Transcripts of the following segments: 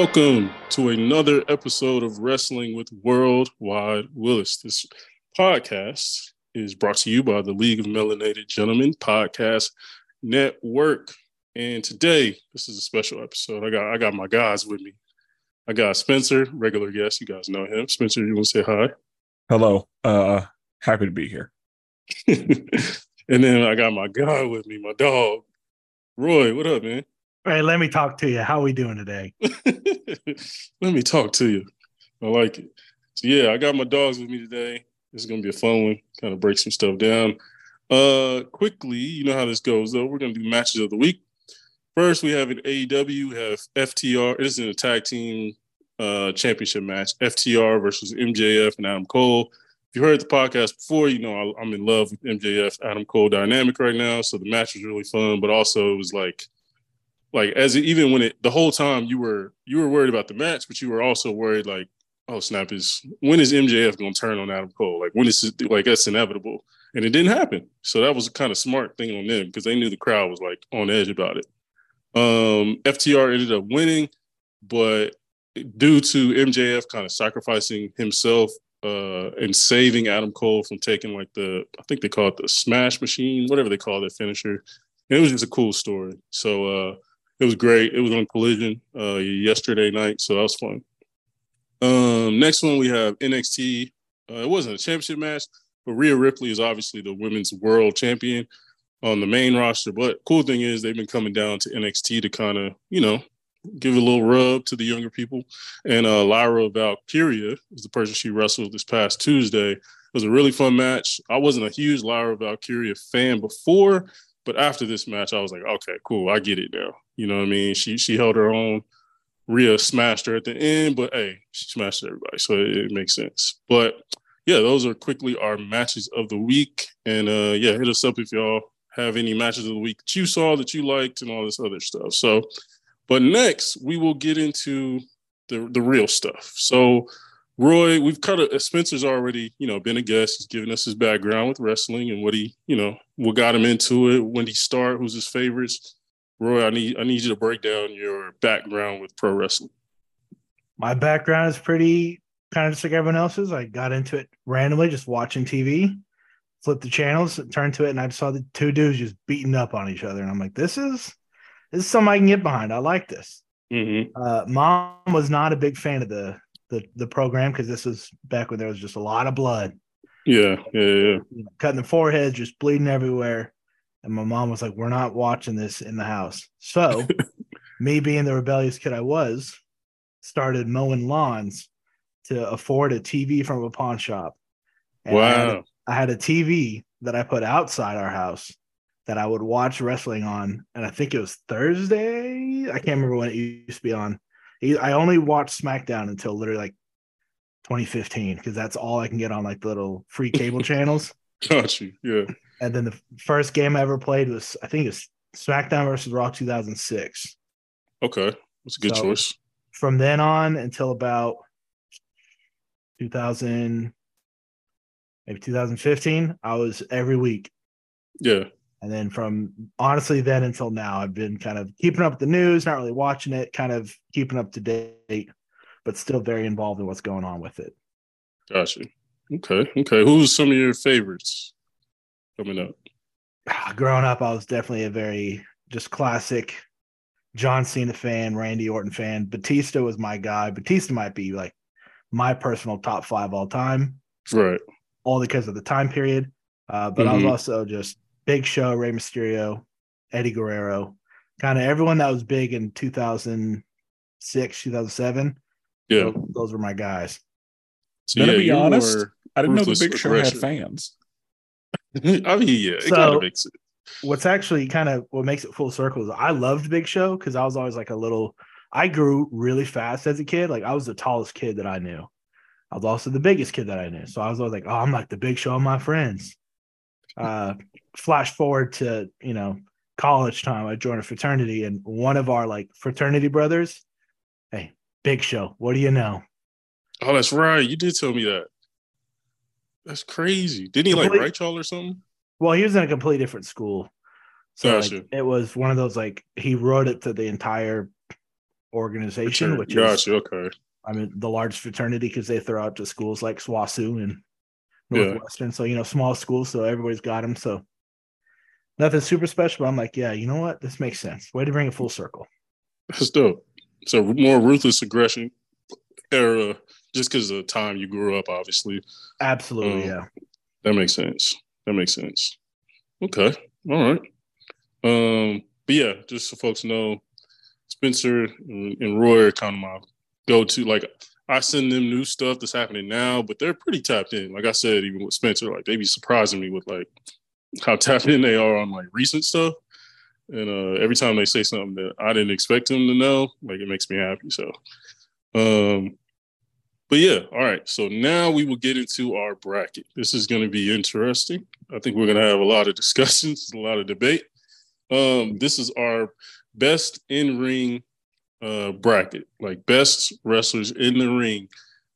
Welcome to another episode of Wrestling with Worldwide Willis. This podcast is brought to you by the League of Melanated Gentlemen Podcast Network. And today, this is a special episode. I got I got my guys with me. I got Spencer, regular guest. You guys know him. Spencer, you want to say hi? Hello. Uh happy to be here. and then I got my guy with me, my dog. Roy, what up, man? All right, let me talk to you. How are we doing today? let me talk to you. I like it. So yeah, I got my dogs with me today. This is gonna be a fun one. Kind of break some stuff down. Uh, quickly, you know how this goes though. We're gonna do matches of the week. First, we have an AEW. We have FTR. It is in a tag team uh, championship match. FTR versus MJF and Adam Cole. If you heard the podcast before, you know I, I'm in love with MJF Adam Cole dynamic right now. So the match was really fun, but also it was like like as it, even when it the whole time you were you were worried about the match, but you were also worried like, oh snap, is when is MJF going to turn on Adam Cole? Like when is it, like that's inevitable, and it didn't happen. So that was a kind of smart thing on them because they knew the crowd was like on edge about it. Um, FTR ended up winning, but due to MJF kind of sacrificing himself uh, and saving Adam Cole from taking like the I think they call it the smash machine, whatever they call their finisher. And it was just a cool story. So uh, it was great. It was on Collision uh, yesterday night, so that was fun. Um, next one we have NXT. Uh, it wasn't a championship match, but Rhea Ripley is obviously the women's world champion on the main roster. But cool thing is they've been coming down to NXT to kind of you know give a little rub to the younger people. And uh, Lyra Valkyria is the person she wrestled this past Tuesday. It was a really fun match. I wasn't a huge Lyra Valkyria fan before, but after this match, I was like, okay, cool, I get it now. You know what I mean? She she held her own. Rhea smashed her at the end, but hey, she smashed everybody, so it, it makes sense. But yeah, those are quickly our matches of the week. And uh yeah, hit us up if y'all have any matches of the week that you saw that you liked and all this other stuff. So, but next we will get into the the real stuff. So Roy, we've kind of Spencer's already, you know, been a guest. He's given us his background with wrestling and what he, you know, what got him into it, when he started, who's his favorites. Roy, I need I need you to break down your background with pro wrestling. My background is pretty kind of just like everyone else's. I got into it randomly, just watching TV, flipped the channels, turned to it, and I saw the two dudes just beating up on each other. And I'm like, this is this is something I can get behind. I like this. Mm-hmm. Uh, mom was not a big fan of the the the program because this was back when there was just a lot of blood. Yeah, yeah, yeah. Cutting the foreheads, just bleeding everywhere. And my mom was like, "We're not watching this in the house." So, me being the rebellious kid I was, started mowing lawns to afford a TV from a pawn shop. And wow! I had, a, I had a TV that I put outside our house that I would watch wrestling on, and I think it was Thursday. I can't remember when it used to be on. I only watched SmackDown until literally like 2015 because that's all I can get on like the little free cable channels. Got you. Yeah. And then the first game I ever played was I think it's SmackDown versus Raw 2006. Okay, that's a good so choice. From then on until about 2000, maybe 2015, I was every week. Yeah. And then from honestly then until now, I've been kind of keeping up with the news, not really watching it, kind of keeping up to date, but still very involved in what's going on with it. Gotcha. Okay. Okay. Who's some of your favorites coming up? Growing up, I was definitely a very just classic John Cena fan, Randy Orton fan. Batista was my guy. Batista might be like my personal top five all time. Right. All because of the time period. Uh, but mm-hmm. I was mm-hmm. also just Big Show, Rey Mysterio, Eddie Guerrero, kind of everyone that was big in 2006, 2007. Yeah, those, those were my guys. So, yeah, to be honest, I didn't know the Big Show had fans. I mean, yeah, it so, kind of makes it. What's actually kind of what makes it full circle is I loved Big Show because I was always like a little. I grew really fast as a kid. Like I was the tallest kid that I knew. I was also the biggest kid that I knew. So I was always like, oh, I'm like the Big Show of my friends. Uh, flash forward to you know college time, I joined a fraternity, and one of our like fraternity brothers, hey, Big Show, what do you know? Oh, that's right. You did tell me that. That's crazy. Didn't he Complete, like write y'all or something? Well, he was in a completely different school. So gotcha. like, it was one of those like he wrote it to the entire organization, which gotcha, is okay. I mean the largest fraternity because they throw out to schools like SWOSU and Northwestern. Yeah. So you know, small schools, so everybody's got them. So nothing super special. But I'm like, yeah, you know what? This makes sense. Way to bring it full circle. That's dope. So more ruthless aggression era, just because of the time you grew up, obviously. Absolutely, um, yeah. That makes sense. That makes sense. Okay. All right. Um, but yeah, just so folks know, Spencer and Roy are kind of my go-to. Like I send them new stuff that's happening now, but they're pretty tapped in. Like I said, even with Spencer, like they be surprising me with like how tapped in they are on like recent stuff. And uh, every time they say something that I didn't expect them to know, like it makes me happy. So, um, but yeah, all right. So now we will get into our bracket. This is going to be interesting. I think we're going to have a lot of discussions, a lot of debate. Um, this is our best in ring uh, bracket, like best wrestlers in the ring,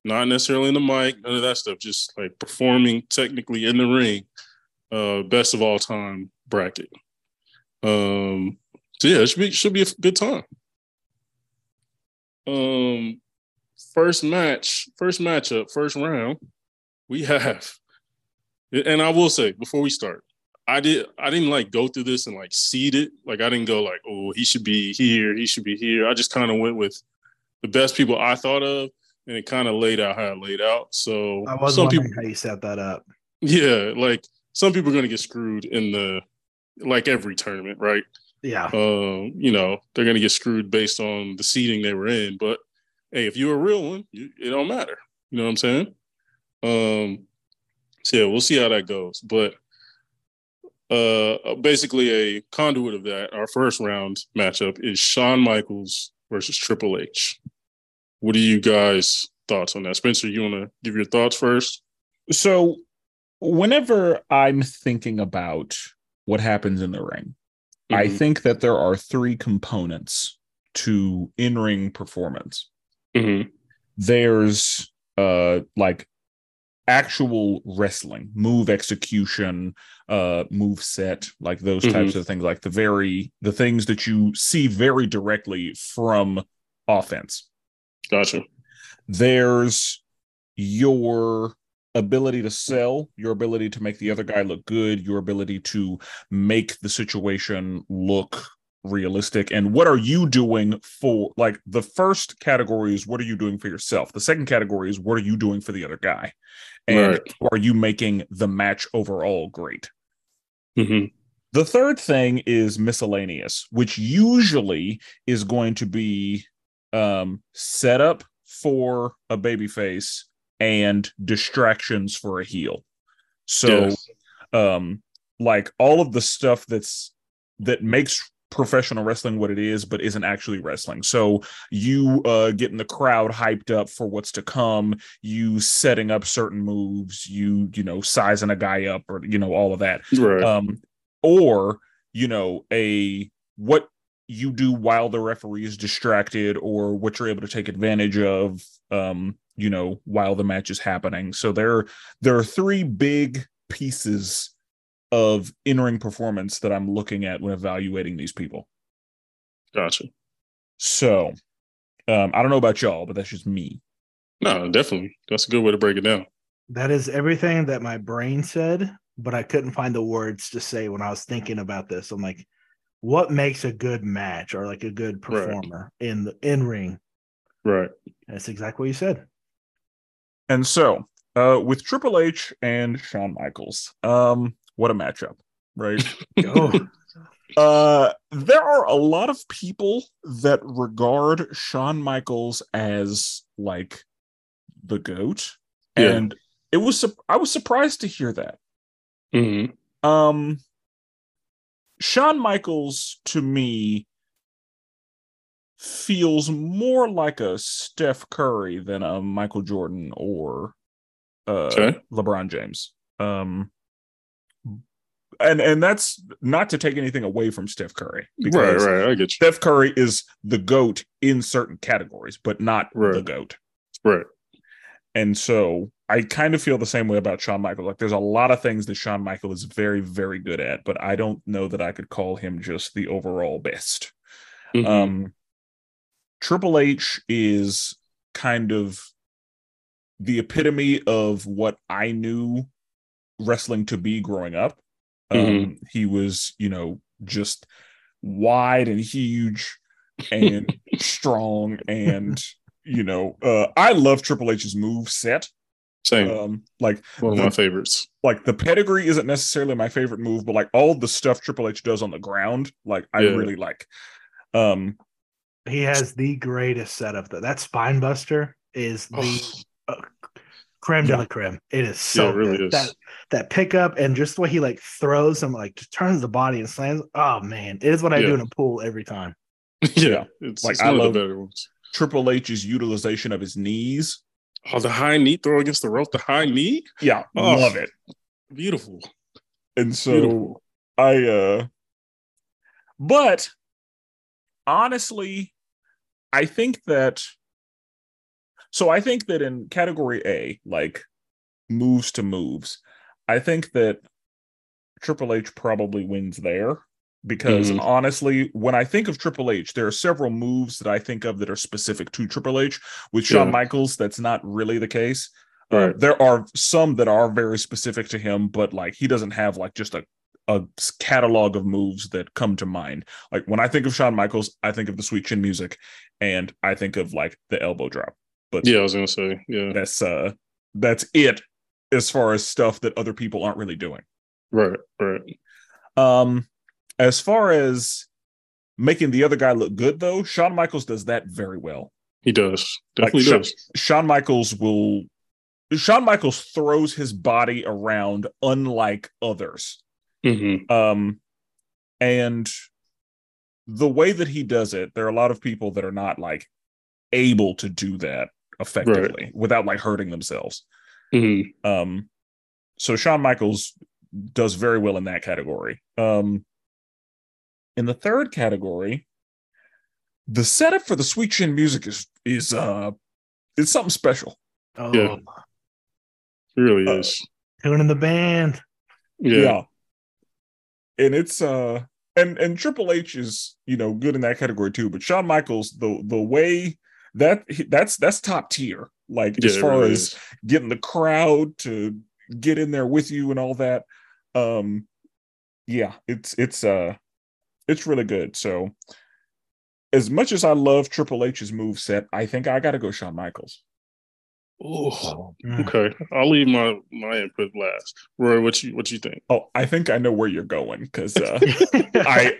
not necessarily in the mic, none of that stuff, just like performing technically in the ring. Uh, best of all time bracket. Um, so yeah, it should be should be a good time. Um, first match, first matchup, first round, we have, and I will say before we start, I did I didn't like go through this and like seed it. Like I didn't go like, oh, he should be here, he should be here. I just kind of went with the best people I thought of, and it kind of laid out how it laid out. So I was some people how you set that up. Yeah, like some people are gonna get screwed in the like every tournament, right? Yeah. Um, you know, they're gonna get screwed based on the seeding they were in. But hey, if you're a real one, you, it don't matter. You know what I'm saying? Um, so yeah, we'll see how that goes. But uh, basically a conduit of that, our first round matchup is Shawn Michaels versus Triple H. What are you guys' thoughts on that? Spencer, you want to give your thoughts first? So, whenever I'm thinking about what happens in the ring, mm-hmm. I think that there are three components to in ring performance. Mm-hmm. There's uh like actual wrestling, move execution, uh, move set, like those mm-hmm. types of things, like the very the things that you see very directly from offense. Gotcha. There's your ability to sell, your ability to make the other guy look good, your ability to make the situation look realistic and what are you doing for like the first category is what are you doing for yourself the second category is what are you doing for the other guy and right. are you making the match overall great mm-hmm. the third thing is miscellaneous which usually is going to be um set up for a baby face and distractions for a heel so yes. um like all of the stuff that's that makes professional wrestling what it is but isn't actually wrestling. So you uh getting the crowd hyped up for what's to come you setting up certain moves you you know sizing a guy up or you know all of that. Right. um or you know a what you do while the referee is distracted or what you're able to take advantage of um you know while the match is happening. So there there are three big pieces of in-ring performance that I'm looking at when evaluating these people. Gotcha. So, um, I don't know about y'all, but that's just me. No, definitely. That's a good way to break it down. That is everything that my brain said, but I couldn't find the words to say when I was thinking about this. I'm like, what makes a good match or like a good performer right. in the in ring? Right. That's exactly what you said. And so, uh, with Triple H and Shawn Michaels, um, what a matchup, right? oh. Uh, there are a lot of people that regard Shawn Michaels as like the goat, yeah. and it was I was surprised to hear that. Mm-hmm. Um, Shawn Michaels to me feels more like a Steph Curry than a Michael Jordan or uh, okay. LeBron James. Um, and and that's not to take anything away from Steph Curry. Right, right. I get you. Steph Curry is the goat in certain categories, but not right. the goat. Right. And so I kind of feel the same way about Shawn Michael. Like there's a lot of things that Shawn Michael is very, very good at, but I don't know that I could call him just the overall best. Mm-hmm. Um Triple H is kind of the epitome of what I knew wrestling to be growing up. Um, Mhm. he was, you know, just wide and huge and strong and you know, uh I love Triple H's move set. Same. Um like One of my favorites. like the pedigree isn't necessarily my favorite move, but like all the stuff Triple H does on the ground, like I Yeah. really like. Um He has the greatest setup though. That spine buster is the Oh, creme de Yeah. la creme. It is so Yeah, it really good. is. That that pickup and just the way he like throws him, like just turns the body and slams. Oh man, it is what I do in a pool every time. yeah. It's, Like, it's I one love- of the better ones. Triple H's utilization of his knees. Oh, the high knee throw against the rope, the high knee. Yeah, Oh. love it. Beautiful. And so Beautiful. I uh but honestly, I think that so I think that in category A, like moves to moves, I think that Triple H probably wins there because Mhm. honestly, when I think of Triple H, there are several moves that I think of that are specific to Triple H. With Shawn Yeah. Michaels, that's not really the case. Uh, there are some that are very specific to him, but like he doesn't have like just a a catalog of moves that come to mind. Like when I think of Shawn Michaels, I think of the sweet chin music, and I think of like the elbow drop. But Yeah, I was gonna say. Yeah. that's uh that's it as far as stuff that other people aren't really doing. Right. Right. Um, as far as making the other guy look good, though, Shawn Michaels does that very well. He does. Like, Definitely Sha- does. Shawn Michaels will. Shawn Michaels throws his body around unlike others. hmm Um, and the way that he does it, there are a lot of people that are not like able to do that effectively without like hurting themselves. hmm Um, so Shawn Michaels does very well in that category. Um, in the third category, the setup for the sweet chin music is is uh it's something special. Oh, Yeah. He really Uh, is. tuning the band. Yeah. And it's uh and and Triple H is, you know, good in that category too, but Shawn Michaels the the way that that's that's top tier. Like Yeah. as far really as is. getting the crowd to get in there with you and all that um yeah it's it's uh it's really good so as much as i love triple h's move set i think i gotta go shawn michaels Oh, okay. I'll leave my my input last. Roy, what you what you think? oh i think i know where you're going because uh i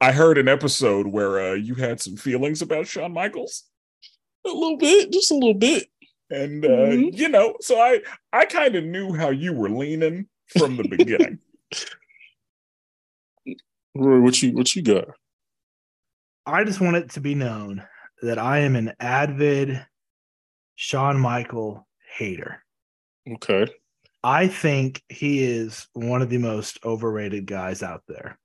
i heard an episode where uh you had some feelings about shawn michaels A little bit, just a little bit. and uh Mhm. you know so i i kind of knew how you were leaning from the beginning Roy, what you what you got? I just want it to be known that I am an avid Shawn Michael hater. Okay. I think he is one of the most overrated guys out there.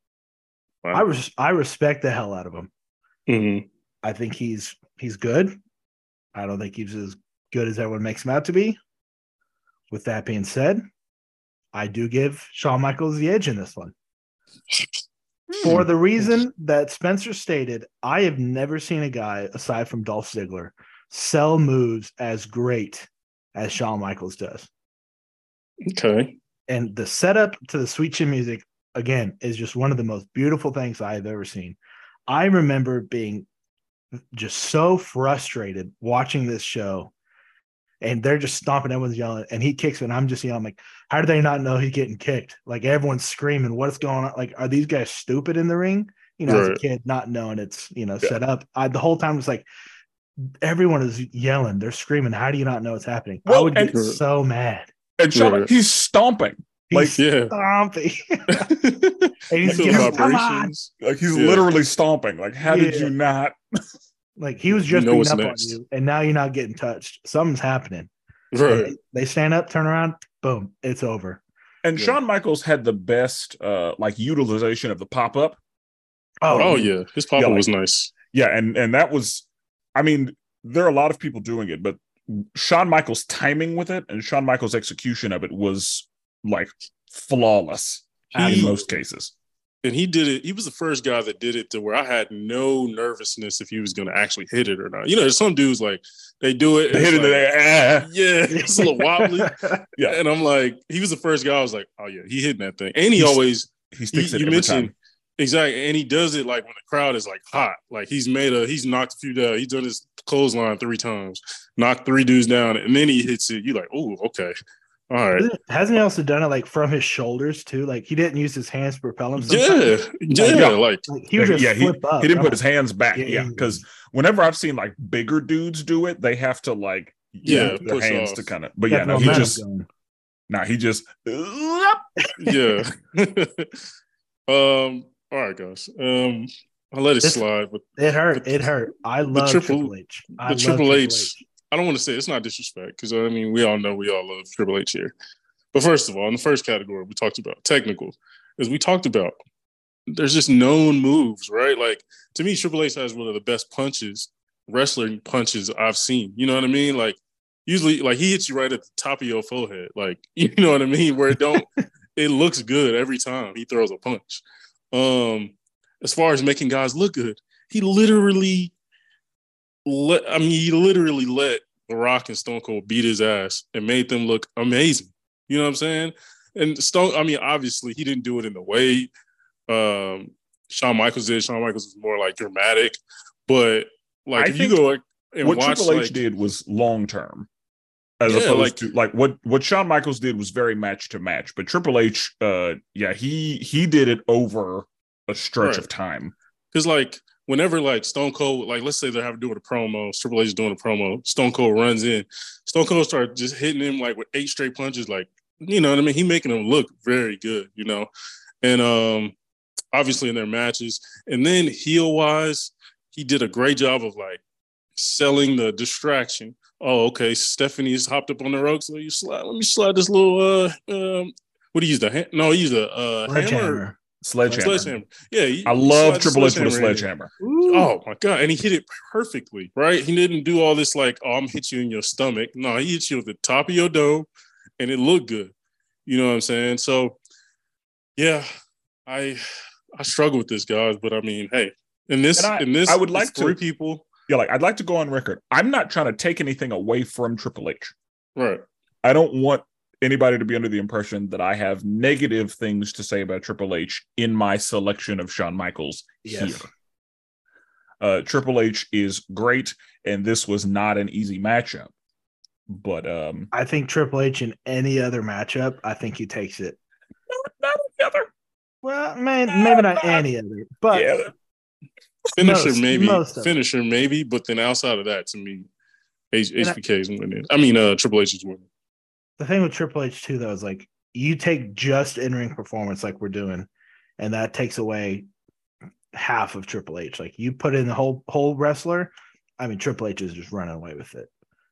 I Wow. res- I respect the hell out of him. hmm I think he's he's good. I don't think he's as good as everyone makes him out to be. With that being said, I do give Shawn Michaels the edge in this one. Hmm. For the reason that Spencer stated, I have never seen a guy aside from Dolph Ziggler sell moves as great as Shawn Michaels does. Okay. And the setup to the Sweet Chin music, again, is just one of the most beautiful things I have ever seen. I remember being just so frustrated watching this show. And they're just stomping, everyone's yelling, and he kicks it. And I'm just yelling, like, how do they not know he's getting kicked? Like everyone's screaming, what's going on? Like, are these guys stupid in the ring? You know, as a kid, not knowing it's you know Yeah. set up. I the whole time was like, everyone is yelling, they're screaming. How do you not know what's happening? I would get so mad. and Shawn, Right. he's stomping He's Yeah. stomping. Like And he's those getting, vibrations. like he's Yeah. literally stomping like how did you not Like he was You just know beating up next. on you, and now you're not getting touched. Something's happening. Right. They, they stand up, turn around, boom, it's over. And Yeah. Shawn Michaels had the best uh like utilization of the pop up. Oh, oh yeah. His papa Yeah, like- was nice. Yeah, and and that was I mean, there are a lot of people doing it, but Shawn Michaels timing with it and Shawn Michaels execution of it was like flawless in most cases. and he did it. He was the first guy that did it to where I had no nervousness if he was going to actually hit it or not. You know, there's some dudes like they do it, They hit it like, there. yeah, it's a little wobbly. Yeah. and I'm like, he was the first guy. I was like, oh yeah, he hitting that thing, and he He's- always He he, sticks it you every mentioned time. exactly, and he does it like when the crowd is like hot. Like he's made a, he's knocked a few down. He's done his clothesline three times, knocked three dudes down, and then he hits it. You like, oh, okay, all right, Hasn't- he also done it like from his shoulders too? Like he didn't use his hands to propel himself. yeah, yeah, Yeah. like Like, he would just yeah, he, up. he didn't put his hands back. Yeah, Yeah, yeah. because whenever I've seen like bigger dudes do it, they have to like Yeah, their hands off. to kind of. But like, yeah, no, he just going. nah, he just. yeah. um. All right, guys. Um. I'll let it This- slide, but It hurt. It hurt. I love Triple- Triple H. I the love Triple H- I don't want to say it's not disrespect because I mean we all know we all love Triple H here. But first of all, in the first category we talked about technical, as we talked about, there's just known moves, right? Like to me, Triple H has one of the best punches, wrestling punches I've seen. You know what I mean? Like usually, like he hits you right at the top of your forehead, like you know what I mean, where it don't, it looks good every time he throws a punch. Um, as far as making guys look good, he literally let I mean he literally let The Rock and Stone Cold beat his ass and made them look amazing. You know what I'm saying? And Stone, I mean, obviously he didn't do it in the way um Shawn Michaels did. Shawn Michaels was more like dramatic, but like I if you go like, and what watch Triple H like, did was long term, as Yeah, opposed like- to like what what Shawn Michaels did was very match to match. But Triple H, uh, yeah, he he did it over a stretch Right. of time. Because like whenever like Stone Cold, like let's say they're having doing a promo, Triple H is doing a promo, Stone Cold runs in, Stone Cold starts just hitting him like with eight straight punches, like you know what I mean. He making him look very good, you know, and um obviously in their matches, and then heel wise, he did a great job of like selling the distraction. Oh, okay, Stephanie's hopped up on the ropes. Let you slide. Let me slide this little uh um. What do you use the hand? No, he used a uh, hammer. Sledgehammer. Sledgehammer. Sledgehammer. Yeah, he- I love Triple H with a sledgehammer. Oh my god! And he hit it perfectly, right? He didn't do all this like, "Oh, I'm hit you in your stomach." No, he hit you at the top of your dome, and it looked good. You know what I'm saying? So, yeah, I I struggle with this, guys. But I mean, hey, in this I- in this, I would it's like to- people, Yeah, like I'd like to go on record. I'm not trying to take anything away from Triple H. right? I don't want anybody to be under the impression that I have negative things to say about Triple H in my selection of Shawn Michaels Yes. here. Uh, Triple H is great, and this was not an easy matchup. But um, I think Triple H in any other matchup, I think he takes it. not the other. Well, man, maybe not any other, but Yeah, Finisher Most- maybe, most finisher maybe, but then outside of that, to me, H- And I- HBK is winning. I mean, uh, Triple H is winning. The thing with Triple H too, though, is like you take just in ring performance like we're doing, and that takes away half of Triple H. Like you put in the whole whole wrestler, I mean Triple H is just running away with it.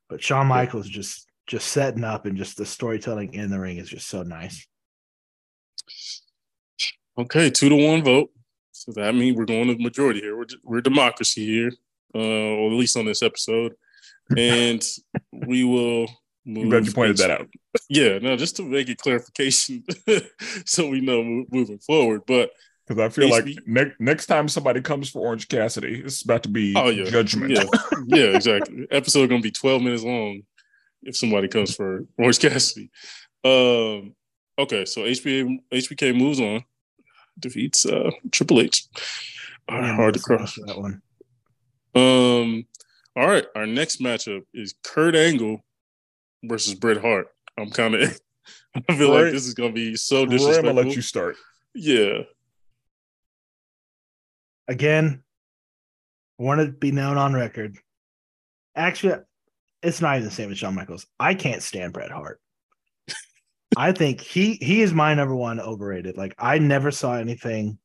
But Shawn Michaels just just setting up and just the storytelling in the ring is just so nice. Okay, two to one vote. So that means we're going to the majority here. We're, we're democracy here, uh, or at least on this episode. And we will. I'm glad you pointed that out. Yeah, no, just to make it clarification so we know moving forward. But Because I feel like HB ne- next time somebody comes for Orange Cassidy, it's about to be Oh, yeah. judgment. yeah, yeah, exactly. Episode going to be 12 minutes long if somebody comes for Orange Cassidy. Um, okay, so HBA, HBK moves on, defeats uh, Triple H. Hard to most- cross. that one. Um. All right. Our next matchup is Kurt Angle versus Bret Hart. I'm kind of. I feel Roy- like this is gonna be so Roy, I'm gonna let you start. Yeah. Again, I want to be known on record. Actually, it's not even the same as Shawn Michaels. I can't stand Bret Hart. I think he he is my number one overrated. Like I never saw anything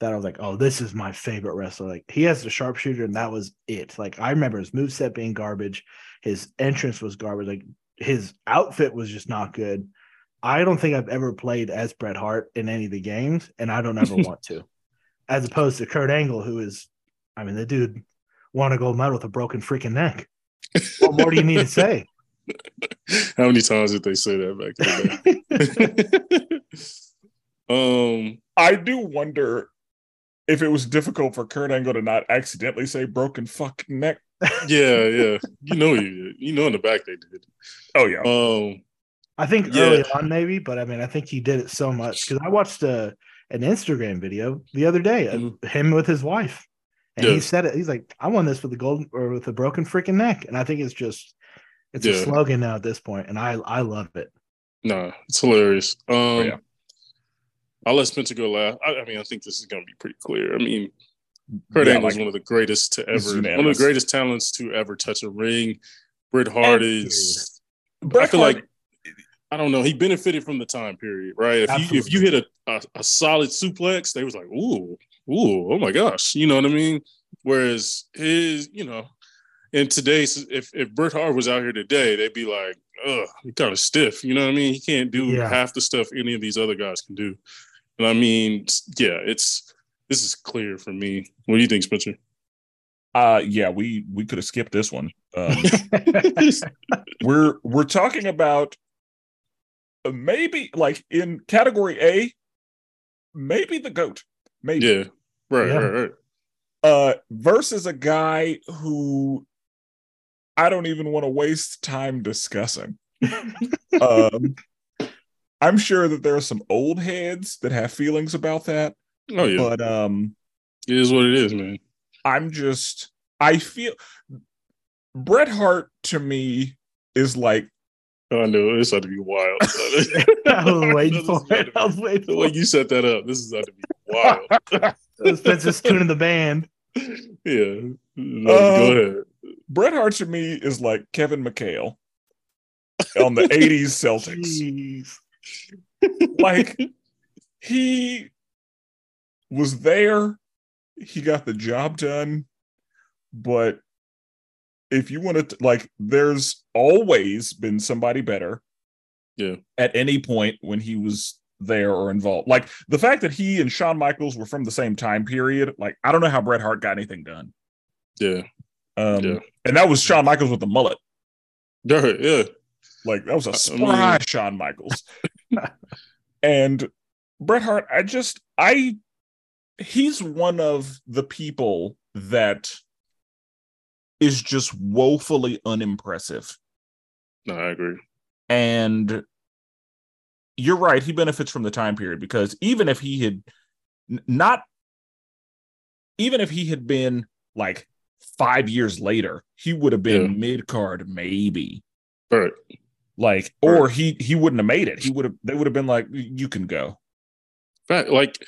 that I was like, oh, this is my favorite wrestler. Like he has the sharpshooter, and that was it. Like I remember his moveset being garbage, his entrance was garbage, like his outfit was just not good. I don't think I've ever played as Bret Hart in any of the games, and I don't ever want to. As opposed to Kurt Angle, who is, I mean, the dude won a gold medal with a broken freaking neck. What more do you need to say? How many times did they say that back in the day? um. I do wonder if it was difficult for Kurt Angle to not accidentally say broken fucking neck. Yeah, yeah. You know you. You know in the back they did. Oh yeah. Um I think Yeah. early on maybe, but I mean I think he did it so much because I watched a an Instagram video the other day of Mhm. him with his wife, and Yeah. he said it. He's like, "I won this with a golden or with a broken freaking neck," and I think it's just it's a slogan now at this point, and I I love it. Nah, it's hilarious. Um, Oh, yeah. I'll let Spencer go last. I, I mean, I think this is going to be pretty clear. I mean, Kurt Yeah, Angle is like- one of the greatest to ever, one of the greatest talents to ever touch a ring. Bret Hart And is. I feel Hart- like I don't know. He benefited from the time period, right? If you if you hit a, a a solid suplex, they was like, ooh, ooh, oh my gosh, you know what I mean? Whereas his, you know, in today's, if if Bret Hart was out here today, they'd be like, ugh, he kind of stiff, you know what I mean? He can't do Yeah. half the stuff any of these other guys can do. And I mean, yeah, it's this is clear for me. What do you think, Spencer? uh yeah, we we could have skipped this one. Um we're we're talking about uh, maybe like in category A, maybe the goat. Maybe. yeah, right, Yeah. right, right. uh versus a guy who I don't even want to waste time discussing. um I'm sure that there are some old heads that have feelings about that, Oh yeah, but um it is what it is, man. I'm just I feel Bret Hart to me is like I know this ought to be wild. I was waiting for it. I was waiting The for way you set that up, this is about to be wild. Spencer's tuning the band. yeah. No, Uh, go ahead. Bret Hart to me is like Kevin McHale on the 80s Celtics. Jeez. Like he was there, he got the job done, but if you want to like there's always been somebody better Yeah. at any point when he was there or involved. Like the fact that he and Shawn Michaels were from the same time period, like I don't know how Bret Hart got anything done. Yeah. Um Yeah. and that was Shawn Michaels with the mullet. Right, yeah. Like that was a I- I mean- Shawn Michaels. and Bret Hart, I just I he's one of the people that is just woefully unimpressive. No, I agree. And you're right, he benefits from the time period because even if he had not even if he had been like five years later, he would have been Yeah. mid card, maybe. Right. Like, or he he wouldn't have made it. He would have they would have been like, you can go. Fact, like,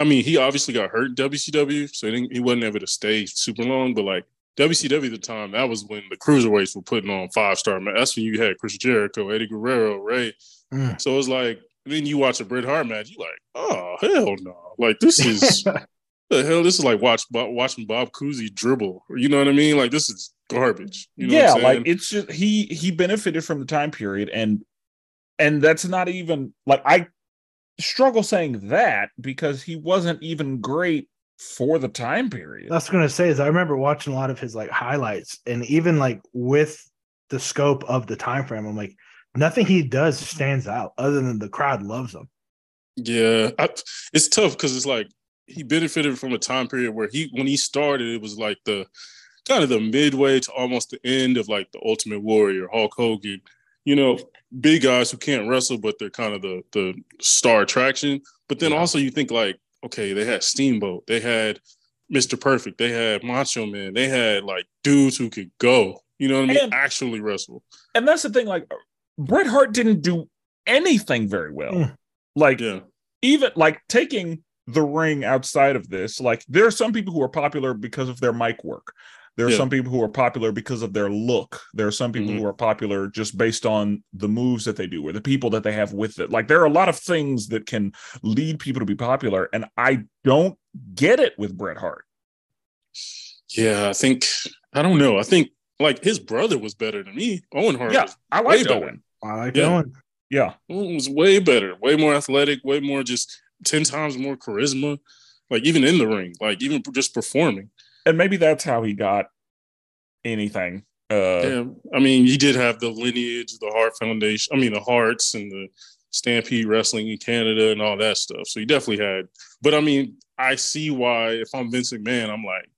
I mean, he obviously got hurt in WCW, so he, didn't, he wasn't able to stay super long. But like WCW at the time, that was when the cruiserweights were putting on five star. That's when you had Chris Jericho, Eddie Guerrero, Rey. Mm. So it's like then you watch a Bret Hart match, you like, oh hell no! Like this is the hell. This is like watch Bob, watching Bob Cousy dribble. You know what I mean? Like this is garbage. You know yeah, like it's just he he benefited from the time period and and that's not even like I struggle saying that because he wasn't even great for the time period. That's I was gonna say is I remember watching a lot of his like highlights, and even like with the scope of the time frame, I'm like, nothing he does stands out other than the crowd loves him. Yeah, I, it's tough because it's like he benefited from a time period where he, when he started, it was like the kind of the midway to almost the end of like the Ultimate Warrior, Hulk Hogan. You know, big guys who can't wrestle, but they're kind of the the star attraction. But then Yeah. also you think like, okay, they had Steamboat, they had Mr. Perfect, they had Macho Man, they had like dudes who could go. You know what I mean? And- Actually wrestle. And that's the thing like Bret Hart didn't do anything very well. Mm. Like Yeah, even like taking the ring outside of this, like there are some people who are popular because of their mic work. There are Yeah. some people who are popular because of their look. There are some people Mhm. who are popular just based on the moves that they do or the people that they have with it. Like there are a lot of things that can lead people to be popular, and I don't get it with Bret Hart. yeah. I think I don't know. I think like his brother was better than me. Owen Hart Yeah, I like. Owen. I like Yeah. Owen. Yeah, Owen was way better, way more athletic, way more just ten times more charisma. Like even in the ring, like even just performing. And maybe that's how he got anything. Uh, yeah, I mean, he did have the lineage, the Hart Foundation. I mean, the Harts and the Stampede Wrestling in Canada and all that stuff. So he definitely had. But I mean, I see why if I'm Vince McMahon, I'm like,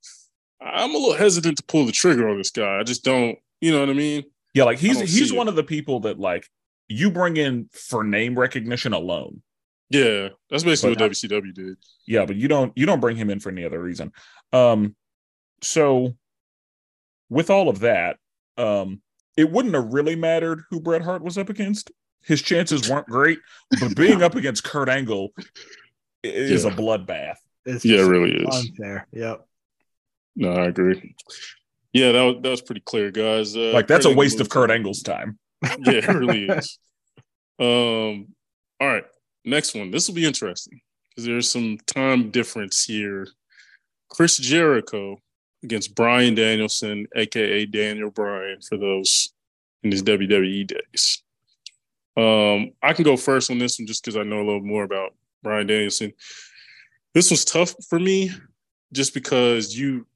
I'm a little hesitant to pull the trigger on this guy. I just don't, you know what I mean? Yeah, like he's he's one of the people that like you bring in for name recognition alone. Yeah, that's basically But what WCW did. Yeah, but you don't you don't bring him in for any other reason. Um so with all of that, um it wouldn't have really mattered who Bret Hart was up against. His chances weren't great, but being up against Kurt Angle is Yeah. a bloodbath. It's Yeah, it just really is. unfair. Yep. No, I agree. Yeah, that was, that was pretty clear, guys. Uh, Like that's a Kurt Angle waste of Kurt. Angle's time. yeah, it really is. Um, all right, next one. This will be interesting because there's some time difference here. Chris Jericho against Bryan Danielson, aka Daniel Bryan, for those in his WWE days. Um, I can go first on this one just because I know a little more about Bryan Danielson. This was tough for me just because you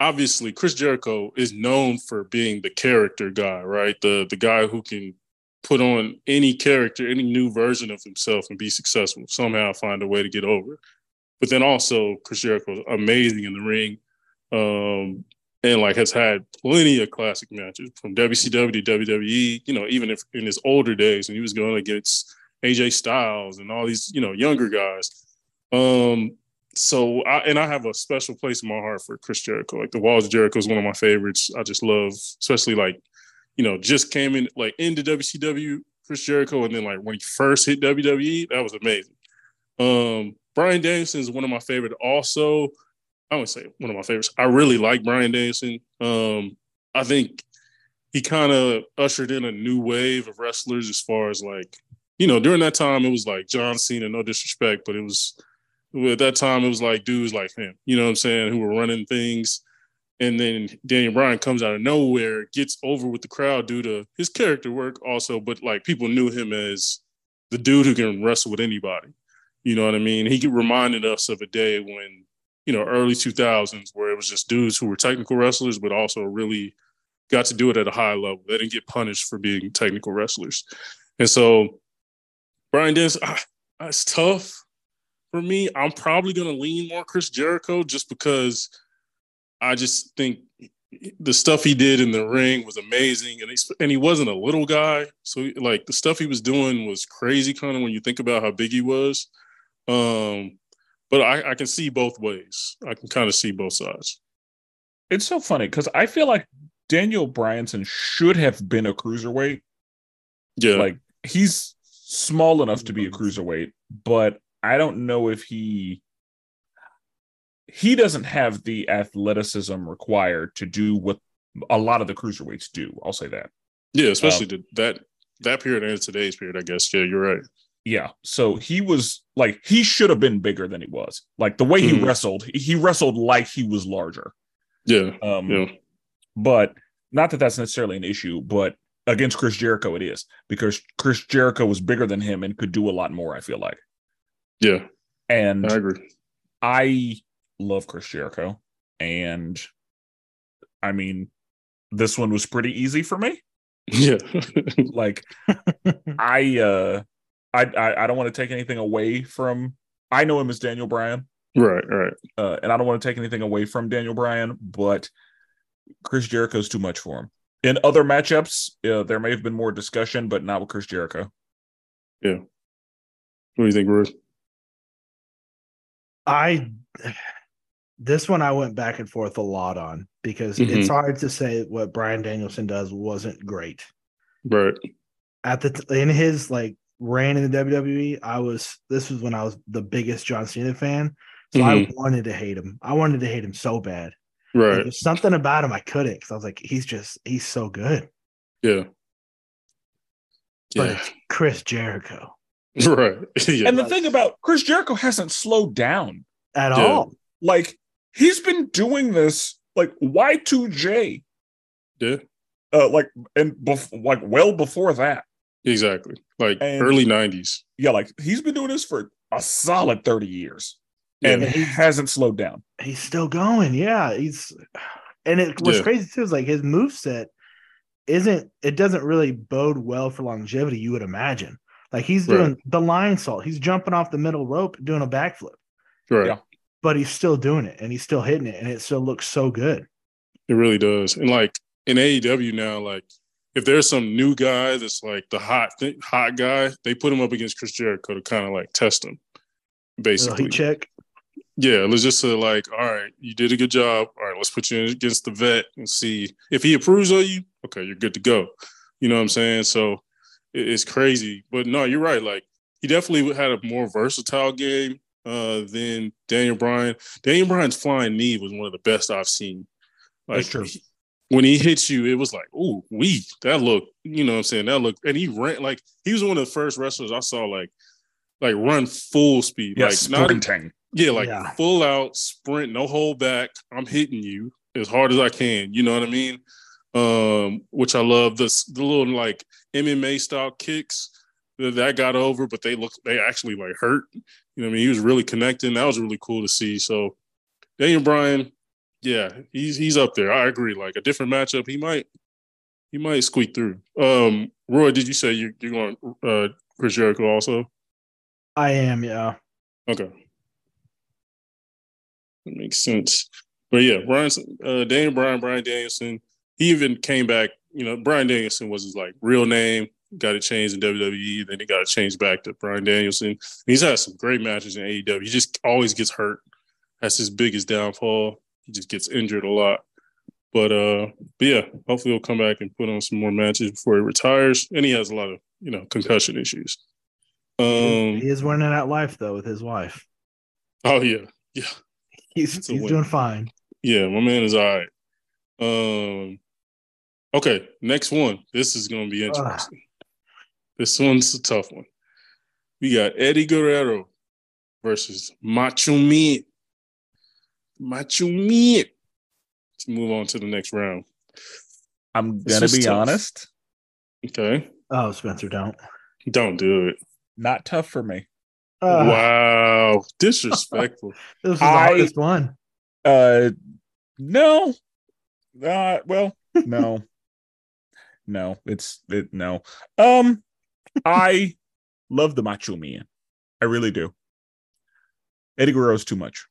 obviously Chris Jericho is known for being the character guy, right? The the guy who can put on any character, any new version of himself and be successful, somehow find a way to get over. But then also Chris Jericho is amazing in the ring. Um and like has had plenty of classic matches from WCW to WWE, you know, even if in his older days when he was going against AJ Styles and all these, you know, younger guys. Um, so I and I have a special place in my heart for Chris Jericho. Like the Walls of Jericho is one of my favorites. I just love, especially like, you know, just came in like into WCW, Chris Jericho, and then like when he first hit WWE, that was amazing. Um, Bryan Danielson is one of my favorite. Also, I would say one of my favorites. I really like Bryan Danielson. Um, I think he kind of ushered in a new wave of wrestlers as far as like, you know, during that time it was like John Cena, no disrespect, but it was at that time it was like dudes like him, you know what I'm saying, who were running things. And then Daniel Bryan comes out of nowhere, gets over with the crowd due to his character work also, but like people knew him as the dude who can wrestle with anybody. You know what I mean? He reminded us of a day when, you know, early 2000s where it was just dudes who were technical wrestlers, but also really got to do it at a high level. They didn't get punished for being technical wrestlers. And so Bryan Danielson, ah, it's tough for me. I'm probably going to lean more Chris Jericho just because I just think the stuff he did in the ring was amazing, and he, and he wasn't a little guy. So like the stuff he was doing was crazy, kind of when you think about how big he was. Um, but I, I can see both ways. I can kind of see both sides. It's so funny because I feel like Daniel Bryanson should have been a cruiserweight. Yeah, Like he's small enough to be a mm-hmm. cruiserweight, but I don't know if he he doesn't have the athleticism required to do what a lot of the cruiserweights do. I'll say that. yeah, especially um, the, that that period and today's period. I guess. Yeah, you're right. Yeah. So he was like he should have been bigger than he was. Like the way he Mhm. wrestled, he wrestled like he was larger. Yeah, Um yeah, but not that that's necessarily an issue, but against Chris Jericho it is because Chris Jericho was bigger than him and could do a lot more, I feel like. yeah. And I agree. I love Chris Jericho and I mean this one was pretty easy for me. Yeah, Like I uh I I, I don't want to take anything away from I know him as Daniel Bryan. right, right. uh, and I don't want to take anything away from Daniel Bryan, but Chris Jericho's too much for him. In other matchups, uh, there may have been more discussion, but not with Chris Jericho. Yeah. What do you think, Bruce? I this one I went back and forth a lot on because Mhm. it's hard to say what Bryan Danielson does wasn't great. Right. At the t- in his like reign in the WWE, I was this was when I was the biggest John Cena fan. So I Mhm. wanted to hate him. I wanted to hate him so bad. Right. There's something about him I couldn't because I was like, he's just he's so good. Yeah. But Yeah. it's Chris Jericho Right. yeah. And the thing about Chris Jericho hasn't slowed down. at Yeah. all. Like he's been doing this like Y2J, yeah. uh, like and bef- like well before that. Exactly. Like And- early '90s. Yeah, like he's been doing this for a solid 30 years Yeah. and he hasn't slowed down. He's still going. Yeah, he's and it was Yeah. crazy too is like his move set isn't it doesn't really bode well for longevity, you would imagine. Like he's Right. doing the Lionsault, he's jumping off the middle rope doing a backflip. Right. Yeah. but he's still doing it and he's still hitting it, and it still looks so good. It really does. And like in AEW now, like if there's some new guy that's like the hot th- hot guy, they put him up against Chris Jericho to kind of like test him, basically. Heat check. Yeah, let's just say like, all right, you did a good job. All right, let's put you against the vet and see if he approves of you. Okay, you're good to go. You know what I'm saying? So it- it's crazy, but no, you're right. Like he definitely had a more versatile game uh, than Daniel Bryan. Daniel Bryan's flying knee was one of the best I've seen. Like That's true. he- when he hits you, it was like, ooh, we that look, you know what I'm saying? That look, and he ran like he was one of the first wrestlers I saw like like run full speed. Yeah, like not sprinting. yeah, like Yeah. full out sprint, no hold back. I'm hitting you as hard as I can. You know what I mean? Um, which I love. The the little like MMA style kicks that, that got over, but they look they actually like hurt. You know what I mean? He was really connecting. That was really cool to see. So Daniel Bryan, yeah, he's he's up there. I agree. Like a different matchup, he might he might squeak through. Um, Roy, did you say you, you're going uh Chris Jericho also? I am, yeah. Okay. That makes sense. But yeah, Brian, uh, Daniel Bryan, Brian Danielson, he even came back. You know, Bryan Danielson was his like real name. Got it changed in WWE, then he got it changed back to Bryan Danielson. He's had some great matches in AEW. He just always gets hurt. That's his biggest downfall. He just gets injured a lot. But uh, but yeah, hopefully he'll come back and put on some more matches before he retires. And he has a lot of you know concussion issues. Um. he is winning at life though with his wife. Oh yeah. Yeah. He's he's win. doing fine. Yeah, my man is all right. Um, okay, next one. This is going to be interesting. This one's a tough one. We got Eddie Guerrero versus Macho Man. Macho Man. Let's move on to the next round. I'm This gonna be tough. honest. Okay, Oh, Spencer, don't. don't do it. Not tough for me. Uh, wow, disrespectful. This was the I- hardest one. Uh, no. Uh, well, no, no. It's it, no. Um, I love the Macho Man. I really do. Eddie Guerrero's too much.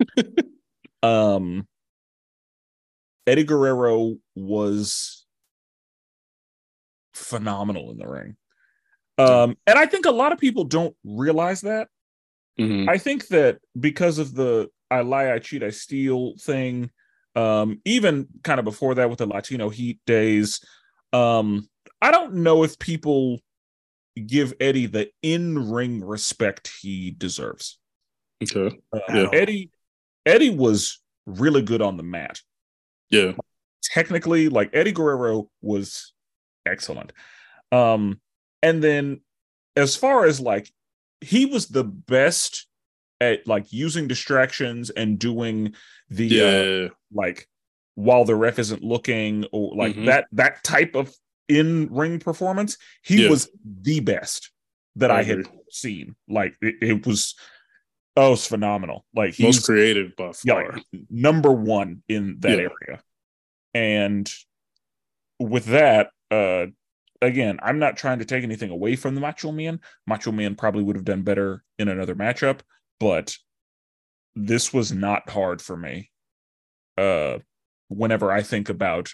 um, Eddie Guerrero was phenomenal in the ring. Um, and I think a lot of people don't realize that. Mhm. I think that because of the I lie, I cheat, I steal thing, um, even kind of before that with the Latino Heat days, um, I don't know if people give Eddie the in-ring respect he deserves. Okay, Uh, Yeah. Eddie Eddie was really good on the mat. yeah, Technically, like Eddie Guerrero was excellent. Um, and then as far as like he was the best at like using distractions and doing the uh, yeah, like while the ref isn't looking or like Mhm. that that type of in ring performance he Yeah. was the best that I i, had seen like it, it was oh it's phenomenal like he's most creative buff. yeah, like, number one in that Yeah. area and with that uh again i'm not trying to take anything away from the macho man macho man probably would have done better in another matchup but this was not hard for me uh whenever i think about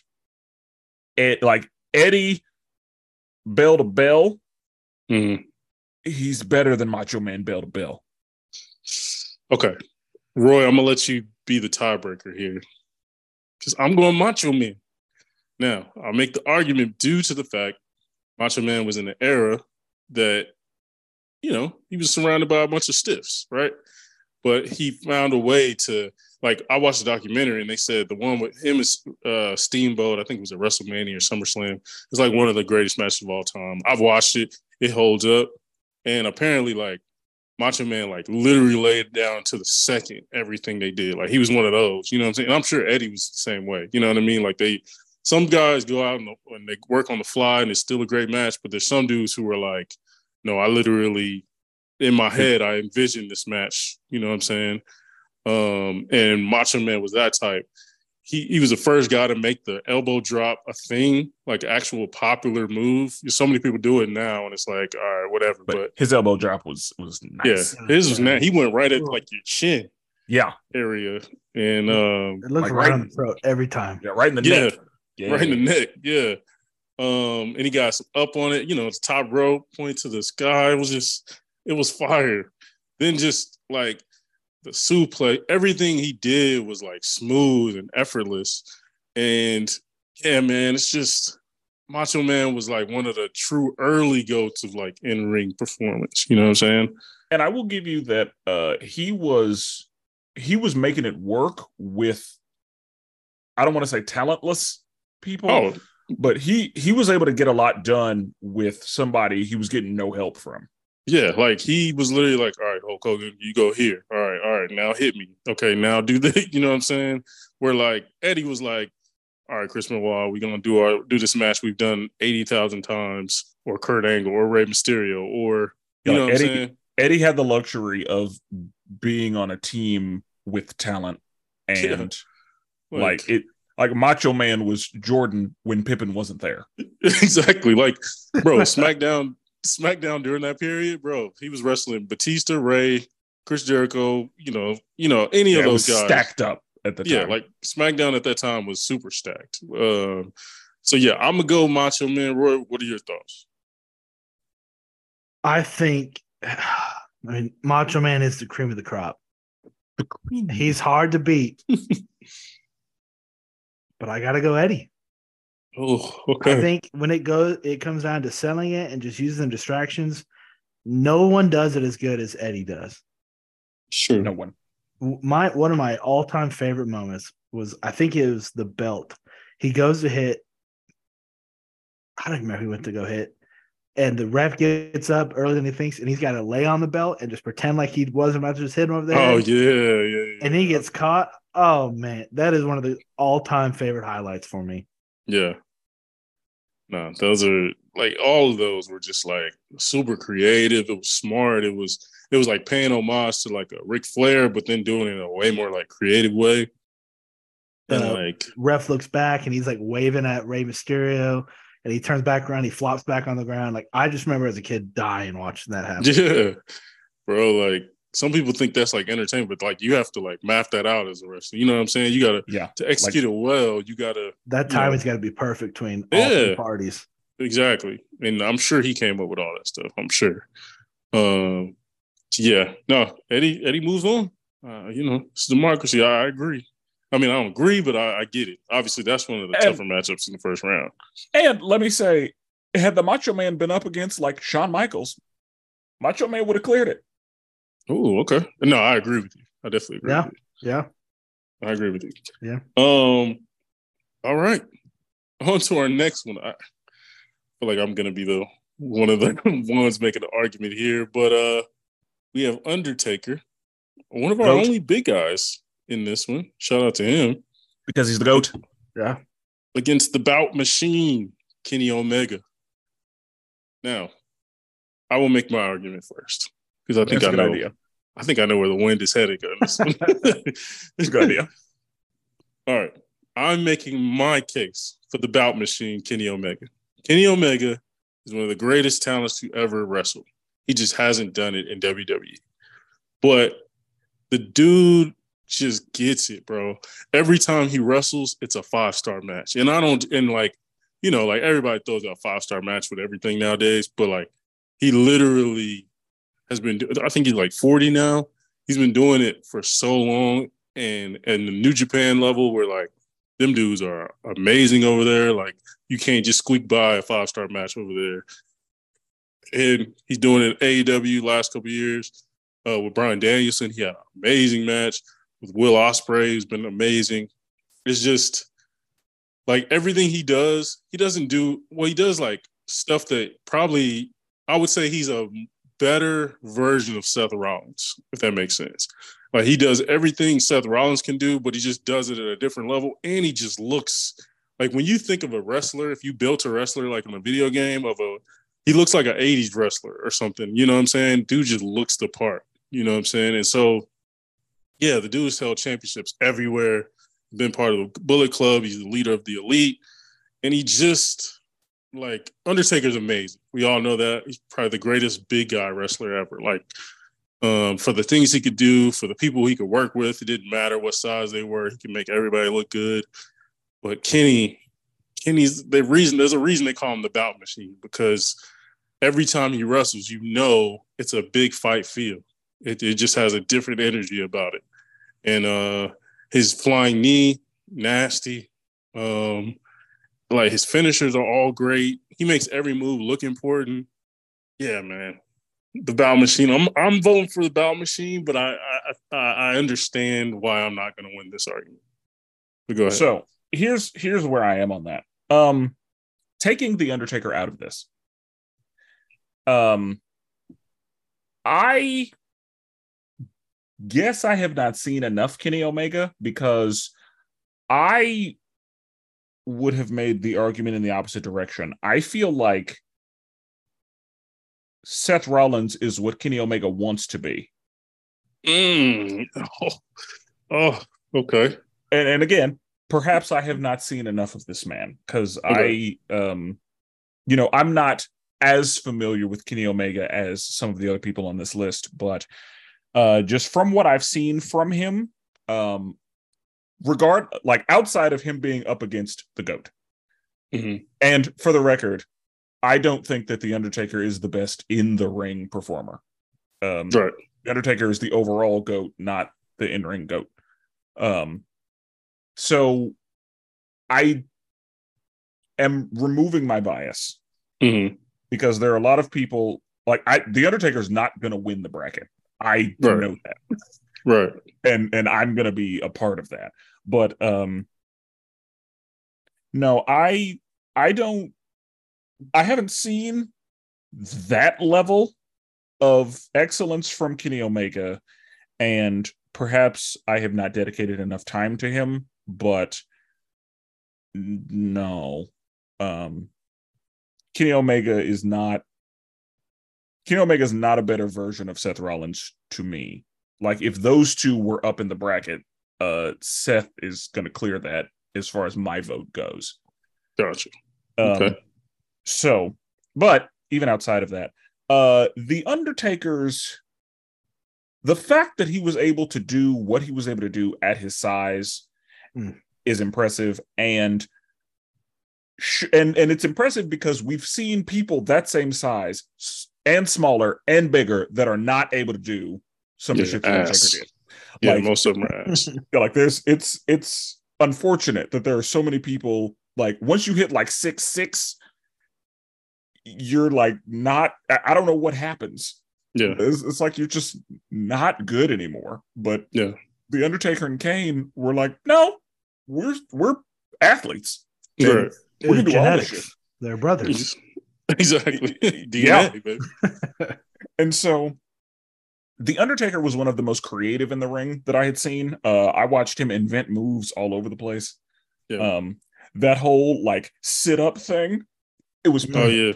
it like eddie bell to bell Mhm. he's better than macho man bell to bell Okay, Roy, I'm gonna let you be the tiebreaker here because I'm going Macho Man. Now, I'll make the argument due to the fact Macho Man was in an era that, you know, he was surrounded by a bunch of stiffs, right? But he found a way to, like, I watched the documentary and they said the one with him is uh, Steamboat, I think it was at WrestleMania or SummerSlam. It's like one of the greatest matches of all time. I've watched it, it holds up. And apparently, like, Macho Man like literally laid down to the second everything they did. Like he was one of those, you know what I'm saying? And I'm sure Eddie was the same way. You know what I mean? Like they, some guys go out and, and they work on the fly and it's still a great match, but there's some dudes who are like, no, I literally, in my head, I envisioned this match. You know what I'm saying? Um, and Macho Man was that type. He he was the first guy to make the elbow drop a thing, like actual popular move. So many people do it now, and it's like, all right, whatever. But, But, his elbow drop was was nice. yeah, his was Yeah. now he went right at like your chin Yeah. area, and um, It looks Like right right- on the throat every time. Yeah, right in the Yeah. neck. Yeah. right in the neck, yeah. Um, and he got some up on it, you know, it's top rope, point to the sky. It was just, it was fire. Then just like the suplex, everything he did was like smooth and effortless. And yeah, man, it's just Macho Man was like one of the true early goats of like in ring performance. You know what I'm saying? and I will give you that uh he was he was making it work with I don't want to say talentless people, Oh, but he he was able to get a lot done with somebody he was getting no help from. Yeah, like he was literally like, all right, Hulk Hogan, you go here. All right, all right, now hit me. Okay, now do the, you know what I'm saying? Where like Eddie was like, all right, Chris Benoit, we're gonna do our do this match we've done eighty thousand times, or Kurt Angle, or Rey Mysterio, or you Yeah, know what Eddie- I'm saying? Eddie had the luxury of being on a team with talent and like it like Macho Man was Jordan when Pippen wasn't there. exactly, like bro, SmackDown, SmackDown during that period, bro, he was wrestling Batista, Rey, Chris Jericho, you know, you know, any Yeah, of it those was guys stacked up at the time. yeah, like SmackDown at that time was super stacked. Um, so yeah, I'm gonna go Macho Man. Roy, what are your thoughts? I think, I mean, Macho Man is the cream of the crop. He's hard to beat, but I gotta go Eddie. Oh, okay. I think when it goes, it comes down to selling it and just using distractions. No one does it as good as Eddie does. Sure. no one. my one of my all-time favorite moments was I think it was the belt. He goes to hit. I don't remember who went to go hit. And the ref gets up earlier than he thinks, and he's got to lay on the belt and just pretend like he wasn't about to just hit him over there. Oh yeah, yeah, yeah. And he gets caught. Oh man, that is one of the all-time favorite highlights for me. yeah. No, those are like all of those were just like super creative. It was smart. It was it was like paying homage to like a Ric Flair, but then doing it in a way more like creative way. And Uh, like Ref looks back and he's like waving at Rey Mysterio, and he turns back around. He flops back on the ground. Like I just remember as a kid dying watching that happen. Yeah, bro. Like some people think that's like entertainment, but like you have to like map that out as a wrestler. You know what I'm saying? You gotta Yeah. to execute it well. You gotta That You timing's got to be perfect between all three Yeah. parties. exactly, and I'm sure he came up with all that stuff. I'm sure. Um, yeah, no, Eddie. Eddie moves on. Uh, you know, it's democracy. I, I agree. I mean, I don't agree, but I, I get it. Obviously, that's one of the And- tougher matchups in the first round. And let me say, had the Macho Man been up against like Shawn Michaels, Macho Man would have cleared it. Oh, okay. No, I agree with you. I definitely agree. Yeah. With Yeah. I agree with you. Yeah. Um. All right. On to our next one. I feel like I'm gonna be the one of the ones making the argument here, but uh, we have Undertaker, one of our Goat. only big guys in this one. Shout out to him Because he's the GOAT. Yeah. against the Bout Machine, Kenny Omega. Now, I will make my argument first because I think That's I know. idea. I think I know where the wind is headed. on this one. It's a good idea. All right. I'm making my case for the bout machine, Kenny Omega. Kenny Omega is one of the greatest talents to ever wrestle. He just hasn't done it in WWE. But the dude just gets it, bro. Every time he wrestles, it's a five star match. And I don't, and like, you know, like everybody throws out five star match with everything nowadays, but like, he literally has been, I think he's like 40 now. He's been doing it for so long. And, and the New Japan level, where like, them dudes are amazing over there. Like you can't just squeak by a five star match over there. And he's doing it AEW last couple years uh, with Bryan Danielson. He had an amazing match with Will Ospreay, who's been amazing. It's just like everything he does, he doesn't do well. He does like stuff that probably I would say he's a better version of Seth Rollins, if that makes sense. Like he does everything Seth Rollins can do, but he just does it at a different level. And he just looks like when you think of a wrestler, if you built a wrestler like in a video game of a he looks like an 80s wrestler or something. You know what I'm saying? Dude just looks the part. You know what I'm saying? And so, yeah, the dude's held championships everywhere. been part of the Bullet Club. He's the leader of the elite, and he just like Undertaker's amazing. We all know that he's probably the greatest big guy wrestler ever. Like um, for the things he could do, for the people he could work with, it didn't matter what size they were. He could make everybody look good. But Kenny, Kenny's the reason. There's a reason they call him the bout machine because every time he wrestles, you know it's a big fight feel. It, it just has a different energy about it. And uh, his flying knee, nasty. Um, like his finishers are all great. He makes every move look important. Yeah, man. The bout machine. I'm I'm voting for the bout machine, but I I I understand why I'm not going to win this argument. But go ahead. So here's here's where I am on that. Um, taking the Undertaker out of this. Um, I guess I have not seen enough Kenny Omega because I would have made the argument in the opposite direction. I feel like Seth Rollins is what Kenny Omega wants to be. Mm. Oh, oh, okay. And and again, perhaps I have not seen enough of this man because okay. I um you know, I'm not as familiar with Kenny Omega as some of the other people on this list, but uh just from what I've seen from him, um regard like outside of him being up against the goat. Mm-hmm. And for the record, I don't think that the Undertaker is the best in the ring performer. Um, right. The Undertaker is the overall goat, not the in ring goat. Um, so I am removing my bias mm-hmm. because there are a lot of people like I. The Undertaker is not going to win the bracket. I right. know that. Right. And and I'm to be a part of that. But um no, I I don't I haven't seen that level of excellence from Kenny Omega and perhaps I have not dedicated enough time to him, but no. Um Kenny Omega is not Kenny Omega is not a better version of Seth Rollins to me. Like if those two were up in the bracket, uh Seth is going to clear that as far as my vote goes. Gotcha. Um, okay. So, but even outside of that, uh the Undertaker's the fact that he was able to do what he was able to do at his size mm. is impressive and and and it's impressive because we've seen people that same size and smaller and bigger that are not able to do some yeah, of the shit that Undertaker. Yeah, like, most of them are ass. like there's it's it's unfortunate that there are so many people like once you hit like six six, you're like not I don't know what happens. Yeah. It's, it's like you're just not good anymore. But yeah, the Undertaker and Kane were like, no, we're we're athletes. Right. We're genetics. They're brothers. Exactly. DNA, yeah. and so the Undertaker was one of the most creative in the ring that I had seen. Uh, I watched him invent moves all over the place. Yeah. Um, that whole like sit up thing, it was. Oh yeah,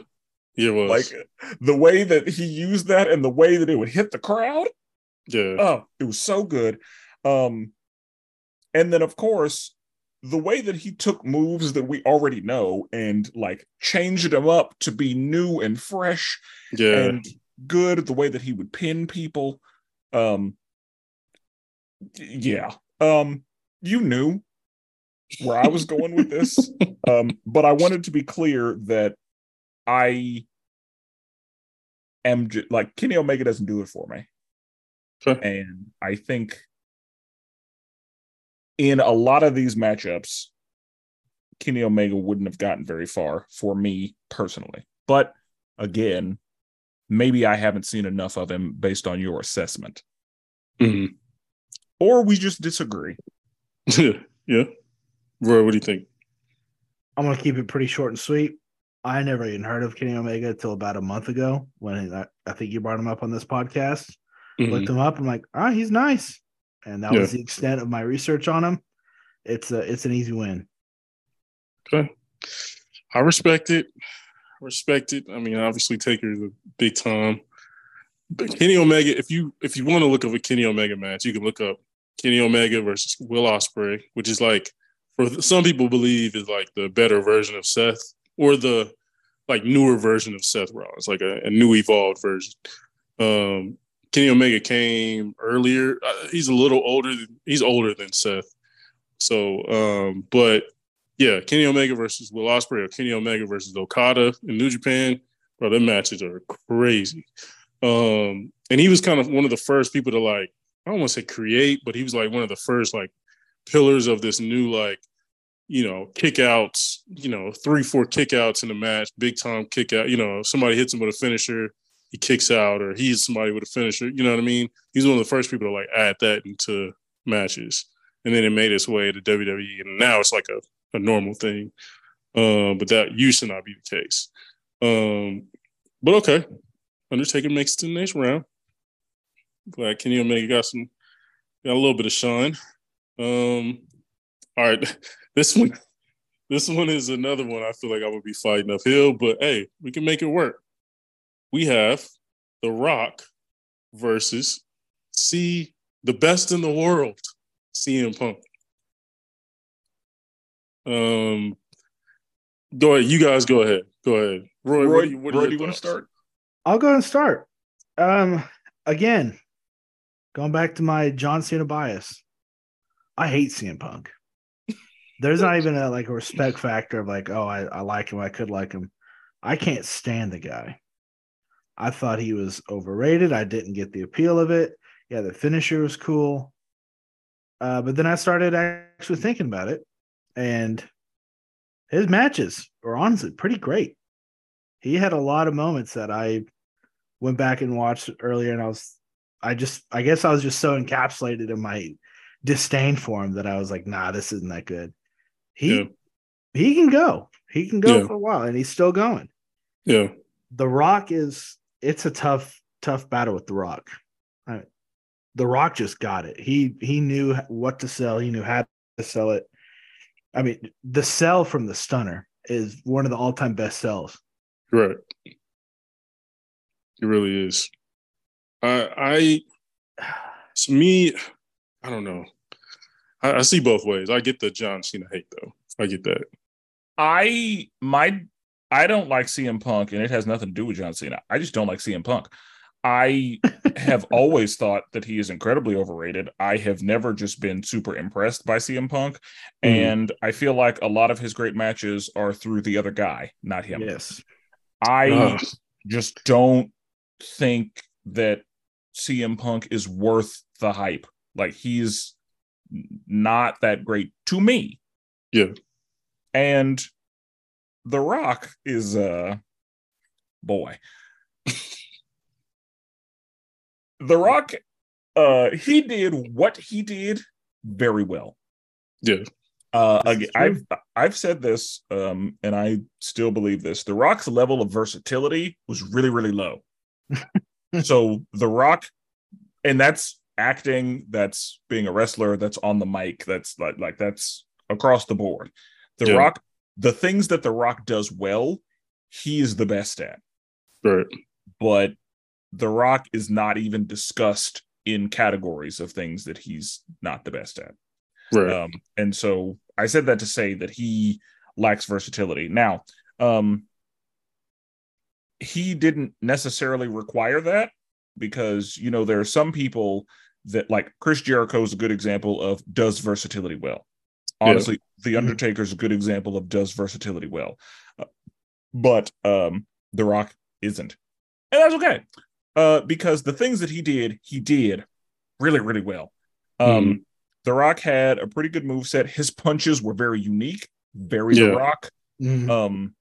yeah, it was like the way that he used that and the way that it would hit the crowd. Yeah. Oh, it was so good. Um, and then of course the way that he took moves that we already know and like changed them up to be new and fresh. Yeah. And good the way that he would pin people. Um yeah. Um you knew where i was going with this. Um but i wanted to be clear that i am j- like kenny omega doesn't do it for me. And i think in a lot of these matchups kenny omega wouldn't have gotten very far for me personally. But again maybe I haven't seen enough of him based on your assessment. Mm-hmm. Or we just disagree. yeah. Roy, what do you think? I'm going to keep it pretty short and sweet. I never even heard of Kenny Omega until about a month ago when I, I, think you brought him up on this podcast. Mm-hmm. Looked him up. I'm like, oh, he's nice. And that yeah. was the extent of my research on him. It's a, it's an easy win. Okay. I respect it respect it. I mean, obviously Taker is a big time. But Kenny Omega, if you if you want to look up a Kenny Omega match, you can look up Kenny Omega versus Will Ospreay, which is like for some people believe is like the better version of Seth or the like newer version of Seth Rollins, like a, a new evolved version. Um, Kenny Omega came earlier. Uh, he's a little older. Than, he's older than Seth. So, um, but yeah, Kenny Omega versus Will Ospreay or Kenny Omega versus Okada in New Japan, bro, their matches are crazy. Um, and he was kind of one of the first people to like, I don't want to say create, but he was like one of the first like pillars of this new like, you know, kickouts, you know, three, four kickouts in the match, big time kick out. You know, somebody hits him with a finisher, he kicks out, or he's somebody with a finisher. You know what I mean? He's one of the first people to like add that into matches. And then it made its way to WWE, and now it's like a a normal thing. Um, but that used to not be the case. Um, but okay, Undertaker makes it to the next round. Glad Kenny Omega got some, got a little bit of shine. Um, all right, this one, this one is another one. I feel like I would be fighting uphill, but hey, we can make it work. We have The Rock versus see the best in the world, CM Punk. Um, go ahead. You guys go ahead. Go ahead. Roy, Roy, what do you, what Roy, do you want to start? I'll go and start. Um, again, going back to my John Cena bias, I hate CM Punk. There's not even a like a respect factor of like, oh, I, I like him, I could like him. I can't stand the guy. I thought he was overrated. I didn't get the appeal of it. Yeah, the finisher was cool. Uh, but then I started actually thinking about it, and his matches were honestly pretty great. He had a lot of moments that I went back and watched earlier, and I was, I just, I guess I was just so encapsulated in my disdain for him that I was like, nah, this isn't that good. He, Yeah. he can go, he can go Yeah. for a while, and he's still going. Yeah. The Rock is, it's a tough, tough battle with The Rock. I- the Rock just got it. He he knew what to sell. He knew how to sell it. I mean, the sell from the Stunner is one of the all-time best sells. Right. It really is. I I to me, I don't know. I, I see both ways. I get the John Cena hate though. I get that. I my I don't like CM Punk, and it has nothing to do with John Cena. I just don't like CM Punk. I have always thought that he is incredibly overrated. I have never just been super impressed by CM Punk, Mhm. and I feel like a lot of his great matches are through the other guy, not him. Yes. I Ugh. just don't think that CM Punk is worth the hype. Like he's not that great to me. Yeah. And The Rock is uh boy. the Rock uh he did what he did very well. Yeah. Uh, again. I've I've said this, um, and I still believe this. The Rock's level of versatility was really, really low. so The Rock, and that's acting, that's being a wrestler, that's on the mic, that's like like that's across the board. The Yeah. Rock, the things that The Rock does well, he is the best at. Right. But The Rock is not even discussed in categories of things that he's not the best at. Right. Um, and so I said that to say that he lacks versatility. Now, um, he didn't necessarily require that because you know there are some people that like Chris Jericho is a good example of does versatility well. Yeah. Honestly, The Undertaker is a good example of does versatility well, Uh, but um, The Rock isn't, and that's okay uh, because the things that he did, he did really, really well. Um, The Rock had a pretty good move set. His punches were very unique, very Yeah. The Rock. Mhm. Um,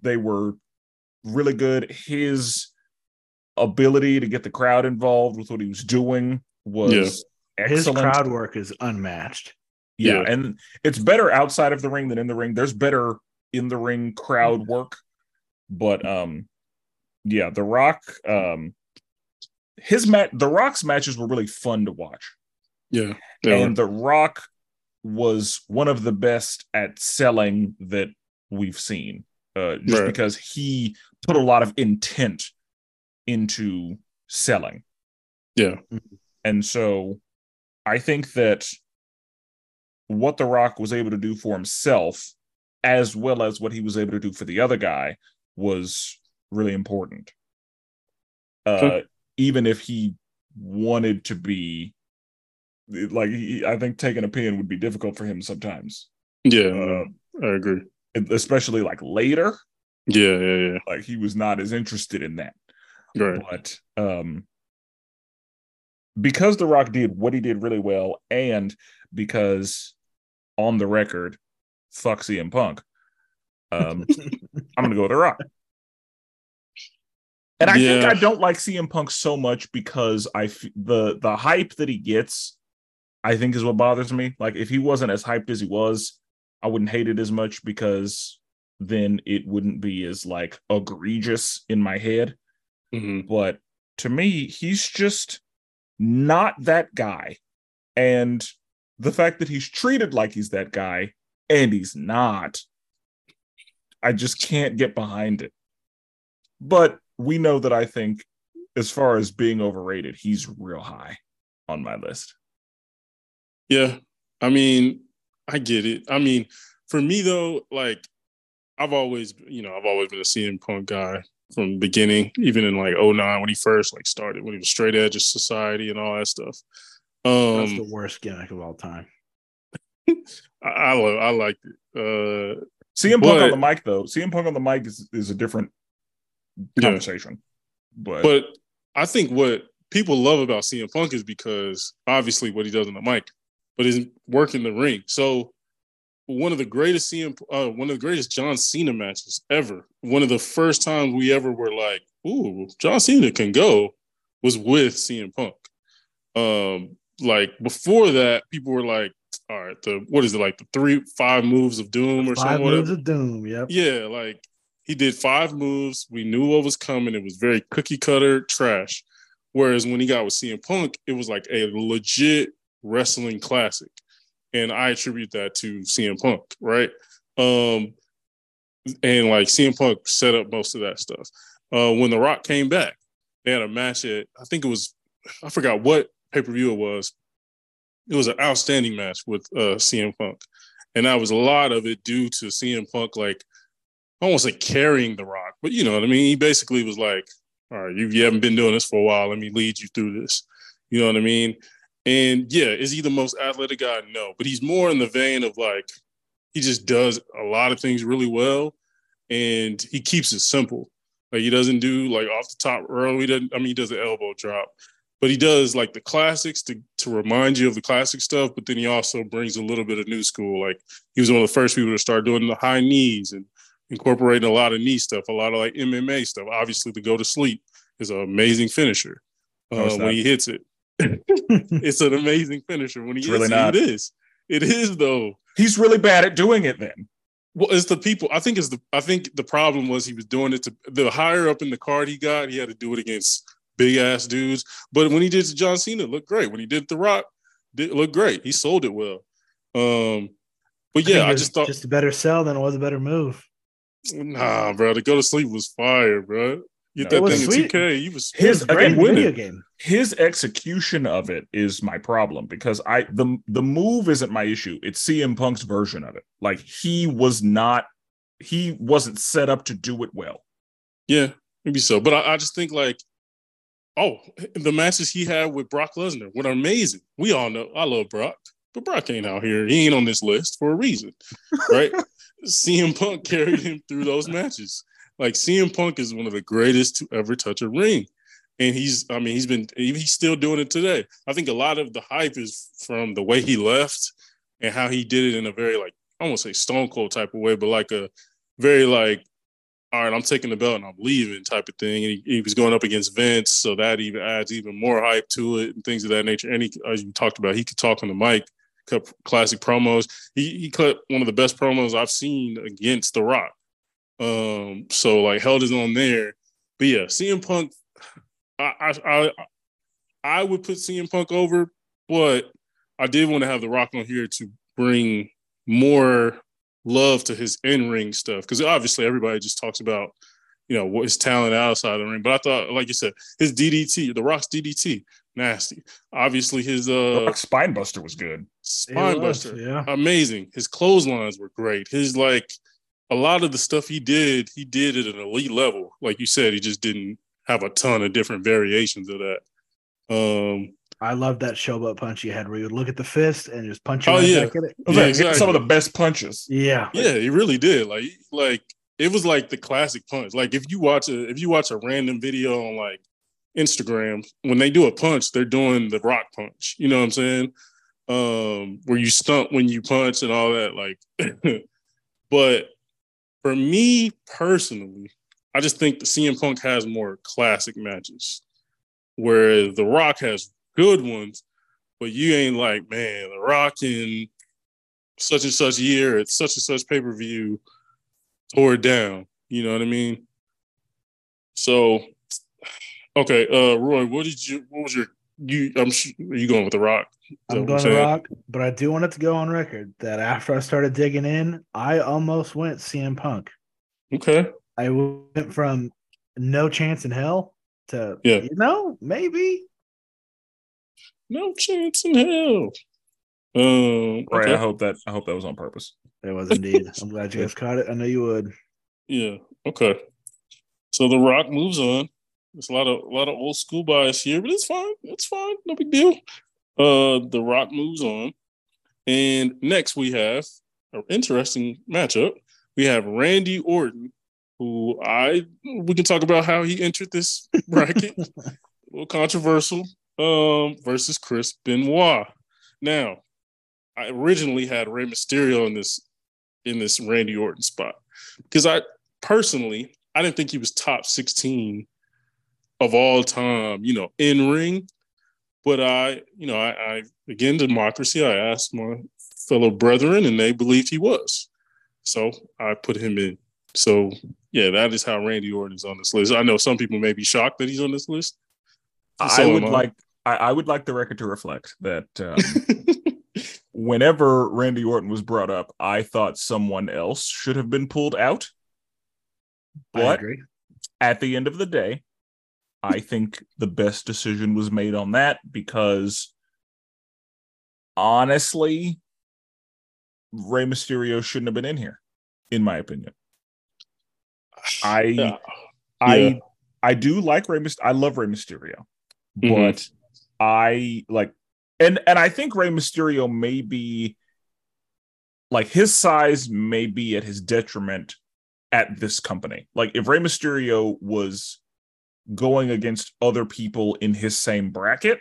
they were really good. His ability to get the crowd involved with what he was doing was His excellent. crowd work is unmatched. yeah, Yeah. and it's better outside of the ring than in the ring. There's better in the ring crowd work, but um, yeah, The Rock, um, his mat, The Rock's matches were really fun to watch. Yeah. And were. The Rock was one of the best at selling that we've seen, uh, just Right. because he put a lot of intent into selling, yeah. and so I think that what The Rock was able to do for himself, as well as what he was able to do for the other guy, was really important. Uh, even if he wanted to be like, he, I think taking a pin would be difficult for him sometimes. Yeah, Uh, I agree. especially like later, Yeah, yeah, yeah. like he was not as interested in that. Right. but um because the rock did what he did really well and because on the record fuck CM Punk um I'm going to go with the rock and I think I don't like CM Punk so much because I f- the the hype that he gets I think is what bothers me like if he wasn't as hyped as he was I wouldn't hate it as much because then it wouldn't be as like egregious in my head hmm but to me, he's just not that guy. And the fact that he's treated like he's that guy and he's not, I just can't get behind it. But we know that I think, as far as being overrated, he's real high on my list. Yeah. I mean, I get it. I mean, for me though, like I've always, you know, I've always been a CM Punk guy from the beginning, even in like 09 when he first like started, when he was straight edge of society and all that stuff. That's Um the worst gimmick of all time. I, I, lo- I liked it. Uh CM Punk on the mic, though, CM Punk on the mic is, is a different Yeah. conversation. But, But I think what people love about CM Punk is because obviously what he does on the mic, but his work in the ring. So one of the greatest CM, uh, one of the greatest John Cena matches ever. One of the first times we ever were like, "Ooh, John Cena can go," was with CM Punk. Um, like before that, people were like, "All right, the what is it like the three five moves of doom or Five something?" moves whatever. of doom. Yep. Yeah, like he did five moves. We knew what was coming. It was very cookie cutter trash. Whereas when he got with CM Punk, it was like a legit wrestling classic. And I attribute that to CM Punk, right? Um, and like CM Punk set up most of that stuff. Uh, when The Rock came back, they had a match at, I think it was, I forgot what pay per view it was. It was an outstanding match with uh, CM Punk. And that was a lot of it due to CM Punk, like, I won't say carrying the rock, but you know what I mean? He basically was like, all right, you, you haven't been doing this for a while. Let me lead you through this. You know what I mean? And yeah, is he the most athletic guy? No, but he's more in the vein of like, he just does a lot of things really well and he keeps it simple. Like he doesn't do like off the top row. He doesn't, I mean, he does an elbow drop, but he does like the classics to, to remind you of the classic stuff. But then he also brings a little bit of new school. Like he was one of the first people to start doing the high knees and incorporating a lot of knee stuff, a lot of like MMA stuff. Obviously, the go to sleep is an amazing finisher uh, No, when he hits it. it's an amazing finisher when he It's hits really it. not. It is. It is though. he's really bad at doing it then. Well, it's the people. I think it's the. I think the problem was he was doing it to the higher up in the card he got. He had to do it against big ass dudes. But when he did it to John Cena, it looked great. When he did The Rock, did look great. He sold it well. Um, but yeah, it I just thought, just a better sell than it was a better move. Nah, bro. To go to sleep was fire, bro. You No, that thing in 2K, you was His- great again, video game. his execution of it is my problem because I the the move isn't my issue. It's CM Punk's version of it. Like he was not he wasn't set up to do it well. Yeah, maybe so. But I, I just think like, oh, the matches he had with Brock Lesnar were amazing. We all know I love Brock, but Brock ain't out here. He ain't on this list for a reason, right? CM Punk carried him through those matches. Like CM Punk is one of the greatest to ever touch a ring. And he's, I mean, he's been, he's still doing it today. I think a lot of the hype is from the way he left and how he did it in a very, like, I won't say stone cold type of way, but like a very, like, all right, I'm taking the belt and I'm leaving type of thing. And he, he was going up against Vince, so that even adds even more hype to it and things of that nature. And he, as you talked about, he could talk on the mic, classic promos. He he cut one of the best promos I've seen against The Rock. Um, so like held his own there. But yeah, CM Punk, I I I, I would put CM Punk over, but I did want to have The Rock on here to bring more love to his in-ring stuff because obviously everybody just talks about you know what his talent outside the ring but i thought like you said his ddt the rock's ddt nasty. Obviously, his uh Rock Spinebuster was good. Spinebuster, yeah. amazing. His clotheslines were great. His like a lot of the stuff he did, he did at an elite level. Like you said, he just didn't have a ton of different variations of that. Um, I love that showboat punch you had where you would look at the fist and just punch it Oh, yeah. it. It was Yeah, like exactly. some of the best punches. Yeah. yeah, he really did. Like, like it was like the classic punch. Like if you watch a if you watch a random video on like Instagram, when they do a punch, they're doing the rock punch. You know what I'm saying? Um, where you stump when you punch and all that. Like, but for me personally, I just think the CM Punk has more classic matches, whereas The Rock has good ones, but you ain't like, man, The Rock in such and such year at such and such pay per view tore it down. You know what I mean? So, okay, uh, Roy, what did you? What was your? You, I'm sure are you going with The Rock? I'm going to rock, but I do want it to go on record that after I started digging in, I almost went CM Punk. Okay, I went from no chance in hell to Yeah. you know, maybe. no chance in hell. Um, Right. okay. I hope that I hope that was on purpose. It was indeed. I'm glad you guys caught it. I know you would. Yeah. Okay. So The Rock moves on. There's a lot of a lot of old school bias here, but it's fine. It's fine. No big deal. Uh, The Rock moves on, and next we have an interesting matchup. We have Randy Orton, who I we can talk about how he entered this bracket. a little controversial. Um, versus Chris Benoit. Now, I originally had Rey Mysterio in this in this Randy Orton spot because I personally I didn't think he was top 16 of all time, you know, in ring. But I, you know, I, I again democracy. I asked my fellow brethren, and they believed he was. So I put him in. So yeah, that is how Randy Orton is on this list. I know some people may be shocked that he's on this list. I would am like I, I would like the record to reflect that um, whenever Randy Orton was brought up, I thought someone else should have been pulled out. I But agree. at the end of the day, I think the best decision was made on that because honestly, Rey Mysterio shouldn't have been in here, in my opinion. I Yeah. I Yeah. I do like Rey Mysterio. I love Rey Mysterio, Mhm. but I like and and I think Rey Mysterio may be like his size may be at his detriment at this company. Like if Rey Mysterio was going against other people in his same bracket,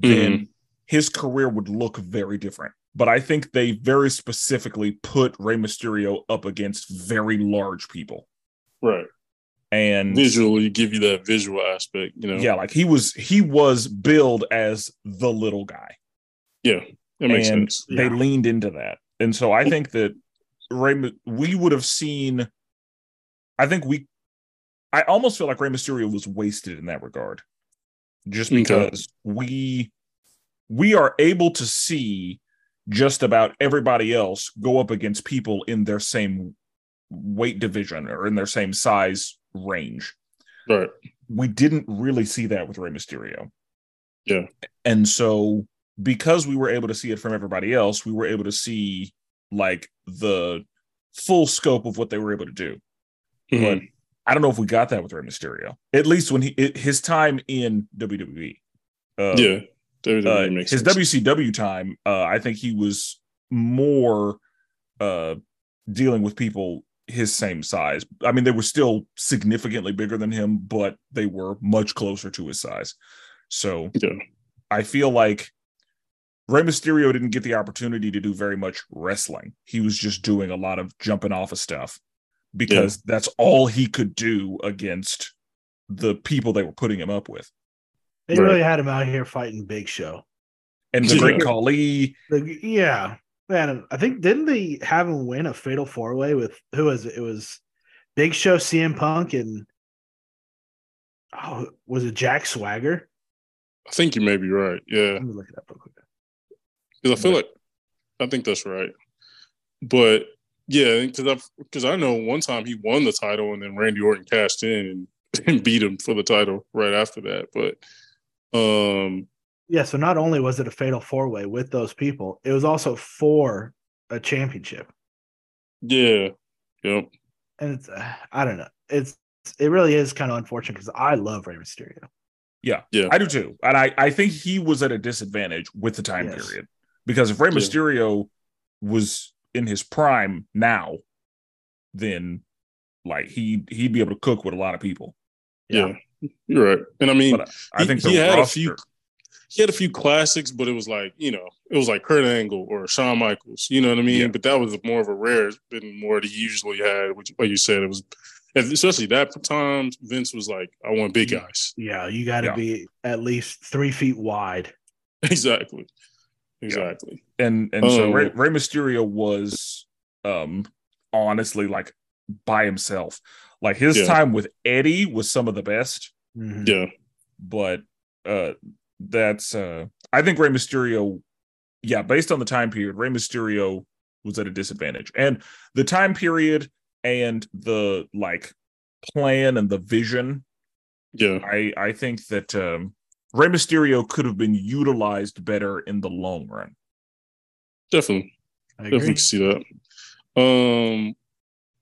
mm-hmm. then his career would look very different. But I think they very specifically put Rey Mysterio up against very large people. right. And Visually give you that visual aspect, you know. yeah, like he was he was billed as the little guy. Yeah. That makes and sense. they Yeah. leaned into that. And so I think that Rey, we would have seen I think we I almost feel like Rey Mysterio was wasted in that regard. Just Okay. because we we are able to see just about everybody else go up against people in their same weight division or in their same size range Right. we didn't really see that with Rey Mysterio. Yeah. And so because we were able to see it from everybody else, we were able to see like the full scope of what they were able to do. Mhm. But I don't know if we got that with Rey Mysterio. At least when he it, his time in WWE. Uh, yeah. WWE uh, makes his sense. WCW time, uh, I think he was more uh, dealing with people his same size. I mean, they were still significantly bigger than him, but they were much closer to his size. So Yeah. I feel like Rey Mysterio didn't get the opportunity to do very much wrestling. He was just doing a lot of jumping off of stuff because that's all he could do against the people they were putting him up with. They Right. really had him out here fighting Big Show. And the Yeah. Great Khali, yeah, man. I think didn't they have him win a fatal four way with who was it? It was Big Show, CM Punk, and oh, was it Jack Swagger? I think you may be right. Yeah. Let me look it up real quick. Because I feel like I think that's right. But yeah, because I because I know one time he won the title and then Randy Orton cashed in and, and beat him for the title right after that. But um Yeah, so not only was it a fatal four way with those people, it was also for a championship. Yeah. Yep. And it's uh, I don't know. It's it really is kind of unfortunate because I love Rey Mysterio. Yeah, Yeah. I do too, and I I think he was at a disadvantage with the time Yes. period because if Rey Yeah. Mysterio was in his prime now, then like he he'd be able to cook with a lot of people. Yeah. You're right. And I mean, But I he- think the he had a few- he had a few classics, but it was like, you know, it was like Kurt Angle or Shawn Michaels, you know what I mean? Yeah. But that was more of a rare than more that he usually had, which, like you said, it was, and especially that time, Vince was like, I want big guys. Yeah, you got to Yeah. be at least three feet wide. exactly. Exactly. and and so Um, Rey, Rey Mysterio was um honestly like by himself. Like his Yeah. time with Eddie was some of the best, Mhm. Yeah. but uh that's uh I think Rey Mysterio, yeah, based on the time period, Rey Mysterio was at a disadvantage. And the time period and the like plan and the vision Yeah. I I think that um, Rey Mysterio could have been utilized better in the long run. Definitely. I Definitely agree. can see that. Um,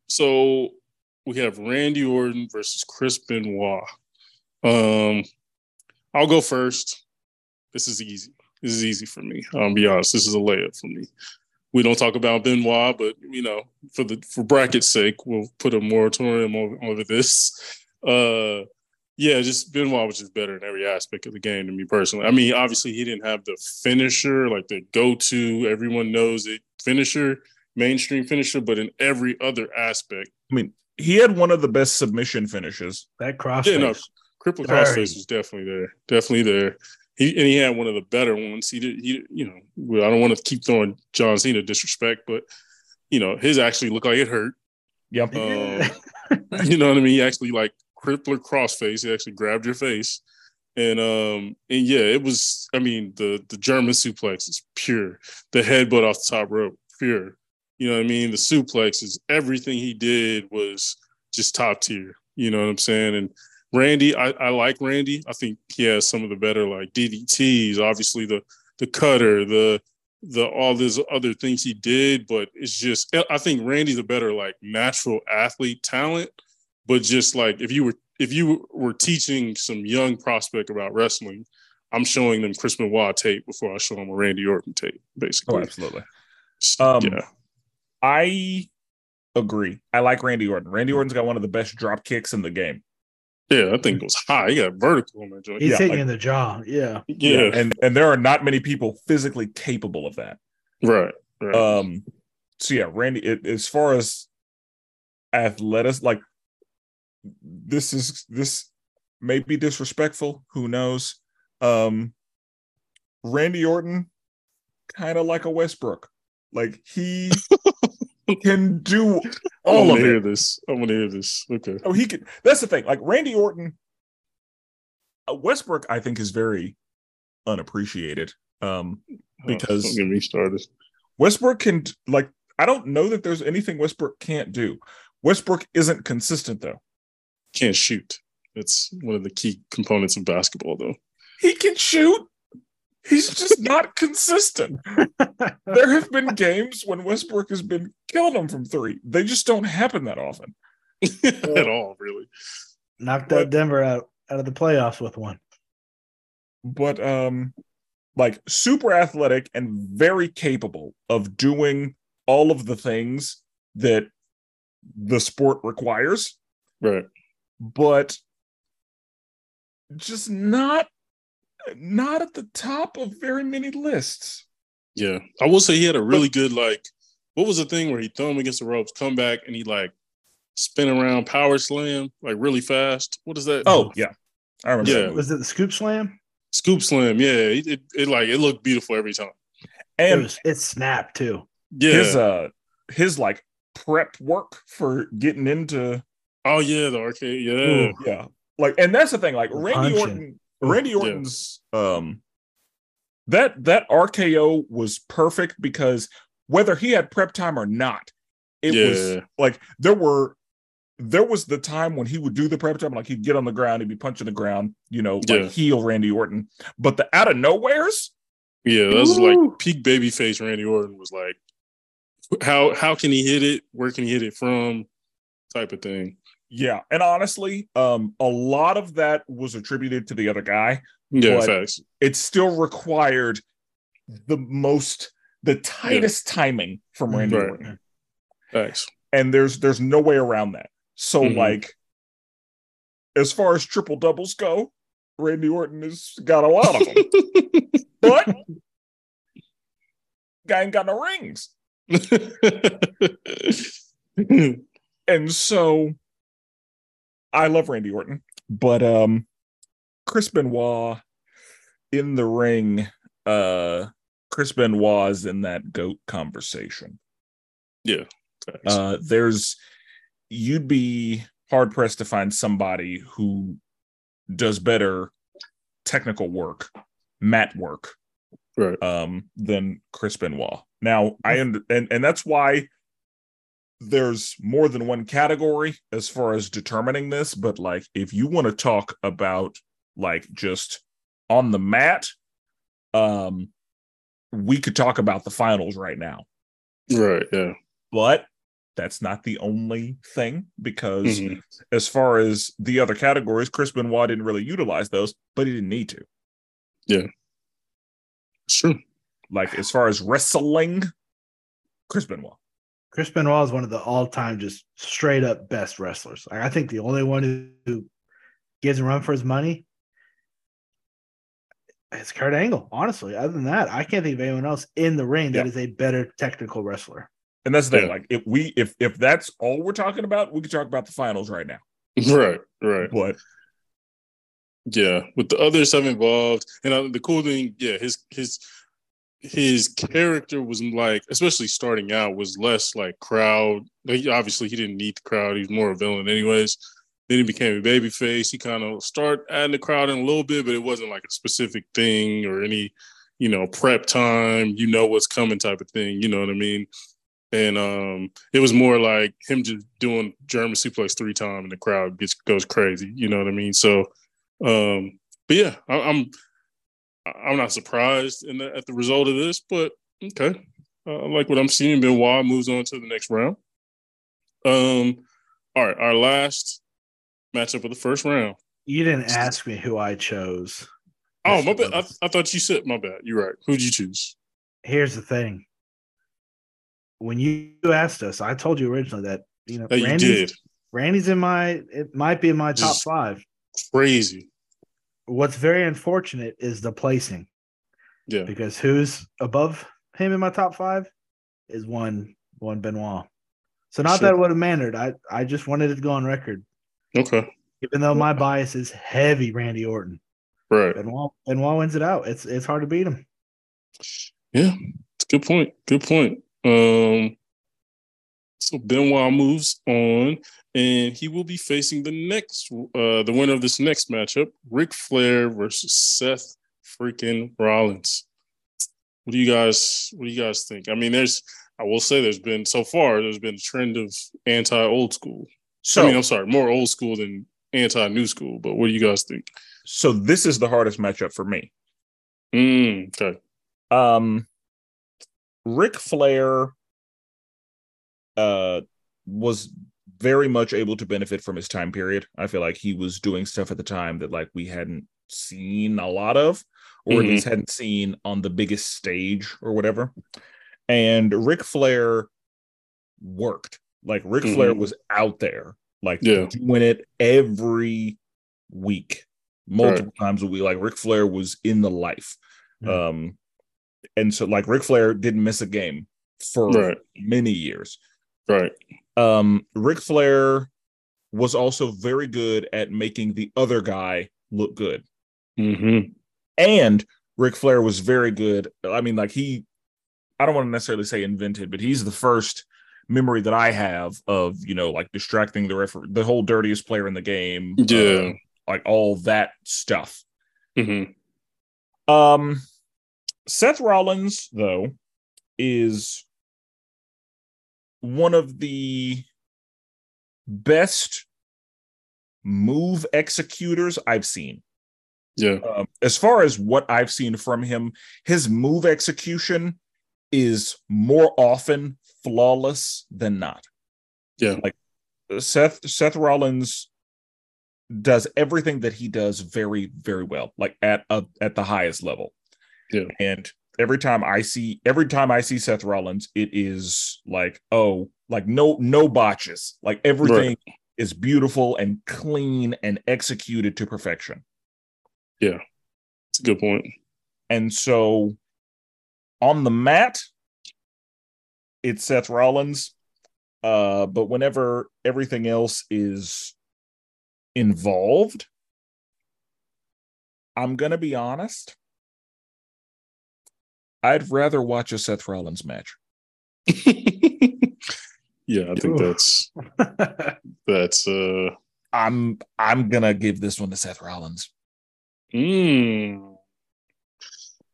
so we have Randy Orton versus Chris Benoit. Um, I'll go first. This is easy. This is easy for me. I'll be honest. This is a layup for me. We don't talk about Benoit, but you know, for the for bracket's sake, we'll put a moratorium over, over this. Uh, yeah, just Benoit was just better in every aspect of the game to me personally. I mean, obviously he didn't have the finisher, like the go-to, everyone knows it finisher, mainstream finisher, but in every other aspect, I mean, he had one of the best submission finishes. That crossface. Yeah, no, Cripple Very. Crossface was definitely there, definitely there. He and he had one of the better ones. He did, he, you know, I don't want to keep throwing John Cena disrespect, but you know, his actually looked like it hurt. Yep. Um, you know what I mean? He actually like crippler crossface. He actually grabbed your face. And um and yeah, it was I mean the the German suplex is pure. The headbutt off the top rope, pure. You know what I mean? The suplexes, everything he did was just top tier. You know what I'm saying? And Randy, I, I like Randy. I think he has some of the better like DDTs, obviously the the cutter, the the all these other things he did, but it's just I think Randy's a better like natural athlete talent, but just like if you were if you were teaching some young prospect about wrestling, I'm showing them Chris Benoit tape before I show them a Randy Orton tape, basically. Oh, basically. absolutely. Um, yeah, I agree. I like Randy Orton. Randy Orton's got one of the best drop kicks in the game. yeah, I think it was high. He got vertical on that joint. He's Yeah, hitting like- in the jaw. Yeah. yeah, And and there are not many people physically capable of that. right, right. Um so yeah, Randy it, as far as athletics like this is this may be disrespectful, who knows. Um Randy Orton kind of like a Westbrook. Like he can do I all want of to hear it. this. I want to hear this. Okay. Oh, he could. That's the thing. Like Randy Orton, uh, Westbrook, I think is very unappreciated. Um, Because- Oh, get me started. Westbrook can like. I don't know that there's anything Westbrook can't do. Westbrook isn't consistent though. Can't shoot. That's one of the key components of basketball, though. He can shoot. He's just not consistent. There have been games when Westbrook has been killing them from three. They just don't happen that often. At all, really. Knocked But- that Denver out, out of the playoffs with one. but um like super athletic and very capable of doing all of the things that the sport requires Right. But just not not at the top of very many lists Yeah. I will say he had a really good, like, what was the thing where he threw him against the ropes, come back, and he, like, spin around power slam, like, really fast? What is that? oh yeah i remember Yeah. Was it the scoop slam? Scoop slam. Yeah. It, it, it, like, it looked beautiful every time. it and was it snapped too. Yeah. his uh his like prep work for getting into oh, yeah. The RKO. Yeah. Ooh. yeah like and that's the thing like randy punching. orton randy Yeah. orton's um that that rko was perfect because whether he had prep time or not it was like there were there was the time when he would do the prep time, like he'd get on the ground, he'd be punching the ground, you know, like Yeah. heel Randy Orton. But the out of nowheres, Yeah, that was Ooh. like peak babyface Randy Orton was like, how how can he hit it? Where can he hit it from? Type of thing. Yeah. And honestly, um, a lot of that was attributed to the other guy. Yeah, facts. It still required the most, the tightest timing from Randy Right. Orton. Facts. and there's there's no way around that. So Mhm. like as far as triple doubles go, Randy Orton has got a lot of them. but guy ain't got no rings. And so I love Randy Orton, but um Chris Benoit in the ring, uh Chris Benoit is in that goat conversation. Facts. uh there's you'd be hard pressed to find somebody who does better technical work mat work right. um than chris benoit now i and and that's why there's more than one category as far as determining this but like if you want to talk about like just on the mat um we could talk about the finals right now Right. Yeah. but that's not the only thing because Mhm. as far as the other categories, Chris Benoit didn't really utilize those, but he didn't need to. It's true. Like as far as wrestling, Chris Benoit. Chris Benoit is one of the all-time just straight up best wrestlers. Like, I think the only one who, who gives a run for his money is Kurt Angle. Honestly, other than that, I can't think of anyone else in the ring that Yeah. is a better technical wrestler. And that's the thing. Yeah. Like if we if if that's all we're talking about, we could talk about the finals right now. Right. Right. But Yeah, with the other stuff involved, and uh, the cool thing, yeah, his his his character was like, especially starting out, was less like crowd. Like, obviously, he didn't need the crowd; he was more a villain, anyways. Then he became a baby face. He kind of started adding the crowd in a little bit, but it wasn't like a specific thing or any, you know, prep time. You know what's coming type of thing. You know what I mean? And um, it was more like him just doing German suplex three times, and the crowd gets goes crazy. You know what I mean? So. Um, but yeah, I, I'm I'm not surprised in the, at the result of this, but okay, uh, like what I'm seeing. Benoit moves on to the next round. Um, all right, our last matchup of the first round. You didn't ask me who I chose. Oh my bad. I, I thought you said my bad. You're right. Who'd you choose? Here's the thing. When you asked us, I told you originally that you know That you Randy's, did. Randy's in my it might be in my top five. Crazy. What's very unfortunate is the placing Yeah. because who's above him in my top five is one one Benoit. So not Sure. that it would have mattered. I I just wanted it to go on record, Okay. even though my bias is heavy Randy Orton. Right. Benoit Benoit wins it out. It's it's hard to beat him. Yeah. It's a good point. Good point. Um. So Benoit moves on, and he will be facing the next, uh, the winner of this next matchup, Ric Flair versus Seth freaking Rollins. What do you guys? What do you guys think? I mean, there's, I will say, there's been so far, there's been a trend of anti old school. so I mean, I'm sorry, more old school than anti new school. But what do you guys think? so this is the hardest matchup for me. Mm, okay. Um Ric Flair uh was very much able to benefit from his time period. I feel like he was doing stuff at the time that like we hadn't seen a lot of, or at Mhm. least hadn't seen on the biggest stage or whatever. And Ric Flair worked. Like Ric Flair Mhm. was out there, like Yeah. doing it every week, multiple times a week. Like Ric Flair was in the life. Mhm. Um, and so like Ric Flair didn't miss a game for Right. many years. Right. Um, Ric Flair was also very good at making the other guy look good. Mm-hmm. And Ric Flair was very good. I mean, like he, I don't want to necessarily say invented, but he's the first memory that I have of, you know, like distracting the referee, the whole dirtiest player in the game. uh, Yeah. like all that stuff. Mm-hmm. Um, Seth Rollins, though, is one of the best move executors I've seen. Yeah. Um, as far as what I've seen from him, his move execution is more often flawless than not. Yeah. Like Seth Seth Rollins does everything that he does very very well, like at a, at the highest level. Yeah. And every time I see every time I see Seth Rollins, it is like, oh, like no no botches. Like everything right. is beautiful and clean and executed to perfection. Yeah. It's a good point. And so on the mat, it's Seth Rollins. Uh, but whenever everything else is involved, I'm gonna be honest. I'd rather watch a Seth Rollins match. yeah, I think that's that's uh I'm I'm gonna give this one to Seth Rollins. Mm,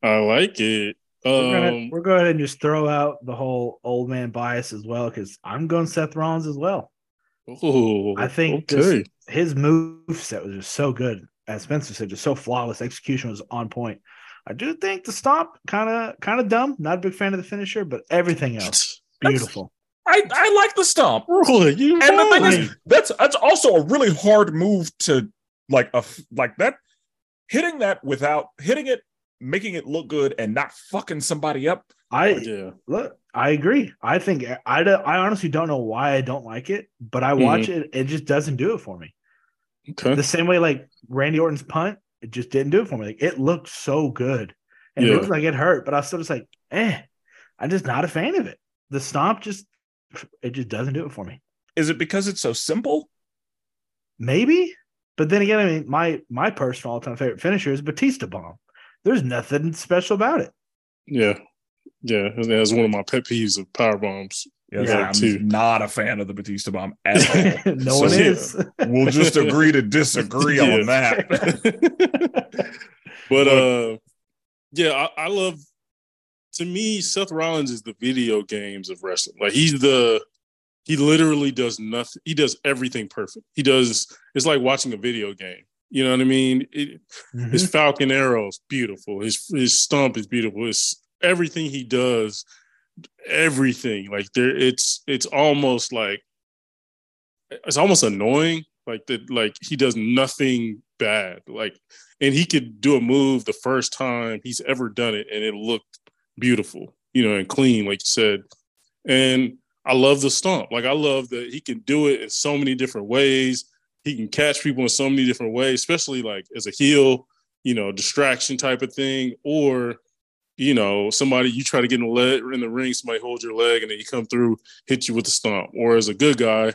I like it. Um, we're, gonna, we're going to just throw out the whole old man bias as well because I'm going Seth Rollins as well. Oh, I think okay. this, his move set was just so good. As Spenser said, just so flawless. Execution was on point. I do think the stomp kind of kind of dumb. Not a big fan of the finisher, but everything else beautiful. I, I like the stomp. Really? You and the thing is, that's that's also a really hard move to like a like that hitting that without hitting it, making it look good, and not fucking somebody up. I yeah. look. I agree. I think I I honestly don't know why I don't like it, but I watch mm-hmm. it. It just doesn't do it for me. Okay. The same way like Randy Orton's punt, it just didn't do it for me. Like it looked so good, and yeah. it looked like it hurt, but I was still just like, eh. I'm just not a fan of it. The stomp just it just doesn't do it for me. Is it because it's so simple? Maybe, but then again, I mean, my my personal all time favorite finisher is Batista Bomb. There's nothing special about it. Yeah, yeah, that's one of my pet peeves of power bombs. Yes, yeah, I'm too. not a fan of the Batista bomb at all. no so, one is. we'll just agree to disagree on that. but uh, yeah, I, I, love. To me, Seth Rollins is the video games of wrestling. Like he's the, he literally does nothing. He does everything perfect. He does. It's like watching a video game. You know what I mean? It, mm-hmm. His Falcon Arrows beautiful. His his stump is beautiful. His everything he does everything. Like there it's it's almost like it's almost annoying like that like he does nothing bad. Like and he could do a move the first time he's ever done it and it looked beautiful you know and clean like you said. And i love the stomp. Like i love that he can do it in so many different ways. He can catch people in so many different ways especially like as a heel you know distraction type of thing or you know, somebody you try to get in the leg in the ring, somebody hold your leg and then you come through, hit you with a stomp. Or as a good guy,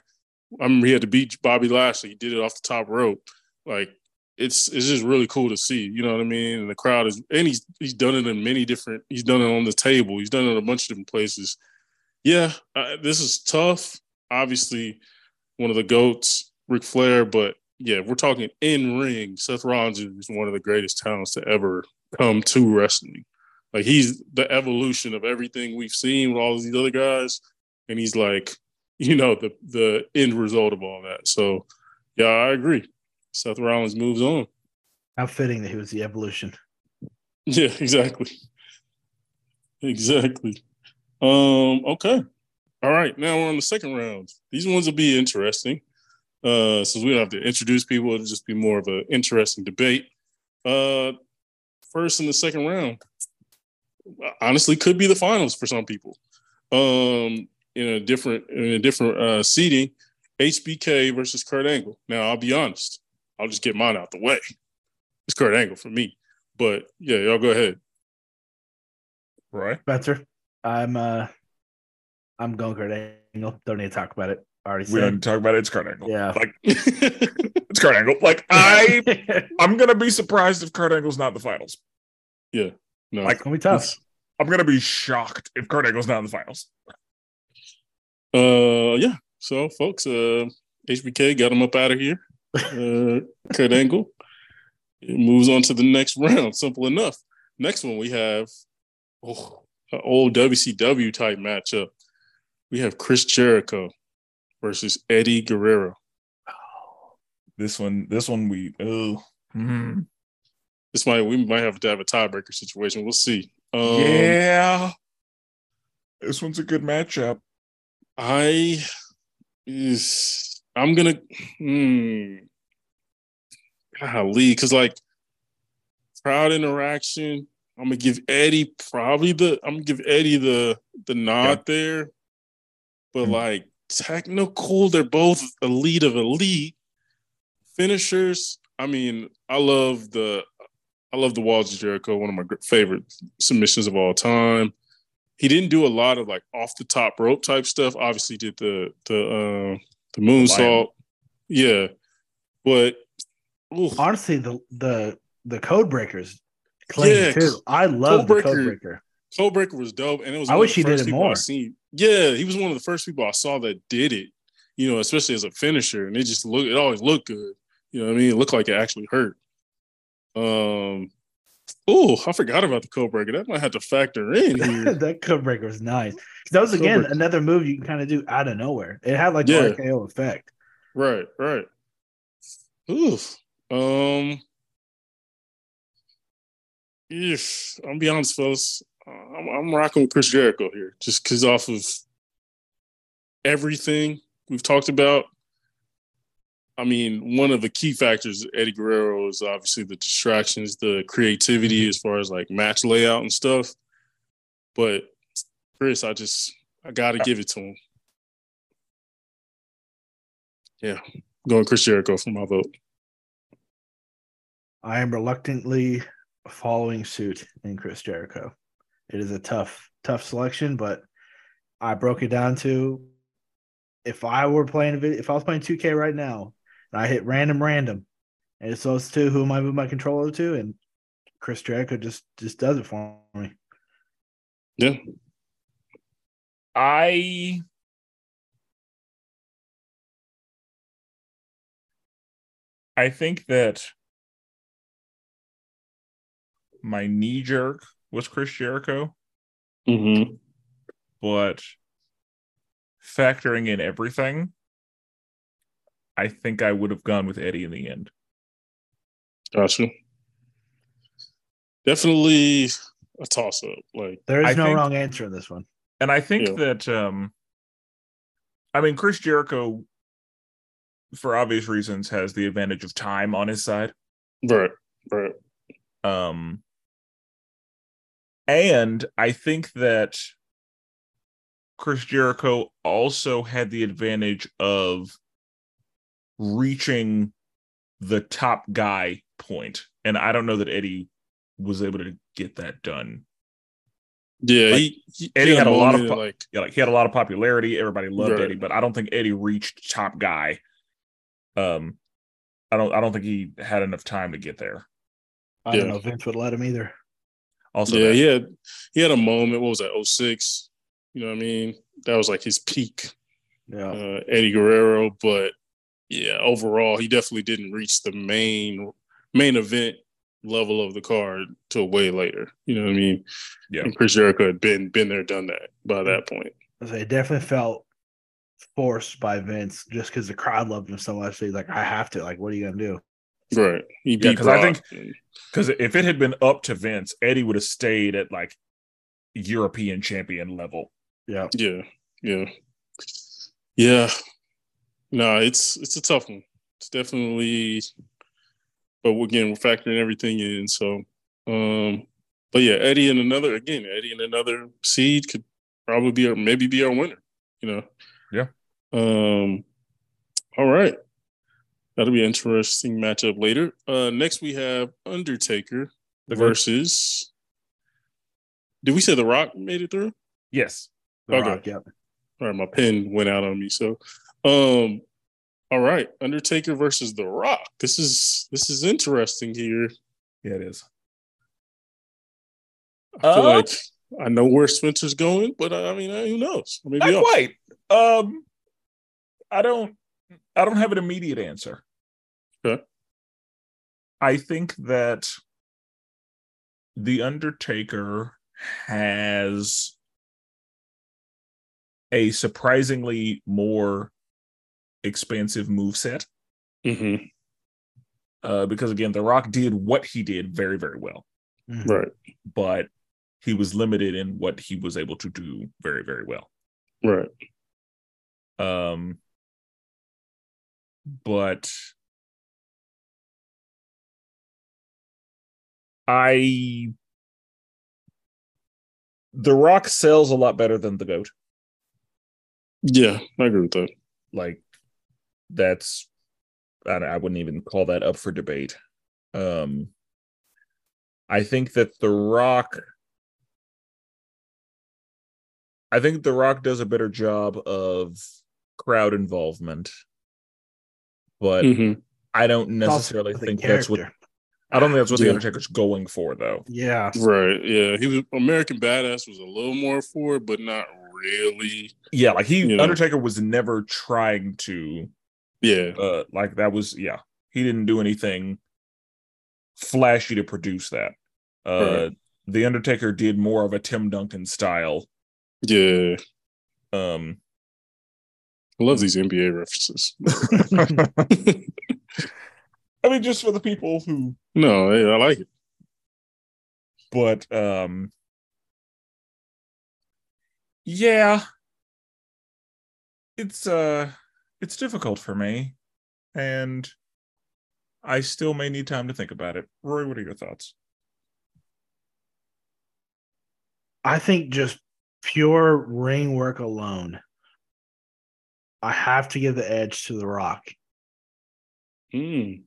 I remember he had to beat Bobby Lashley. He did it off the top rope. Like it's it's just really cool to see. You know what I mean? And the crowd is and he's he's done it in many different. He's done it on the table. He's done it in a bunch of different places. Yeah, uh, this is tough. Obviously, one of the goats, Ric Flair, but yeah, we're talking in ring. Seth Rollins is one of the greatest talents to ever come to wrestling. Like he's the evolution of everything we've seen with all these other guys, and he's like, you know, the the end result of all that. So, yeah, I agree. Seth Rollins moves on. How fitting that he was the evolution. Yeah, exactly. Exactly. Um, okay. All right. Now we're on the second round. These ones will be interesting. Uh, since we don't have to introduce people, it'll just be more of an interesting debate. Uh, first in the second round, honestly could be the finals for some people. Um, in a different in a different uh, seating, HBK versus Kurt Angle. Now I'll be honest, I'll just get mine out the way. It's Kurt Angle for me, but yeah, y'all go ahead. Right, Spenser, I'm uh, I'm going Kurt Angle. Don't need to talk about it. I already we don't talk about it. It's Kurt Angle. Yeah, like it's Kurt Angle. Like I, I'm gonna be surprised if Kurt Angle's not the finals. Yeah, no, like, gonna be tough. I'm gonna be shocked if Kurt Angle's not in the finals. Uh, yeah. So, folks, uh, HBK got him up out of here. Uh, Kurt Angle it moves on to the next round. Simple enough. Next one we have oh, an old WCW type matchup. We have Chris Jericho versus Eddie Guerrero. This one, this one, we oh, mm. This might we might have to have a tiebreaker situation. We'll see. Um, yeah. This one's a good matchup. I is I'm gonna hmm golly, because like crowd interaction, I'm gonna give Eddie probably the I'm gonna give Eddie the the nod Yeah. there. But Mhm. like technical, they're both elite of elite. Finishers, I mean, I love the I love the Walls of Jericho, one of my favorite submissions of all time. He didn't do a lot of like off the top rope type stuff. Obviously, did the the uh, the moonsault, yeah. But ooh, Honestly, the the the code breakers clean Yeah, too. I love the code Codebreaker- breaker. Codebreaker was dope, and it was. I wish he did it people I more. seen. Yeah, he was one of the first people I saw that did it. You know, especially as a finisher, and it just looked. It always looked good. You know what I mean? It looked like it actually hurt. Um. Oh, I forgot about the Codebreaker. That might have to factor in here. that code breaker was nice. That was again Codebreaker. another move you can kind of do out of nowhere. It had like Yeah. RKO effect. right, right. Oof. Um. If I'm be honest, fellas, uh, I'm, I'm rocking with Chris Jericho here, just because off of everything we've talked about. I mean, one of the key factors Eddie Guerrero is obviously the distractions, the creativity as far as like match layout and stuff. But Chris, I just I gotta give it to him. Yeah, going Chris Jericho for my vote. I am reluctantly following suit in Chris Jericho. It is a tough, tough selection, but I broke it down to if I were playing a video, if I was playing 2K right now I hit random random and it's those two, who am I move my controller to? And Chris Jericho just just does it for me. Yeah, I I think that my knee jerk was Chris Jericho, mm-hmm. but factoring in everything, I think I would have gone with Eddie in the end. gotcha. Definitely a toss up. Like, There is I no think- wrong answer in this one. And I think Yeah. that um I mean Chris Jericho for obvious reasons has the advantage of time on his side. right, right. Um and I think that Chris Jericho also had the advantage of reaching the top guy point. And I don't know that Eddie was able to get that done. Yeah, Like, he, he Eddie had a lot of moment fu- like yeah, like he had a lot of popularity. Everybody loved Right. Eddie, but I don't think Eddie reached top guy. Um, I don't. I don't think he had enough time to get there. I don't Yeah. know if Vince would let him either. Also, yeah, that- he had he had a moment. What was that? 06? You know what I mean? That was like his peak, Yeah. uh, Eddie Guerrero. But yeah, overall, he definitely didn't reach the main main event level of the card till way later. You know what I mean? Yeah. And Chris Jericho had been been there, done that by that mm-hmm. point. I it definitely felt forced by Vince just because the crowd loved him so much. He's like, I have to. Like, what are you gonna do? Right. He Yeah, beat 'cause I think- because if it had been up to Vince, Eddie would have stayed at like European champion level. Yeah. Yeah, yeah, yeah. No, it's it's a tough one. It's definitely, but again, we're factoring everything in. So, um, but yeah, Eddie and another again, Eddie and another seed could probably be our maybe be our winner. You know. Yeah. Um. All right. That'll be an interesting matchup later. Uh, next we have Undertaker The versus. Did we say The Rock made it through? Yes. The Okay. Rock, yep. All right, my pen went out on me. So, um, all right, Undertaker versus The Rock. This is this is interesting here. Yeah, it is. I feel Uh, like I know where Spenser's going, but I, I mean, uh, who knows? Maybe Not off. quite. Um, I don't. I don't have an immediate answer. Okay. I think that the Undertaker has a surprisingly more expansive move set. hmm Uh, because again, The Rock did what he did very, very well, Mhm. Right. but he was limited in what he was able to do very, very well. Right. Um, but I, The Rock sells a lot better than the Goat. Yeah, I agree with that. Like, that's I, I wouldn't even call that up for debate. Um, I think that The Rock. I think The Rock does a better job of crowd involvement, but hmm I don't necessarily the think that's what. I don't think that's what the Undertaker's going for, though. Yeah. Right. Yeah. He was American Badass was a little more for but not really. Yeah, like he You know. Undertaker was never trying to Yeah. uh like that was yeah, he didn't do anything flashy to produce that. Uh Right. the Undertaker did more of a Tim Duncan style. Yeah. Um I love these NBA references. I mean just for the people who no, I like it. but um yeah it's uh it's difficult for me and i still may need time to think about it roy what are your thoughts I think just pure ring work alone, I have to give the edge to The Rock Mm.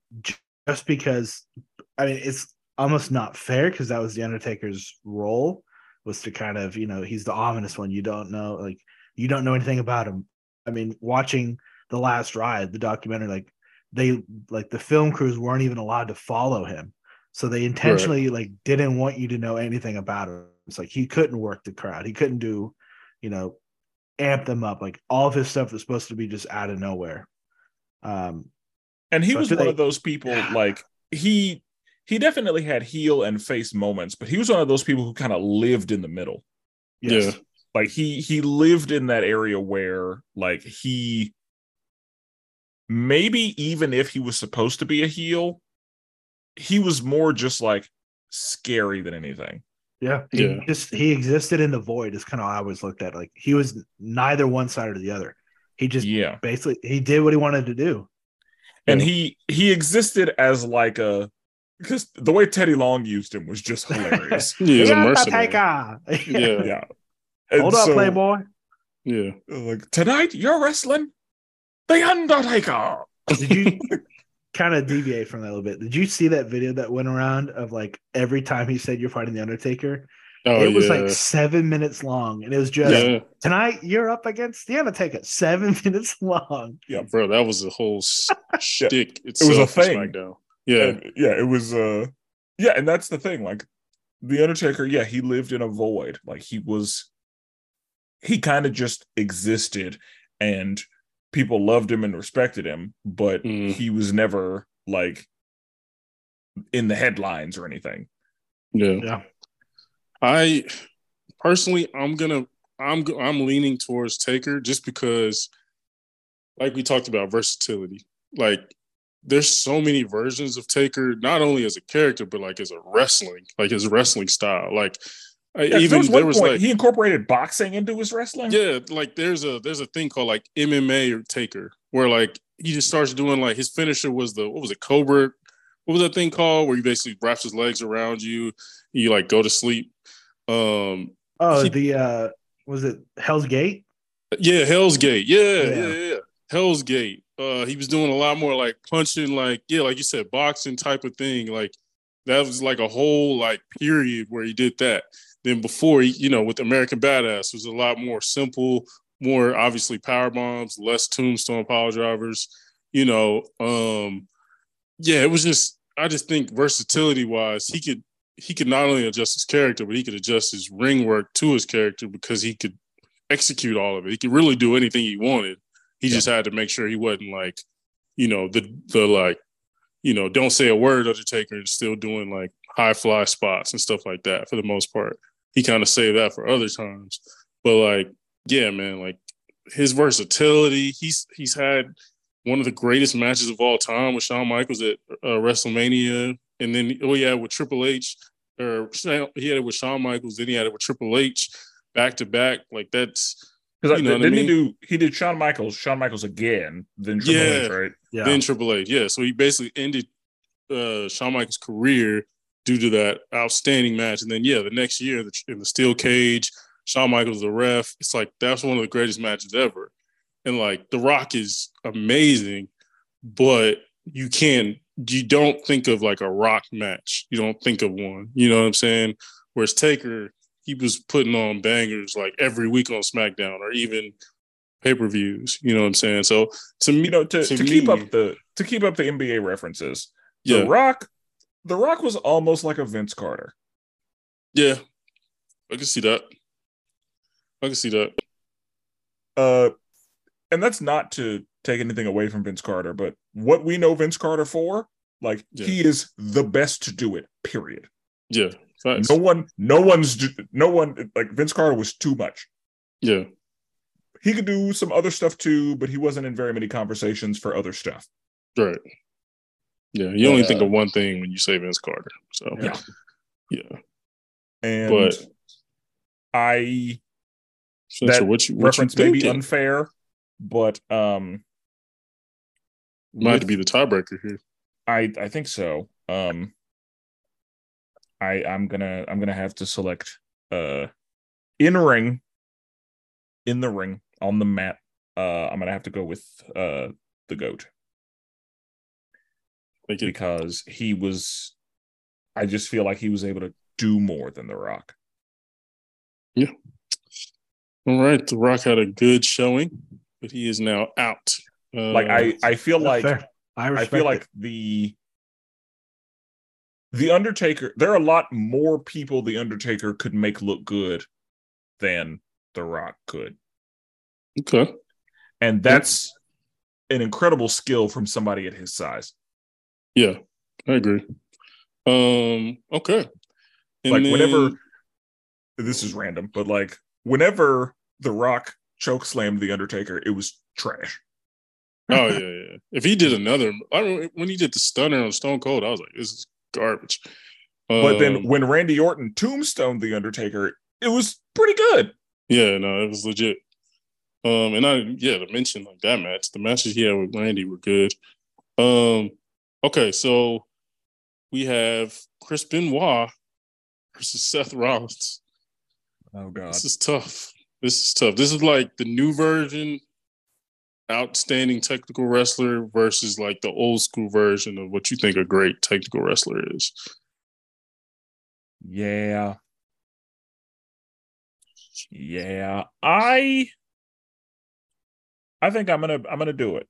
just because I mean it's almost not fair because that was the Undertaker's role was to kind of you know he's the ominous one you don't know like you don't know anything about him. I mean watching the last ride the documentary like they like the film crews weren't even allowed to follow him so they intentionally like didn't want you to know anything about him. It's like he couldn't work the crowd he couldn't do you know amp them up like all of his stuff was supposed to be just out of nowhere. Um, and he was one like- of those people like he he definitely had heel and face moments but he was one of those people who kind of lived in the middle yes. Yeah. like he he lived in that area where like he maybe even if he was supposed to be a heel he was more just like scary than anything Yeah, he Yeah. just he existed in the void. Is kind of how I always looked at. it. Like he was neither one side or the other. He just yeah basically he did what he wanted to do. and Yeah. he he existed as like a because the way teddy long used him was just hilarious Yeah, he's a mercenary. Undertaker! Yeah. yeah And Hold up, so, Playboy. Yeah. like tonight you're wrestling the undertaker Did you kind of deviate from that a little bit? Did you see that video that went around of like every time he said you're fighting the Undertaker? Oh it was yeah. like seven minutes long, and it was just yeah. tonight you're up against the Undertaker. Seven minutes long. Yeah, bro, that was a whole s- It was a itself for thing. SmackDown. Yeah. And, yeah, it was uh yeah, and that's the thing. Like the Undertaker, yeah, he lived in a void. Like he was he kind of just existed and people loved him and respected him, but Mm. he was never like in the headlines or anything. Yeah. Yeah. I personally, I'm gonna, I'm, go- I'm leaning towards Taker just because, like we talked about, versatility. Like, there's so many versions of Taker, not only as a character, but like as a wrestling, like his wrestling style. Like, I, Yeah, 'cause even one there was point like, he incorporated boxing into his wrestling. yeah, like there's a there's a thing called like MMA or Taker, where like he just starts doing like his finisher was the what was it, Cobra? What was that thing called? Where he basically wraps his legs around you, you like go to sleep. Um, Oh, He- the uh was it Hell's Gate? yeah, Hell's Gate. Yeah, yeah, Yeah. yeah. yeah. Hell's Gate. Uh, he was doing a lot more like punching, like yeah, like you said, boxing type of thing. Like that was like a whole like period where he did that. Then before, you know, with American Badass, it was a lot more simple, more obviously power bombs, less tombstone power drivers. You know, um, yeah, it was just I just think versatility wise, he could he could not only adjust his character, but he could adjust his ring work to his character because he could execute all of it. He could really do anything he wanted. He just had to make sure he wasn't like, you know, the the like, you know, don't say a word Undertaker and still doing like high fly spots and stuff like that for the most part. He kind of saved that for other times. But like, yeah, man, like his versatility, he's he's had one of the greatest matches of all time with Shawn Michaels at uh, WrestleMania, and then oh yeah, with Triple H, or he had it with Shawn Michaels, then he had it with Triple H, back to back. Like that's because didn't I mean? he do he did Shawn Michaels, Shawn Michaels again, then Triple yeah, H, right? Yeah, then Triple H, yeah. So he basically ended uh, Shawn Michaels' career due to that outstanding match, and then yeah, the next year in the steel cage, Shawn Michaels the ref. It's like that's one of the greatest matches ever, and like The Rock is amazing, but you can't you don't think of like a Rock match. You don't think of one. You know what I'm saying? Whereas Taker he was putting on bangers like every week on SmackDown or even pay per views. You know what I'm saying? So to me, you know, to, to, to me, keep up the to keep up the NBA references, yeah. The Rock, The Rock was almost like a Vince Carter. Yeah, I can see that. I can see that. Uh, and that's not to take anything away from Vince Carter, but what we know Vince Carter for, like yeah. he is the best to do it. Period. Yeah. Facts. No one, no one's, no one like Vince Carter was too much. Yeah. He could do some other stuff too, but he wasn't in very many conversations for other stuff. Right. Yeah. You only uh, think of one thing when you say Vince Carter. So yeah. Yeah. And but I that what you, what reference may be unfair, but um might with, be the tiebreaker here. I I think so. Um I I'm gonna I'm gonna have to select uh in ring in the ring on the mat. Uh I'm gonna have to go with uh the goat. Because he was I just feel like he was able to do more than the rock. Yeah. All right. The Rock had a good showing, but he is now out. Uh, like I, I feel like I, I feel like the the Undertaker, there are a lot more people the Undertaker could make look good than The Rock could. Okay. And that's an incredible skill from somebody at his size. Yeah, I agree. Um, okay. And like then... whenever this is random, but like whenever The Rock choke slammed The Undertaker, it was trash. oh yeah, yeah. If he did another, I don't. When he did the stunner on Stone Cold, I was like, "This is garbage. But then um, when Randy Orton tombstoned the Undertaker, it was pretty good. Yeah, no, it was legit. Um, and I yeah, to mention like that match, the matches he had with Randy were good. Um, okay, so we have Chris Benoit versus Seth Rollins. Oh god. This is tough. This is tough. This is like the new version outstanding technical wrestler versus like the old school version of what you think a great technical wrestler is. Yeah. Yeah. I I think I'm going to I'm going to do it.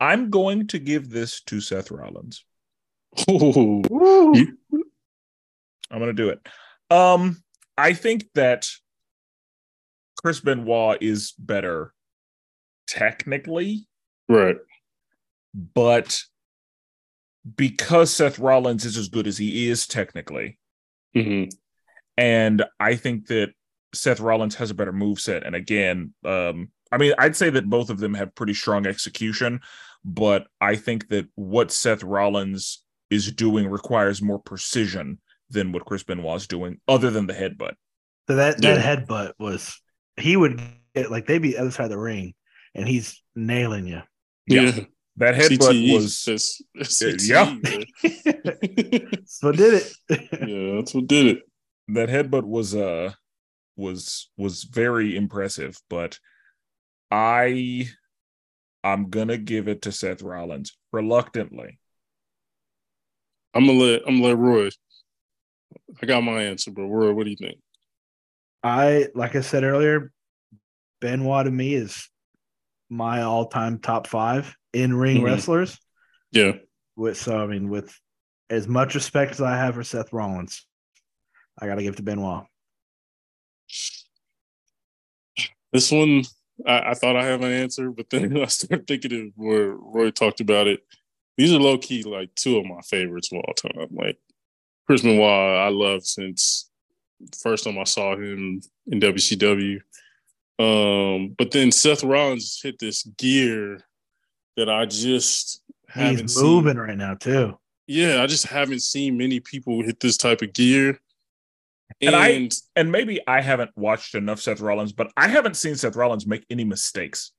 I'm going to give this to Seth Rollins. Ooh. I'm going to do it. Um I think that Chris Benoit is better technically. Right. But because Seth Rollins is as good as he is technically, mm-hmm. and I think that Seth Rollins has a better move set. And again, um, I mean, I'd say that both of them have pretty strong execution, but I think that what Seth Rollins is doing requires more precision than what Chris Benoit is doing, other than the headbutt. So that that yeah. headbutt was he would get like they'd be the other side of the ring and he's nailing you. Yeah. yeah. That headbutt was just yeah. that's what did it. yeah, that's what did it. That headbutt was uh was was very impressive, but I I'm gonna give it to Seth Rollins reluctantly. I'm gonna let I'm gonna let Roy. I got my answer, but Roy, what do you think? I like I said earlier, Benoit to me is my all-time top five in-ring mm-hmm. wrestlers. Yeah. With so I mean, with as much respect as I have for Seth Rollins, I got to give to Benoit. This one, I, I, thought I have an answer, but then I started thinking of where Roy talked about it. These are low key like two of my favorites of all time. Like Chris Benoit, I love since first time I saw him in WCW. Um, but then Seth Rollins hit this gear that I just haven't He's seen. moving right now too. Yeah, I just haven't seen many people hit this type of gear. And I- And And maybe I haven't watched enough Seth Rollins, but I haven't seen Seth Rollins make any mistakes.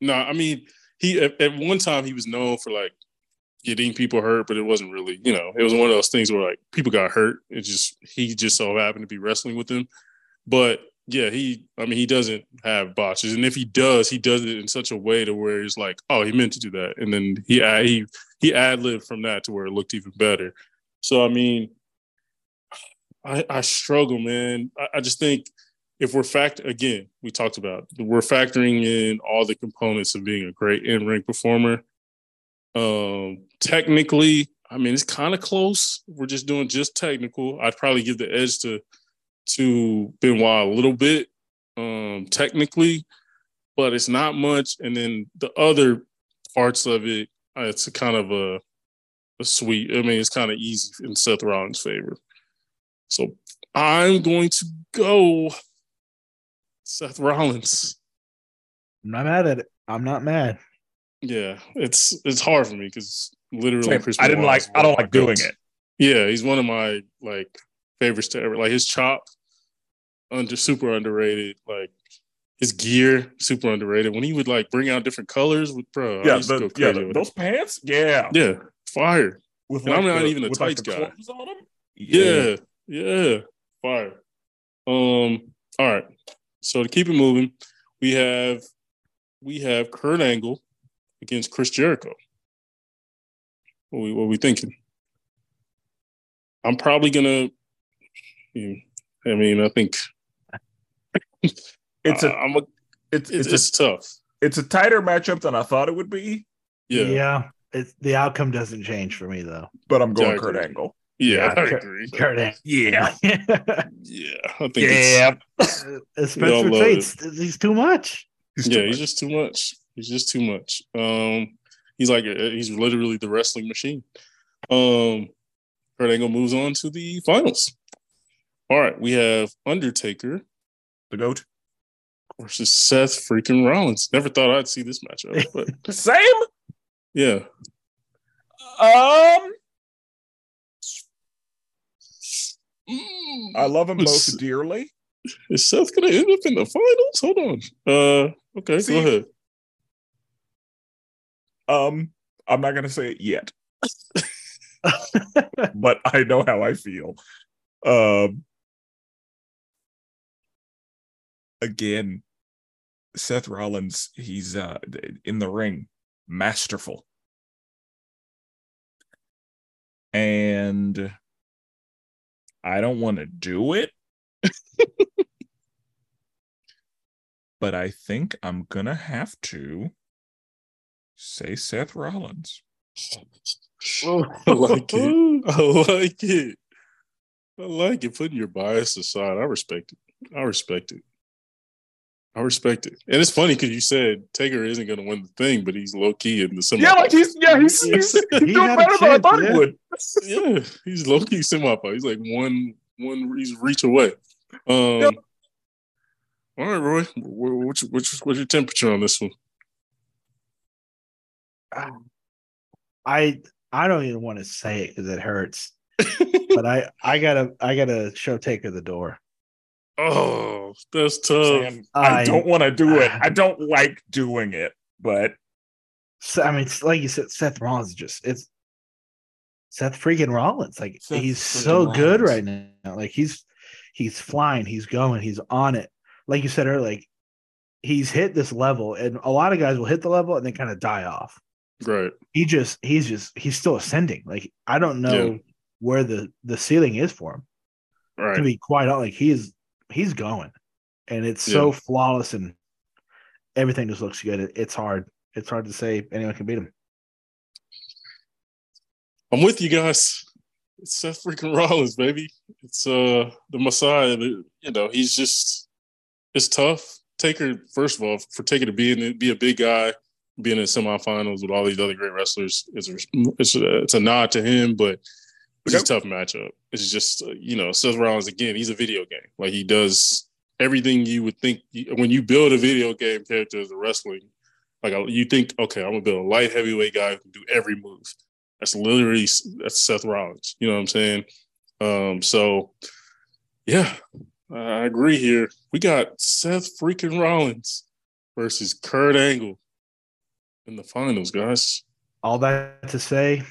no, I mean, he at, at one time he was known for like getting people hurt, but it wasn't really, you know, it was one of those things where like people got hurt. It just he just so happened to be wrestling with them. But yeah, he I mean he doesn't have botches. And if he does, he does it in such a way to where it's like, oh, he meant to do that. And then he he he ad libbed from that to where it looked even better. So I mean, I I struggle, man. I, I just think if we're fact again, we talked about we're factoring in all the components of being a great in-ring performer. Um, technically, I mean, it's kind of close. We're just doing just technical. I'd probably give the edge to to Benoit a little bit, um, technically, but it's not much. And then the other parts of it, it's kind of a a sweet. I mean, it's kind of easy in Seth Rollins' favor. So I'm going to go Seth Rollins. I'm not mad at it. I'm not mad. Yeah, it's it's hard for me because literally Same. Chris I didn't like. I don't like doing it. Yeah, he's one of my like favorites to ever. Like his chop, under super underrated. Like his gear, super underrated. When he would like bring out different colors with bro, I Yeah, used to go the, yeah, the- with those pants. Yeah, yeah, fire. with And I'm not the- even a with, like, guy. clothes on 'em? Yeah, yeah, fire. Um, all right. So to keep it moving, we have we have Kurt Angle against Chris Jericho. What we what we thinking? I'm probably gonna. I mean, I think It's a I- I'm a, it's it's, it's it's, a tough. it's a tighter matchup than I thought it would be, Yeah, yeah, Yeah. It's, the outcome doesn't change for me though. but I'm going Yeah, I Kurt. Angle. Yeah, I Kurt- agree. Kurt Yeah, Yeah, I think yeah. it's, Especially love Fates. He's too much. He's yeah, too he's much. just too much. He's just too much. Um, he's like he's literally the wrestling machine. Um, Kurt Angle moves on to the finals. All right, we have Undertaker the goat. versus Seth freaking Rollins. Never thought I'd see this matchup, but Same. yeah. Um, Mm, I love them Is- both dearly. Is Seth gonna end up in the finals? Hold on. Uh, okay, See- go ahead. Um, I'm not gonna say it yet, but I know how I feel. Um, again, Seth Rollins, he's uh in the ring, masterful, and I don't want to do it. but I think I'm gonna have to say Seth Rollins. I like it. I like it. I like it. Putting your bias aside, I respect it. I respect it. I respect it. And it's funny because you said Taker isn't going to win the thing, but he's low key in the semi. Yeah, like he's yeah, he's, he's, he's He doing had a better than I thought yeah. he would. yeah, he's low key semi. He's like one one he's reach away. Um, Yep. All right, Roy. Wh- What's what's what's your temperature on this one? I I don't even want to say it because it hurts. but I I gotta I gotta show Taker the door. Oh, that's tough. Saying, I I- don't want to do it. I don't like doing it, but So, I mean, it's like you said, Seth Rollins is just it's Seth freaking Rollins. Like Seth he's freaking so good right now. Like he's he's flying, he's going, he's on it. Like you said earlier, like he's hit this level, and a lot of guys will hit the level and then kind of die off. Right. He just he's just he's still ascending. Like I don't know Yeah. where the the ceiling is for him. Right. To be quite honest, like he's he's going, and it's so flawless and everything just looks good. It, it's hard. It's hard to say anyone can beat him. I'm with you guys. It's Seth freaking Rollins, baby. It's uh the Messiah. You know, he's just it's tough. Taker, first of all, for Taker to be in be a big guy, being in the semifinals with all these other great wrestlers, a, it's a, it's a nod to him, but it's just a tough matchup. It's just uh, you know Seth Rollins again. He's a video game. Like he does everything you would think when you build a video game character as a wrestling. Like you think, okay, I'm gonna build a light heavyweight guy who can do every move. That's literally that's Seth Rollins. You know what I'm saying? Um, so yeah, I agree here. We got Seth freaking Rollins versus Kurt Angle in the finals, guys. All that to say,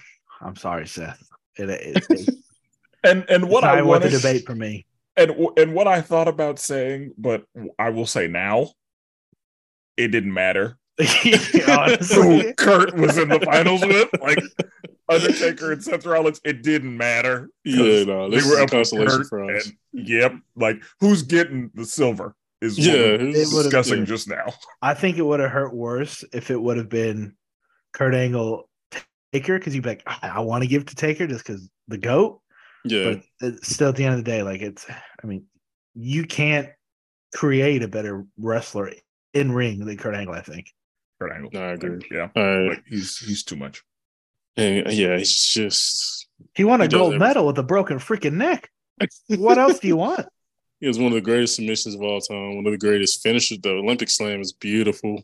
I'm sorry, Seth. It, it, it, and and what I want to debate for me, and and what I thought about saying, but I will say now, it didn't matter. Who Kurt was in the finals with, like Undertaker and Seth Rollins, it didn't matter. Yeah, no, this they were a consolation for us. And, yep, like who's getting the silver is yeah, they're discussing yeah. just now. I think it would have hurt worse if it would have been Kurt Angle Taker because you'd be like, I, I want to give to Taker just because the goat. Yeah, but still, at the end of the day, like it's, I mean, you can't create a better wrestler in ring than Kurt Angle. I think. Kurt Angle. No, I agree. Yeah, uh, like he's he's too much. And yeah, he's just he won a he gold medal with a broken freaking neck. what else do you want? He was one of the greatest submissions of all time. One of the greatest finishers. The Olympic Slam is beautiful.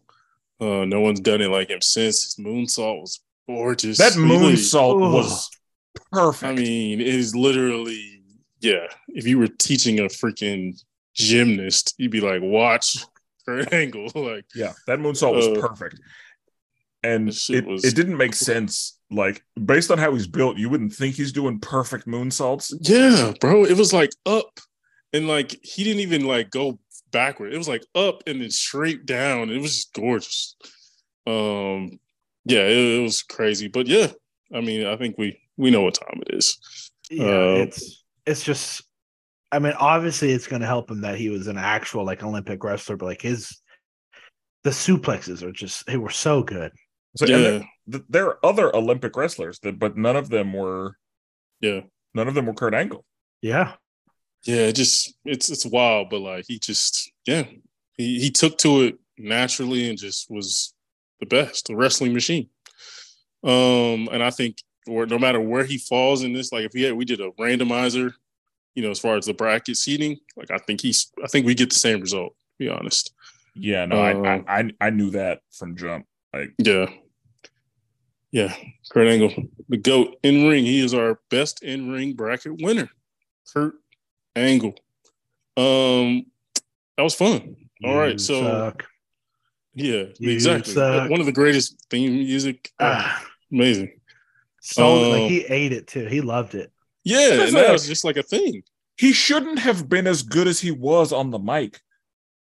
Uh, no one's done it like him since. His moonsault was gorgeous. That moonsault was perfect. I mean, it is literally yeah. If you were teaching a freaking gymnast, you'd be like, watch her Angle. like yeah, that moonsault was uh, perfect. And it, was... it didn't make sense. Like based on how he's built, you wouldn't think he's doing perfect moonsaults. Yeah, bro. It was like up and like he didn't even like go backward. It was like up and then straight down. It was just gorgeous. Um, yeah, it, it, was crazy. But yeah, I mean, I think we we know what time it is. Yeah, uh, it's it's just. I mean, obviously, it's going to help him that he was an actual like Olympic wrestler, but like his the suplexes are just they were so good. So, yeah. There, there, are other Olympic wrestlers that, but none of them were. Yeah, none of them were Kurt Angle. Yeah, yeah, it just it's it's wild, but like he just yeah, he he took to it naturally and just was the best, the wrestling machine. Um, and I think or no matter where he falls in this, like if we had we did a randomizer, you know, as far as the bracket seating, like I think he's I think we get the same result, be honest. Yeah, no, I, I, um, I I knew that from jump. Like yeah. Yeah, Kurt Angle, the GOAT in ring. He is our best in ring bracket winner. Kurt Angle. Um, that was fun. All right, so suck. Yeah, you exactly. Suck. One of the greatest theme music. Ah. Amazing. So um, like he ate it too. He loved it. Yeah, and that was just like a thing. He shouldn't have been as good as he was on the mic.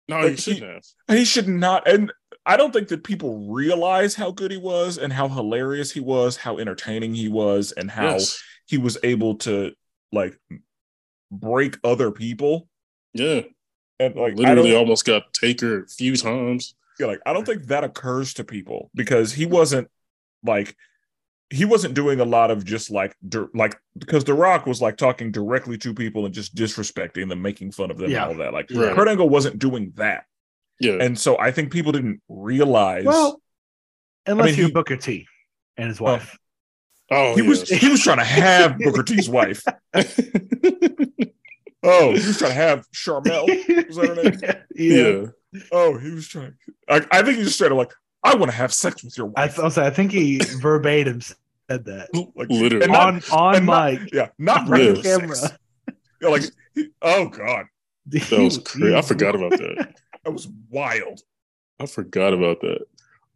No, like, he shouldn't he, have. He should not. And I don't think that people realize how good he was and how hilarious he was, how entertaining he was, and how yes. he was able to like break other people. Yeah. And like literally almost got Taker a few times. Yeah, like I don't think that occurs to people because he wasn't like he wasn't doing a lot of just like like because The Rock was like talking directly to people and just disrespecting them, making fun of them, yeah. and all that. Like right. Kurt Angle wasn't doing that. Yeah, and so I think people didn't realize. Well, unless I mean, you're he, Booker T and his oh. wife. Oh, he yes. was he was trying to have Booker T's wife. oh, he was trying to have Sharmell. Was that her name? Yeah. yeah. Oh, he was trying. I, I think he just straight up like, I want to have sex with your wife. I, I think he verbatim said that. Like, Literally on on mic. Not, yeah, not on camera. Yeah, like, oh god, that was crazy. I forgot about that. That was wild. I forgot about that.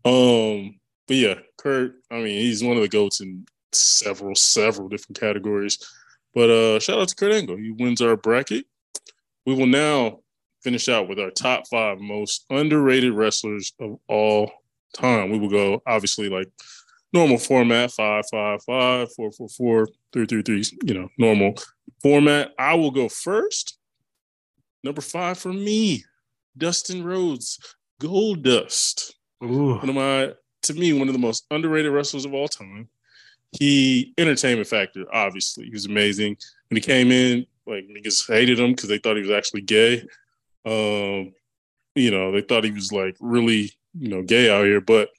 Um, but yeah, Kurt. I mean, he's one of the goats in several, several different categories. But uh, shout out to Kurt Angle. He wins our bracket. We will now finish out with our top five most underrated wrestlers of all time. We will go obviously like normal format five, five, five, four, four, four, three, three, three. You know, normal format. I will go first. Number five for me, Dustin Rhodes, Goldust. Ooh. One of my, to me, one of the most underrated wrestlers of all time he entertainment factor, obviously. He was amazing. When he came in, like niggas hated him because they thought he was actually gay. Um, you know, they thought he was like really, you know, gay out here. But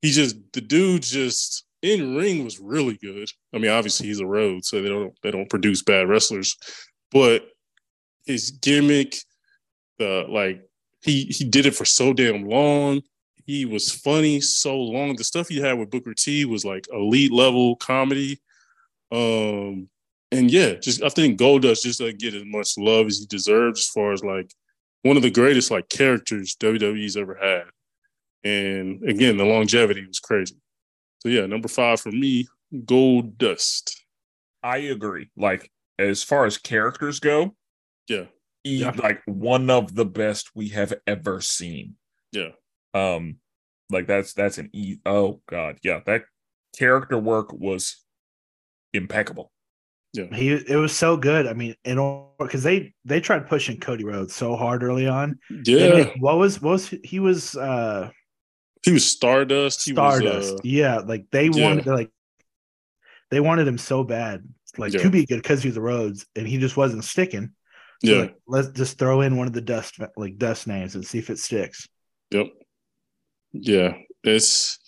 he just the dude just in ring was really good. I mean, obviously he's a road, so they don't they don't produce bad wrestlers. But his gimmick, the like he he did it for so damn long. He was funny so long. The stuff he had with Booker T was like elite level comedy. Um, and yeah, just I think Goldust just doesn't get as much love as he deserves as far as like one of the greatest like characters WWE's ever had. And again, the longevity was crazy. So yeah, number five for me, Goldust. I agree. Like as far as characters go, Yeah, he- Yeah. like one of the best we have ever seen. yeah, Um, like that's that's an e. Oh god, yeah, that character work was impeccable. Yeah. He it was so good. I mean, in because they they tried pushing Cody Rhodes so hard early on. Yeah, made- what was what was he was uh he was Stardust. He Stardust. Was, uh, yeah, like they yeah. wanted like they wanted him so bad, like Yeah. to be good because he was the Rhodes, and he just wasn't sticking. So, yeah, like, let's just throw in one of the dust like dust names and see if it sticks. yep, yeah. It's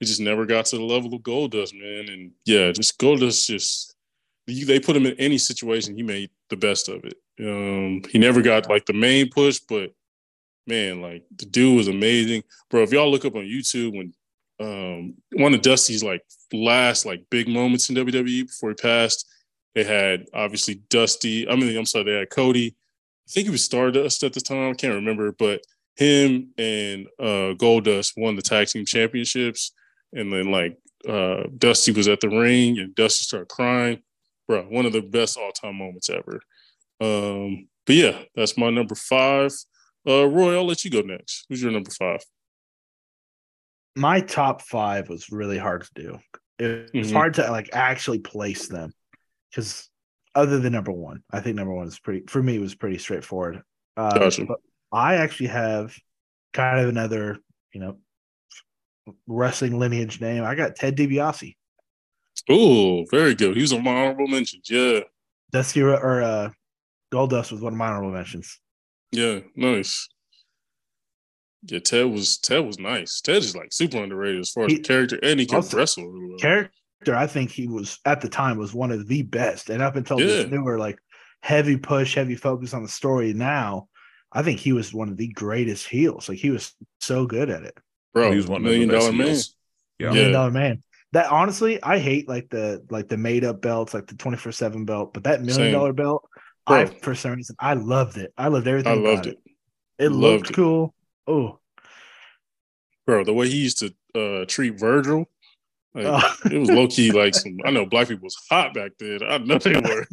it just never got to the level of Goldust, man. And yeah, just Goldust just they put him in any situation, he made the best of it. Um, he never got like the main push, but man, like the dude was amazing, bro. If y'all look up on YouTube when um one of Dusty's like last like big moments in WWE before he passed, they had obviously Dusty. I mean, I'm sorry, they had Cody. I think he was Stardust at the time. I can't remember, but him and uh Goldust won the tag team championships, and then like uh Dusty was at the ring and Dusty started crying. Bro, one of the best all time moments ever. Um, but yeah, that's my number five. Uh, Roy, I'll let you go next. Who's your number five? My top five was really hard to do. It, it's Mhm. hard to like actually place them because other than number one, I think number one is pretty for me was pretty straightforward. Uh, Gotcha. but I actually have kind of another, you know, wrestling lineage name. I got Ted DiBiase. Oh, very good. He was on my honorable mentions. Yeah, Dusty or uh, Goldust was one of my honorable mentions. yeah, nice. Yeah, Ted was Ted was nice. Ted is like super underrated as far as He- character, and he can also- wrestle really well. Character, I think he was at the time was one of the best, and up until Yeah. this newer like heavy push, heavy focus on the story. Now, I think he was one of the greatest heels. Like he was so good at it. Bro, he was one million of the best dollar man. heels. Yeah. Yeah. Million dollar man. That honestly, I hate like the like the made up belts, like the twenty four seven belt, but that million dollar belt, Bro. I for some reason I loved it. I loved everything. I loved it. it. It Loved looked it. cool. Oh, Bro, the way he used to uh, treat Virgil, like, Oh. it was low key like some. I know black people was hot back then. I know they were.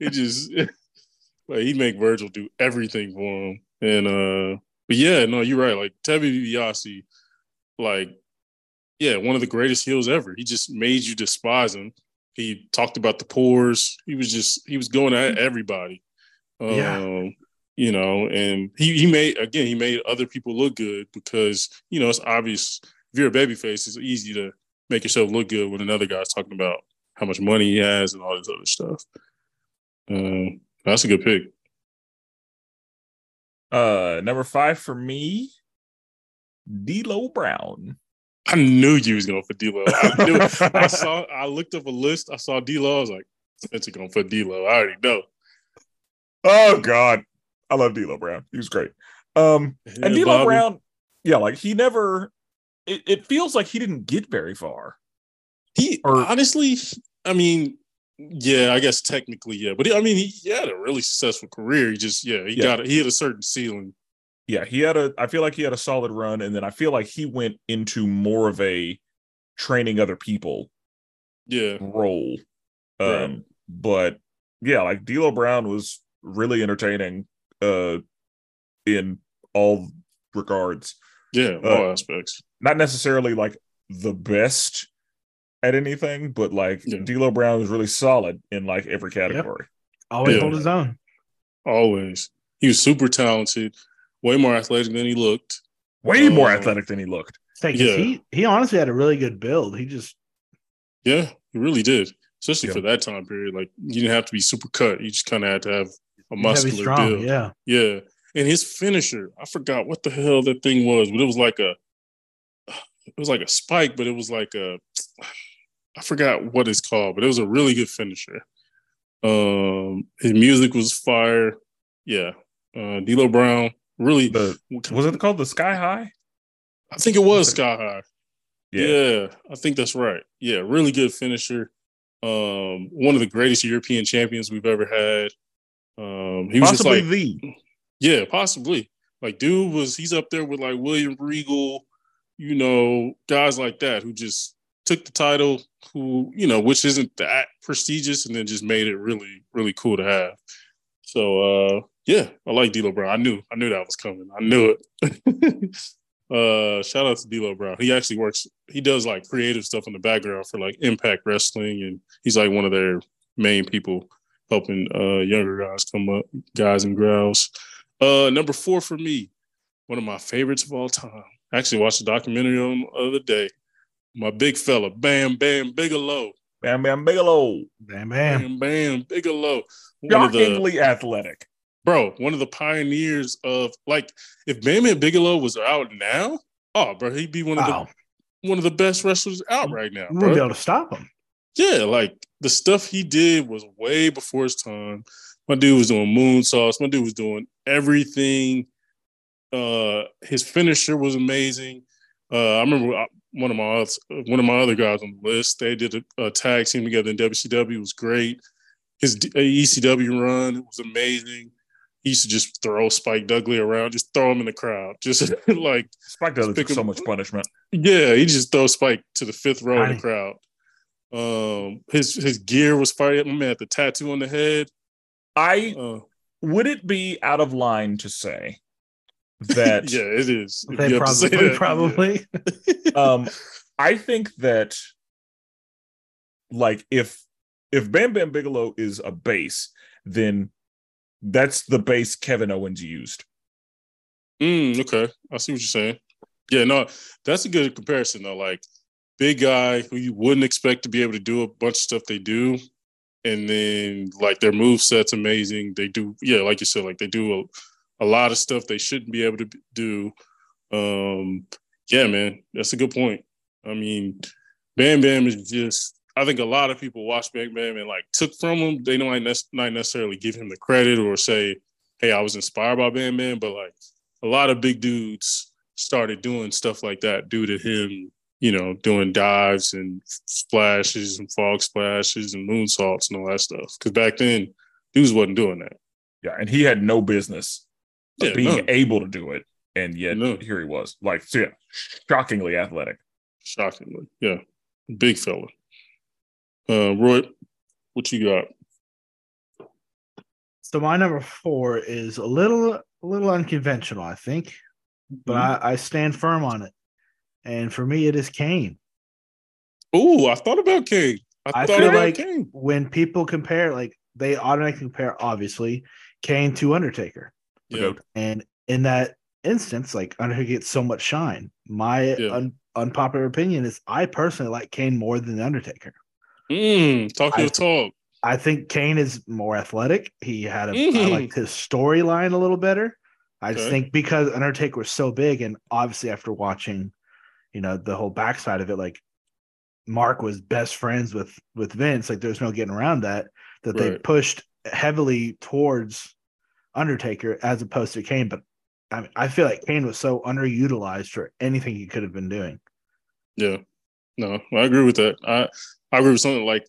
It just, like, he make Virgil do everything for him. And uh, but yeah, no, you're right. Like Tevi DiBiase, like, yeah, one of the greatest heels ever. He just made you despise him. He talked about the pores. He was just he was going at everybody. Um, Yeah. you know, and he he made again he made other people look good because you know it's obvious if you're a babyface, it's easy to make yourself look good when another guy's talking about how much money he has and all this other stuff. Um, that's a good pick. Uh, number five for me, D'Lo Brown. I knew you was going for D'Lo. I knew. it. I saw. I looked up a list. I saw D'Lo. I was like, Spenser going for D'Lo. I already know. Oh God, I love D'Lo Brown. He was great. Um, Yeah, and D'Lo Bobby. Brown, yeah, like he never. It, it feels like he didn't get very far. He Or- honestly, I mean, yeah, I guess technically, yeah, but he, I mean, he, he had a really successful career. He just, yeah, he Yeah. got, a, he had a certain ceiling. Yeah, he had a. I feel like he had a solid run, and then I feel like he went into more of a training other people Yeah, role. Um, Right. but yeah, like D'Lo Brown was really entertaining. Uh, in all regards. yeah, Uh, all aspects. not necessarily like the best at anything, but like Yeah. D'Lo Brown was really solid in like every category. always Yeah. hold his own. Always, he was super talented, way more athletic than he looked. Way more Uh, athletic than he looked. It's like, 'cause Yeah. he he honestly had a really good build. He just Yeah, he really did, especially Yeah. for that time period. Like, you didn't have to be super cut; you just kind of had to have a muscular strong. build. Yeah. Yeah. And his finisher, I forgot what the hell that thing was, but it was like a it was like a spike, but it was like a I forgot what it's called, but it was a really good finisher. Um his music was fire. Yeah. Uh D'Lo Brown, Really, The was it called the Sky High? I think it was Sky High. Yeah. Yeah. I think that's right. Yeah, really good finisher. Um, one of the greatest European champions we've ever had. Um, he was just like, the. yeah, possibly. Like, dude was he's up there with like William Regal, you know, guys like that who just took the title, who you know, which isn't that prestigious, and then just made it really, really cool to have. So, uh, yeah, I like D'Lo Brown. I knew, I knew that was coming. I knew it. uh shout out to D'Lo Brown. He actually works he does like creative stuff in the background for like Impact Wrestling and he's like one of their main people helping uh younger guys come up, guys and girls. Uh number 4 for me, one of my favorites of all time. I actually watched a documentary on the other day. My big fella, Bam Bam Bigelow. Bam Bam Bigelow. Bam, bam. Bam Bam Bigelow. One of the Shockingly athletic. Bro, one of the pioneers of like if Bam Bam Bigelow was out now, oh bro, he'd be one of Wow. the one of the best wrestlers out right now. We wouldn't be able to stop him. Yeah, like the stuff he did was way before his time. My dude was doing moonsaults. My dude was doing everything. Uh, his finisher was amazing. Uh, I remember uh, one of my one of my other guys on the list. They did a, a tag team together in WCW. It was great. His uh, ECW run was amazing. He used to just throw Spike Dudley around, just throw him in the crowd, just like Spike Dudley took so much punishment. yeah, he just throw Spike to the fifth row of Tiny. the crowd. Um, his his gear was fire. My man had the tattoo on the head. I Uh, would it be out of line to say that yeah, it is. They you have to say probably, that, probably. um I think that like if if Bam Bam Bigelow is a base, then that's the base Kevin Owens used. Mm, okay, I see what you're saying. Yeah, no, that's a good comparison though. Like big guy who you wouldn't expect to be able to do a bunch of stuff they do, and then like their move set's amazing. They do, yeah, like you said, like they do a, a lot of stuff they shouldn't be able to do. Um, yeah, man, that's a good point. I mean, Bam Bam is just. I think a lot of people watch Bam Bam and like took from him. They don't nec- not necessarily give him the credit or say, "Hey, I was inspired by Bam Bam," but like a lot of big dudes started doing stuff like that due to him, you know, doing dives and splashes and fog splashes and moonsaults and all that stuff. Because back then, dudes wasn't doing that. Yeah, and he had no business Yeah, being none. able to do it, and yet No. here he was. Like, so yeah, shockingly athletic. Shockingly, yeah, big fella. Uh, Roy, what you got? So my number four is a little a little unconventional, I think, but Mm-hmm. I, I stand firm on it. And for me, it is Kane. Oh, I thought about Kane. I, I thought feel about like King. when people compare, like they automatically compare, obviously, Kane to Undertaker. Yeah, And in that instance, like Undertaker gets so much shine. My Yeah. un- unpopular opinion is I personally like Kane more than the Undertaker. Mm, talk your I- talk. I think Kane is more athletic. He had a I Mhm. liked his storyline a little better. I just think because Undertaker was so big, and obviously after watching, you know, the whole backside of it, like Mark was best friends with with Vince. Like there's no getting around that. That they pushed heavily towards Undertaker as opposed to Kane. But I mean, I feel like Kane was so underutilized for anything he could have been doing. Yeah. No, I agree with that. I I agree with something like,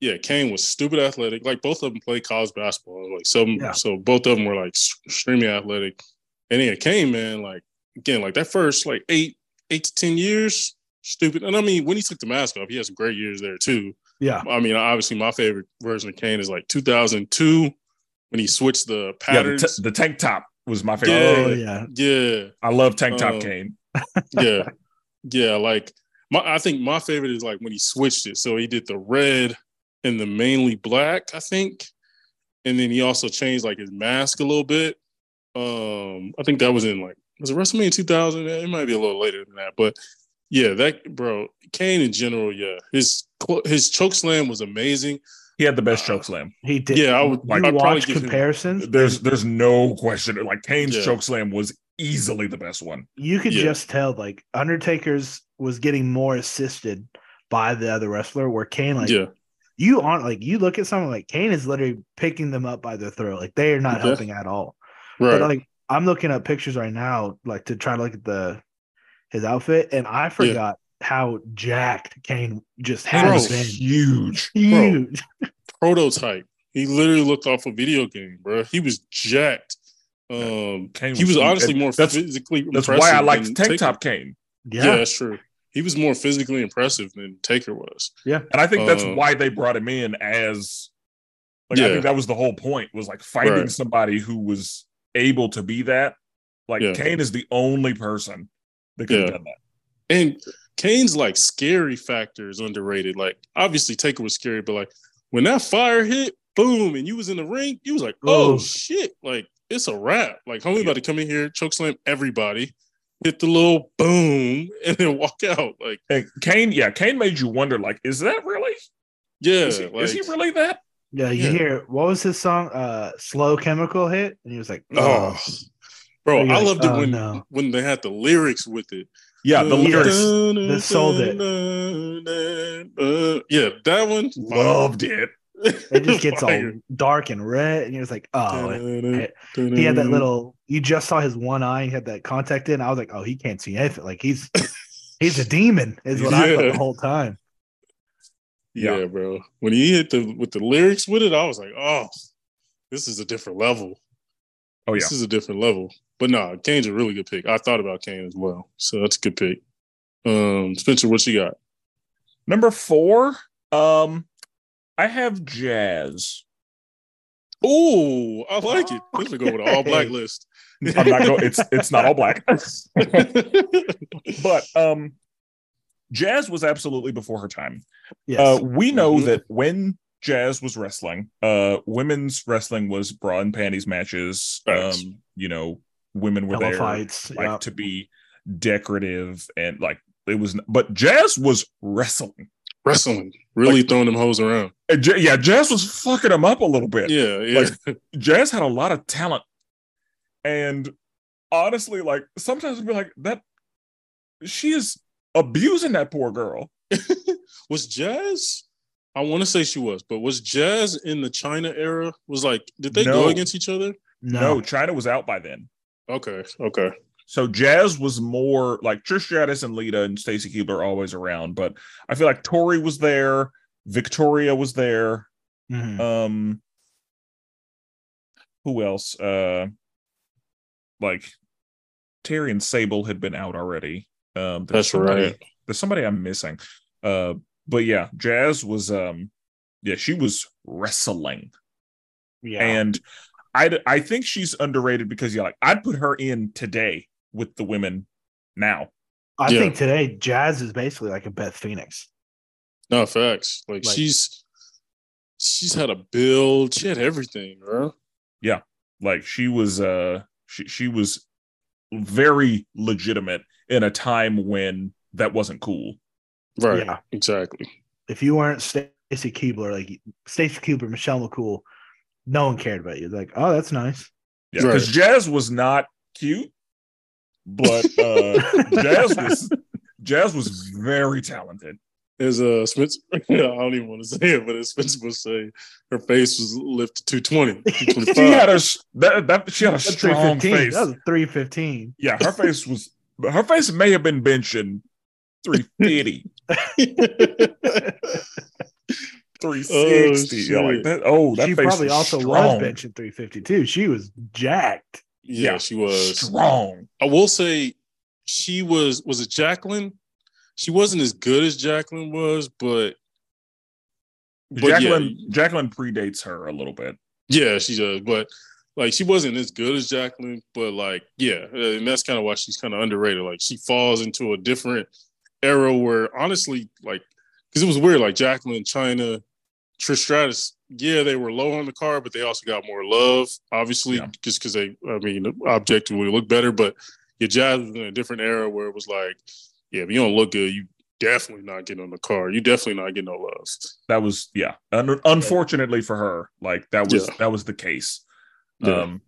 yeah, Kane was stupid athletic. Like both of them played college basketball. Like so, Yeah. so both of them were like extremely athletic. And yeah, Kane, man, like again, like that first like eight eight to ten years, stupid. And I mean, when he took the mask off, he had some great years there too. Yeah, I mean, obviously, my favorite version of Kane is like 2002 when he switched the Yeah, the, patterns. t- the tank top was my favorite. Yeah. oh yeah, yeah, I love tank top Um, Kane. yeah, yeah. Like my, I think my favorite is like when he switched it. So he did the red and the mainly black, I think, and then he also changed like his mask a little bit. Um, I think that was in like was it WrestleMania 2000? It might be a little later than that, but yeah, that bro, Kane in general, yeah, his his choke slam was amazing. He had the best uh, choke slam. he did. Yeah, I would- You I'd probably watch give him- comparisons. There's there's no question. Like Kane's Yeah. choke slam was easily the best one. you could Yeah. just tell like Undertaker's was getting more assisted by the other wrestler, where Kane like yeah, you aren't like you look at someone like Kane is literally picking them up by their throat, like they are not Okay. helping at all. right. But like I'm looking up pictures right now, like to try to look at the his outfit, and I forgot how jacked Kane just Bro, been. huge. Huge. Prototype. He literally looked off a video game, bro. He was jacked. Um, Kane he was huge. honestly more that's- physically. That's why I impressive liked Tank Taker. Top Kane. Yeah. Yeah. that's true. He was more physically impressive than Taker was. Yeah, and I think that's Uh, why they brought him in as like I think that was the whole point was like finding Right. somebody who was able to be that. Like Yeah. Kane is the only person that could have Yeah. done that. And Kane's like scary factor is underrated. Like obviously Taker was scary, but like when that fire hit, boom, and you was in the ring, you was like, oh Oh. shit, like it's a wrap. Like homie about to come in here, choke slam everybody, hit the little boom, and then walk out. Like And Kane, yeah, Kane made you wonder, like, is that really? yeah, Is he, like, is he really that? Yeah, you Yeah. hear what was his song? Uh Slow Chemical hit. And he was like, oh. Bro, I like, loved it oh, when no. when they had the lyrics with it. Yeah, the lyrics. That sold it. it. Yeah, that one. Loved it. It just gets all dark and red, and you're just like, oh he had that little you just saw his one eye, he had that contact in. I was like, oh, he can't see anything. Like he's he's a demon, is what I thought the whole time. Yeah. Yeah. bro. When he hit the with the lyrics with it, I was like, oh, this is a different level. Oh yeah. This is a different level. But nah, Kane's a really good pick. I thought about Kane as well. So that's a good pick. Um, Spenser, what you got? Number four, um, I have Jazz. Oh, I like it. This will go with an all black list. I'm not going. It's it's not all black, but um, Jazz was absolutely before her time. Yes. Uh, we know Mhm. that when Jazz was wrestling, uh, women's wrestling was bra and panties matches. Um, you know, women were Pillow there fights. like yeah. to be decorative and like it was, but Jazz was wrestling. Wrestling. Really throwing them hoes around. J- yeah, Jazz was fucking them up a little bit. Yeah, yeah. Jazz had a lot of talent, and honestly, like sometimes I'd be like that. She is abusing that poor girl. was Jazz? I want to say she was, but was Jazz in the Chyna era? Was like, did they No. go against each other? No, no. Chyna was out by then. Okay, okay. So Jazz was more like Trish Stratus and Lita and Stacy Keibler always around, but I feel like Tori was there, Victoria was there. Mhm. Um, who else? Uh, like Terri and Sable had been out already. Um, there's That's somebody- right. There's somebody I'm missing. Uh, but yeah, Jazz was um, yeah, she was wrestling, yeah. and I I think she's underrated because yeah, like I'd put her in today with the women now. I Yeah. think today Jazz is basically like a Beth Phoenix. No facts. Like, Like- she's she's had a build. She had everything, bro. Yeah, like she was uh she she was very legitimate in a time when that wasn't cool. Right. Yeah. Exactly. If you weren't Stacy Keibler, like Stacy Keibler, Michelle McCool, no one cared about you. Like, oh, that's nice. Yeah, because Right. Jazz was not cute, but uh Jazz was Jazz was very talented. As uh Spenser, I don't even want to say it, but as Spenser was saying, her face was lifted to 220, She had a s- that, that she had a That's strong 315. face. That was 315. Yeah, her face was her face may have been benching 350, 360. yeah, like that. Oh, that she face probably was also strong. was benching 352. She was jacked. Yeah, Yeah. she was. strong. I will say she was was it Jacqueline? She wasn't as good as Jacqueline was, but, but Jacqueline yeah, Jacqueline predates her a little bit. yeah, she does. But like she wasn't as good as Jacqueline, but like, yeah, and that's kind of why she's kind of underrated. Like she falls into a different era where honestly, like, because it was weird, like Jacqueline, Chyna, Trish Stratus, yeah, they were low on the card, but they also got more love, obviously, Yeah. just because they, I mean, objectively look better. But your Jazz was in a different era where it was like, yeah, if you don't look good, you definitely not getting on the card. You definitely not getting no love. That was yeah. Un- unfortunately for her, like that was Yeah. that was the case. Yeah. Um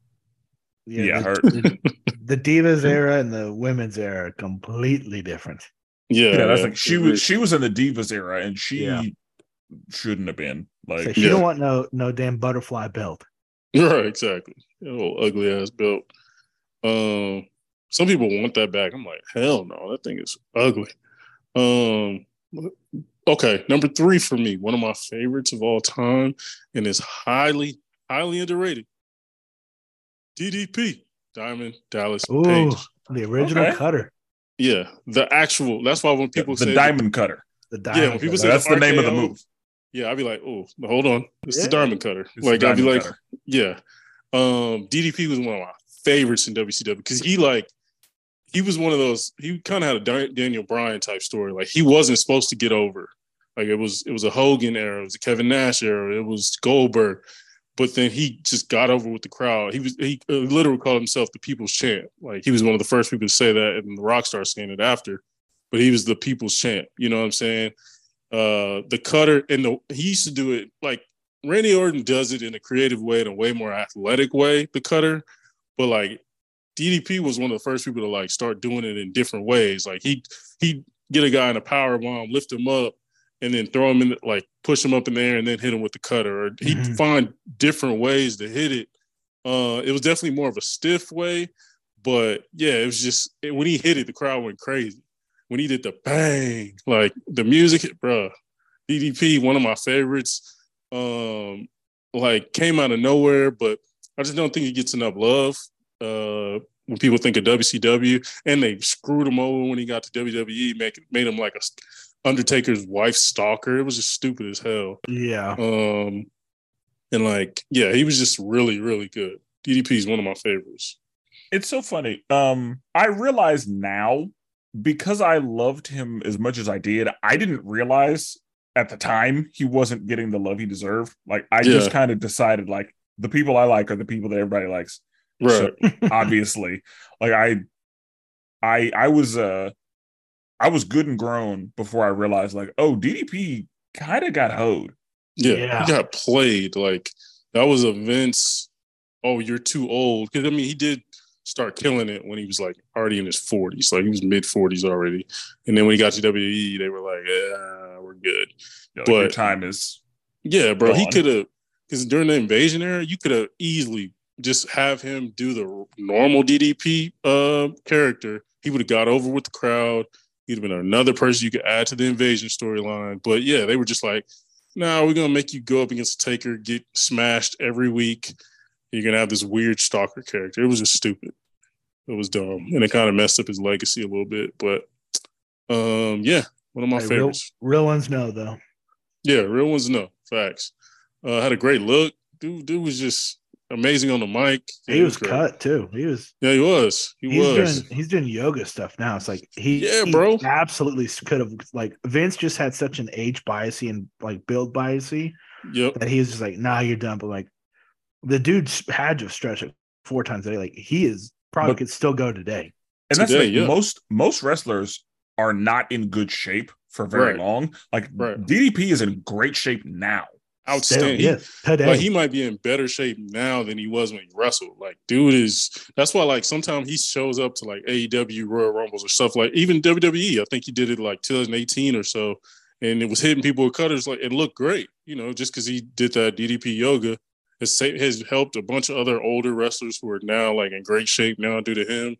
yeah, the, her the, the Divas era and the women's era are completely different. Yeah, yeah, that's yeah. like she was she was in the Divas era and she Yeah. Shouldn't have been. So Like she Yeah. don't want no no damn butterfly belt. right, exactly. Little ugly ass belt. Um, some people want that back. I'm like, hell no, that thing is ugly. Um, okay, number three for me, one of my favorites of all time, and is highly, highly underrated. DDP, Diamond Dallas Ooh, Page. the original Okay. cutter. Yeah, the actual. That's why when people the say diamond cutter. The yeah, diamond when people cutter. say That's the name of the move. Yeah, I'd be like, oh, hold on, it's Yeah. the diamond cutter. It's the like I'd be like, cutter. yeah. Um, DDP was one of my favorites in WCW because he like he was one of those. He kind of had a Daniel Bryan type story. Like he wasn't supposed to get over. Like it was it was a Hogan era, it was a Kevin Nash era, it was Goldberg, but then he just got over with the crowd. He was he uh, literally called himself the People's Champ. Like he was one of the first people to say that, and the Rockstar saying it after. But he was the People's Champ. You know what I'm saying? Uh, the cutter and the he used to do it like Randy Orton does it in a creative way, in a way more athletic way, the cutter. But like DDP was one of the first people to like start doing it in different ways. Like he he get a guy in a power bomb, lift him up, and then throw him in the, like push him up in the air and then hit him with the cutter. Or he'd Mhm. find different ways to hit it. Uh, it was definitely more of a stiff way, but yeah, it was just when he hit it, the crowd went crazy. When he did the bang, like the music, bruh, DDP, one of my favorites. Um, like came out of nowhere, but I just don't think he gets enough love. Uh, when people think of WCW, and they screwed him over when he got to WWE, make made him like a Undertaker's wife stalker. It was just stupid as hell. Yeah. Um, and like, yeah, he was just really, really good. DDP is one of my favorites. It's so funny. Um, I realize now because I loved him as much as I did, I didn't realize at the time he wasn't getting the love he deserved. Like I just kind of decided like the people I like are the people that everybody likes. Right. So, obviously. Like I I I was uh I was good and grown before I realized like, oh, DDP kind of got hoed. Yeah, Yeah. he got played. Like that was a Vince. Oh, you're too old. Because I mean, he did start killing it when he was like already in his 40s. Like he was mid 40s already. And then when he got to WWE, they were like, "Yeah, we're good." Know, like, your But- time is Yeah, bro. He could have because during the invasion era, you could have easily just have him do the normal DDP uh, character. He would have got over with the crowd. He'd have been another person you could add to the invasion storyline. But yeah, they were just like, "No, we're gonna make you go up against Taker, get smashed every week. You're gonna have this weird stalker character." It was just stupid. It was dumb, and it kind of messed up his legacy a little bit. But um, yeah, one of my Hey, favorites. real ones know though. Yeah, real ones know facts. Uh, had a great look. Dude, dude was just amazing on the mic. He Yeah, was great. cut too. He was. Yeah, he was. He He's was. doing. He's doing yoga stuff now. It's like he. Yeah, he bro. Absolutely could have. Like Vince just had such an age biasy and like build biasy Yep. that he was just like, nah, you're done. But like, the dude had to stretch it four times a day. Like he is probably But- could still go today. and that's the Today, thing, yeah. most most wrestlers are not in good shape for very Right. long. Like Right. DDP is in great shape now. Outstanding. Still, yes, today. Like he might be in better shape now than he was when he wrestled. Like, dude is that's why like sometimes he shows up to like AEW Royal Rumbles or stuff like even WWE. I think he did it like 2018 or so, and it was hitting people with cutters like it looked great, you know, just because he did that DDP yoga has has helped a bunch of other older wrestlers who are now like in great shape now due to him.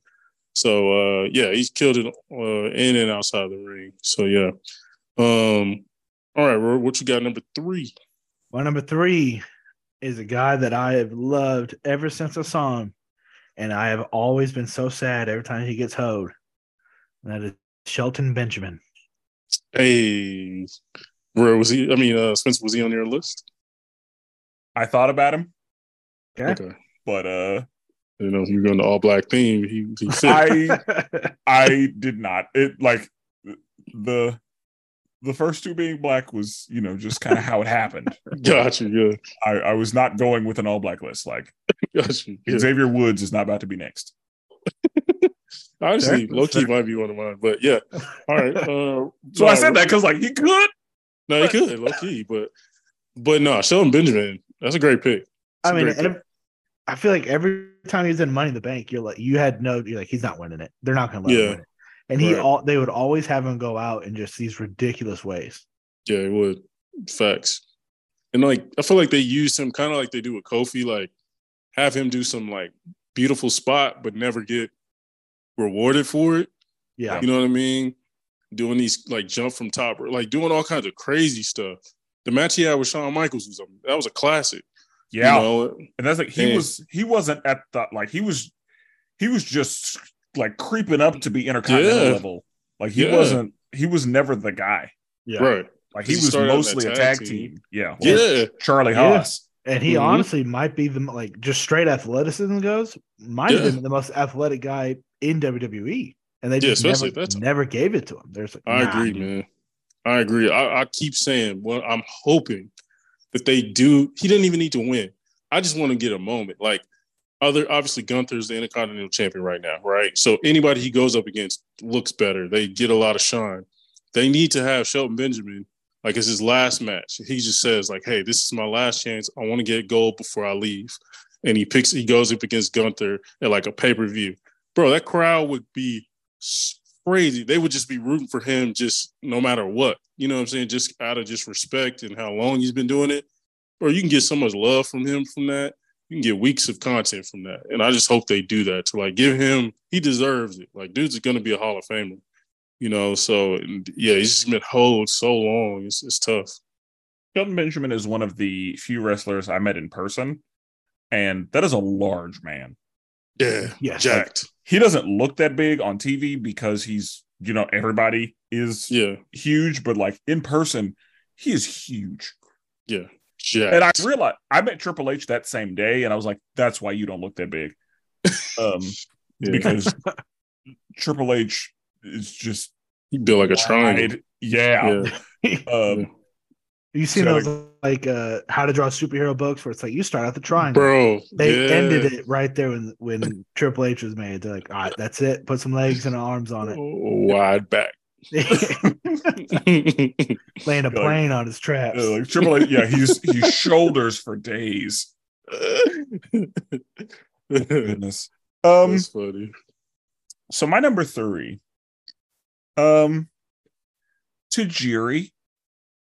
So uh yeah, he's killed it uh, in and outside the ring. So yeah. Um all right, Roy, what you got number three? My number three is a guy that I have loved ever since I saw him, and I have always been so sad every time he gets hoed. And that is Shelton Benjamin. Hey, where was he? I mean, uh, Spenser, was he on your list? I thought about him, Yeah. Okay. but uh You know, you were going to all black theme. He, he. I I did not. It like the the first two being black was, you know, just kind of how it happened. got you. Good. I, I was not going with an all black list. Like Got you. Good. Xavier Woods is not about to be next. Honestly, Fair. low key might be one of mine, but yeah. All right. Uh, So I said that because like he could. No, he could low key, but but no, Shelton Benjamin. That's a great pick. I mean, pick. I feel like every time he's in Money in the Bank, you're like, you had no, you're like, he's not winning it. They're not going to let Yeah. him win it. And he Right. all they would always have him go out in just these ridiculous ways. Yeah, it would. Facts. And like I feel like they used him kind of like they do with Kofi, like have him do some like beautiful spot, but never get rewarded for it. Yeah. You know what I mean? Doing these like jump from top, like doing all kinds of crazy stuff. The match he had with Shawn Michaels was a, that was a classic. Yeah, You know? and that's like he And- was he wasn't at the like he was he was just like creeping up to be intercontinental Yeah. level. Like he Yeah. wasn't he was never the guy. Yeah. Right. Like he He was started out in mostly that a tag tag team. team. Yeah, Yeah. Charlie Yeah. Haas. And he Mhm. honestly might be the like just straight athleticism goes, might have been the most athletic guy in WWE. And they just especially never, at that time. never gave it to him. There's like, I nah, agree, dude. man. I agree. I, I keep saying, well, I'm hoping that they do. He didn't even need to win. I just want to get a moment. Like other, obviously, Gunther's the Intercontinental Champion right now, right? So anybody he goes up against looks better. They get a lot of shine. They need to have Shelton Benjamin like it's his last match. He just says like, "Hey, this is my last chance. I want to get gold before I leave." And he picks. He goes up against Gunther at like a pay per view. Bro, that crowd would be crazy. They would just be rooting for him, just no matter what. You know what I'm saying? Just out of just respect and how long he's been doing it. Or you can get so much love from him from that. You can get weeks of content from that. And I just hope they do that to like give him. He deserves it. Like, dude's going to be a Hall of Famer. You know, so yeah, he's just been hold so long. It's, it's tough. Shelton Benjamin is one of the few wrestlers I met in person, and that is a large man. Yeah, Yes. jacked. He doesn't look that big on TV because he's, you know, everybody is Yeah, huge, but like in person, he is huge. yeah, jacked. And I realized I met Triple H that same day, and I was like, "That's why you don't look that big," um, Yeah. because Triple H is just he built like a triangle. Yeah. Yeah, Um, you seen So, those like uh how to draw superhero books where it's like you start out the triangle. bro. They yeah. ended it right there when when Triple H was made. They're like, all right, that's it. Put some legs and arms on it. wide back. it. Laying a plane on his traps. uh, like Triple H, yeah, he's he's shoulders for days. Goodness. Um, That's funny. so my number three, um, Tajiri.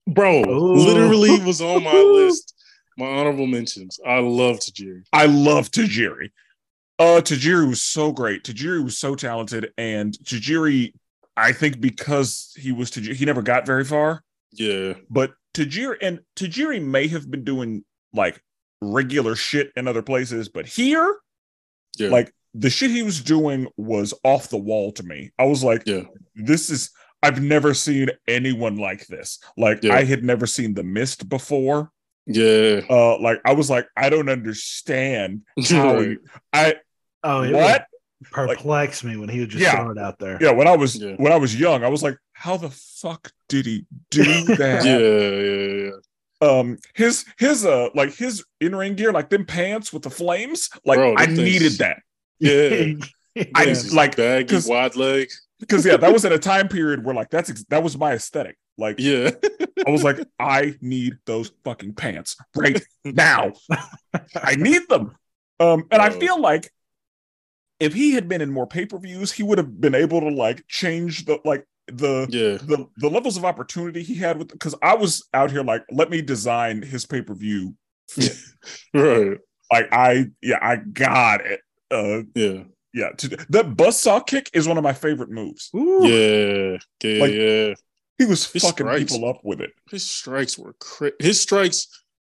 Bro, Ooh. literally was on my list. My honorable mentions. I love Tajiri. I love Tajiri. Uh, Tajiri was so great. Tajiri was so talented, and Tajiri, I think because he was Tajiri, he never got very far. Yeah. But Tajiri and Tajiri may have been doing like regular shit in other places, but here, Yeah. like the shit he was doing was off the wall to me. I was like, Yeah. this is I've never seen anyone like this. Like Yeah. I had never seen the mist before. Yeah. Uh like I was like, I don't understand how Right. you, I oh, it what? would perplex me when he would just Yeah. throw it out there. Yeah, when I was Yeah. when I was young, I was like, how the fuck did he do that? Yeah. Yeah. Yeah. um his his uh like his in-ring gear like them pants with the flames like Bro, i things- needed that Yeah. I Things is like- baggy, 'cause- wide leg. Because yeah that was at a time period where like that's ex- that was my aesthetic like Yeah. i was like i need those fucking pants right now i need them um and i feel like if he had been in more pay-per-views he would have been able to like change the like the Yeah. the the levels of opportunity he had with because I was out here like let me design his pay per view. Right. Like I yeah I got it. Uh Yeah. Yeah to, that buzzsaw kick is one of my favorite moves. Ooh. Yeah. Yeah. Like- yeah. He was His fucking strikes. people up with it. His strikes were cra- his strikes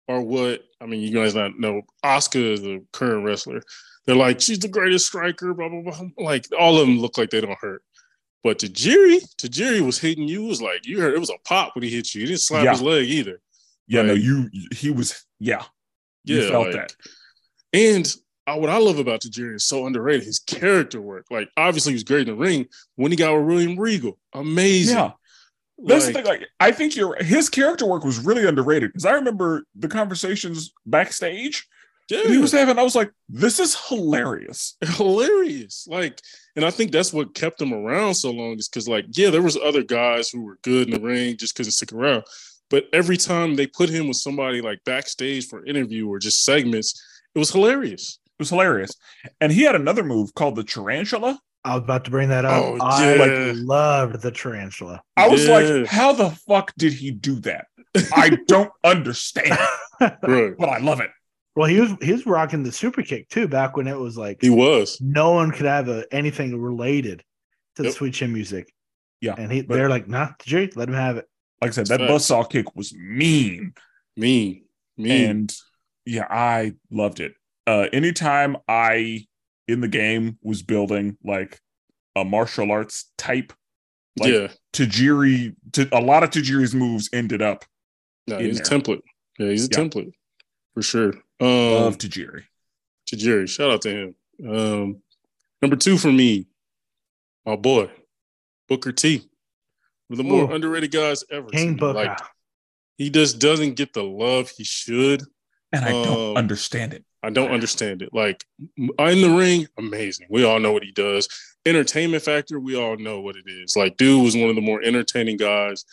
are what I mean. You guys not know. Asuka is the current wrestler. They're like she's the greatest striker. Blah blah blah. Like all of them look like they don't hurt. But Tajiri, Tajiri was hitting you. It was like you heard it was a pop when he hit you. He didn't slap Yeah. his leg either. Yeah, no, you he was yeah. You Yeah, felt like- that. And what I love about Tajiri is so underrated. His character work. Like obviously he was great in the ring when he got with William Regal. Amazing. Yeah. That's Like, the thing. Like, I think your his character work was really underrated because I remember the conversations backstage yeah. he was having. I was like, "This is hilarious." hilarious. Like, and I think that's what kept him around so long is because, like, yeah, there was other guys who were good in the ring just couldn't stick around. But every time they put him with somebody like backstage for interview or just segments, it was hilarious. It was hilarious, and he had another move called the tarantula. I was about to bring that up. Oh, I yeah. loved the tarantula. I was Yeah. like, "How the fuck did he do that?" I don't understand, Right. but I love it. Well, he was he was rocking the super kick too back when it was like He was. no one could have a, anything related to the Yep. sweet chin music. Yeah, And he but- they're like, nah, Jerry, let him have it. Like I said, that facts. buzzsaw kick was mean. Mean. Mean. and yeah i loved it uh anytime i in the game was building like a martial arts type like yeah. tajiri to a lot of tajiri's moves ended up No, in he's a template. Yeah, he's a Yeah. template. For sure. Um of tajiri to Jerry. Shout out to him. Um, number two for me, my boy, Booker T. One of the more Ooh. underrated guys ever. to King. Booker. Like, he just doesn't get the love he should. and i don't Um, understand it I don't understand it. Like in the ring, amazing. We all know what he does. Entertainment factor, we all know what it is. Like, dude was one of the more entertaining guys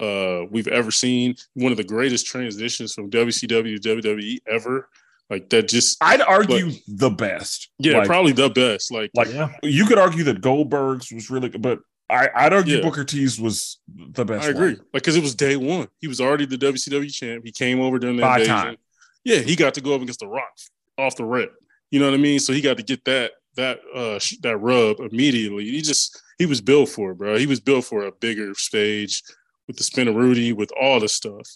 uh, we've ever seen. One of the greatest transitions from WCW to WWE ever. Like that, just i'd argue the best yeah, Like- probably the best. Like, like yeah. you could argue that goldberg's was really good but I, I'd argue Yeah. Booker T's was the best. I agree. one. Like, because it was day one. He was already the WCW champ. He came over during the By invasion. time. Yeah, he got to go up against the Rock off the rip. You know what I mean? So he got to get that that uh that rub immediately. He just he was built for it, bro. He was built for a bigger stage with the Spinaroonie, with all the stuff.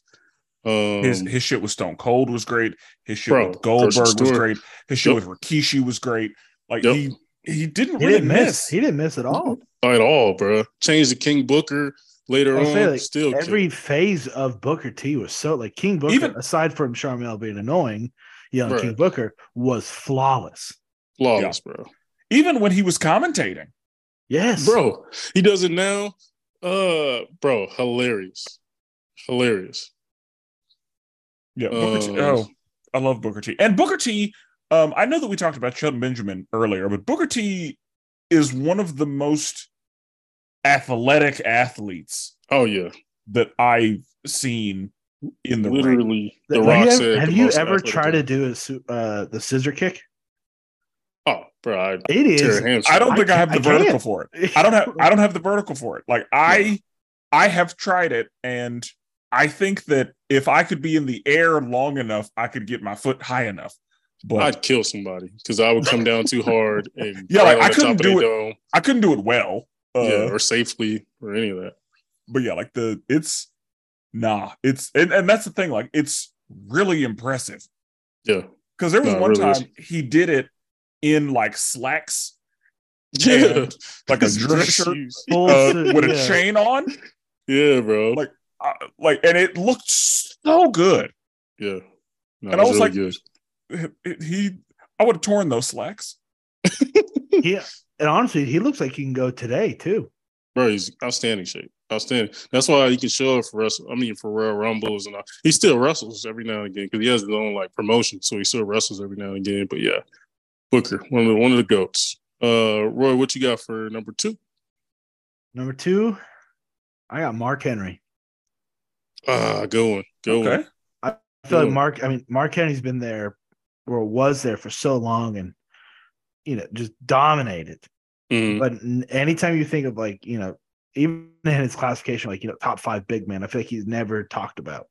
Um, His his shit with Stone Cold was great. His shit Bro, with Goldberg was great. His shit Yep. with Rikishi was great. Like Yep. he he didn't He really didn't miss. miss. He didn't miss at all. at all, bro. Changed the King Booker later I'll on. say, like, still Every killed. phase of Booker T was so like King Booker, Even- aside from Sharmell being annoying, young Right. King Booker was flawless. flawless, bro. Even when he was commentating. Yes, Bro, he does it now. Uh, bro, hilarious, hilarious. Yeah. Booker T. Um, Oh, I love Booker T. And Booker T. Um, I know that we talked about Shelton Benjamin earlier, but Booker T is one of the most athletic athletes Oh yeah, that I've seen in the ring. literally. The Have Rock you said. ever, the have you most ever tried to do a uh, the scissor kick? Oh, bro, I It tear is. a hamstring. I don't think I, have the I vertical can't. for it. I don't have I don't have the vertical for it. Like I Yeah. I have tried it and I think that if I could be in the air long enough, I could get my foot high enough. But I'd kill somebody because I would come down too hard and Yeah, like, I couldn't do it. dome. I couldn't do it well. Uh, yeah, or safely or any of that. but yeah, like the it's nah, it's and, and that's the thing, like it's really impressive. Yeah, Because there was No, one really time he did it in like slacks, yeah, like a dress shirt uh, suit, with a yeah. chain on. Yeah, bro. Like, uh, like, and it looked so good. yeah, no, And I was really like- good. He- I would have torn those slacks. Yeah, and honestly, he looks like he can go today too. Bro, he's outstanding shape. Outstanding. That's why he can show up for us. I mean, for Royal Rumbles and all. He still wrestles every now and again because he has his own like promotion, so he still wrestles every now and again. But yeah, Booker, one of the one of the goats. Uh, Roy, what you got for number two? Number two, I got Mark Henry. Ah, go on, go on. Okay. I feel like. Mark. I mean, Mark Henry's been there or was there for so long, and you know, just dominated. Mhm. But anytime you think of like, you know, even in his classification, like you know, top five big man, I feel like he's never talked about.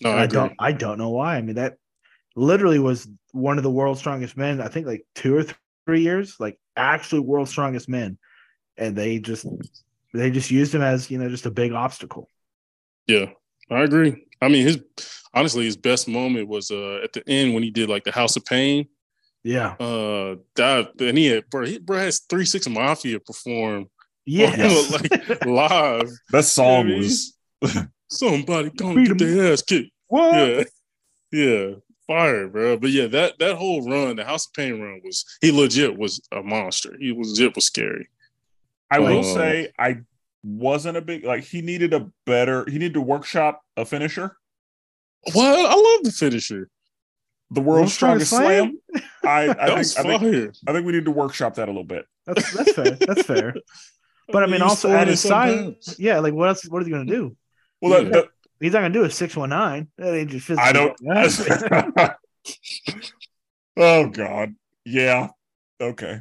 No, I I, don't, I don't know why. I mean, that literally was one of the world's strongest men. I think like two or three years, like actually world's strongest men, and they just they just used him as you know just a big obstacle. Yeah, I agree. I mean, his honestly, his best moment was uh at the end when he did like the House of Pain. Yeah, Uh, that and he had bro, he bro has three six mafia perform yeah, like live. That song Yeah, was Somebody gonna Beat get their ass kicked. what? Yeah, yeah, fire, bro. But yeah, that that whole run, the House of Pain run, was he legit was a monster. He was legit was scary. I will Oh. say I wasn't a big like he needed a better he needed to workshop a finisher. What? I love the finisher. The world's strongest slam. I, I think I think. I think we need to workshop that a little bit. That's that's fair. That's fair. But I mean, He's also at his side, yeah. Like what else? What is he gonna do? Well, Yeah. that, He's not gonna do a six one nine. That ain't just I don't. oh God. Yeah. Okay.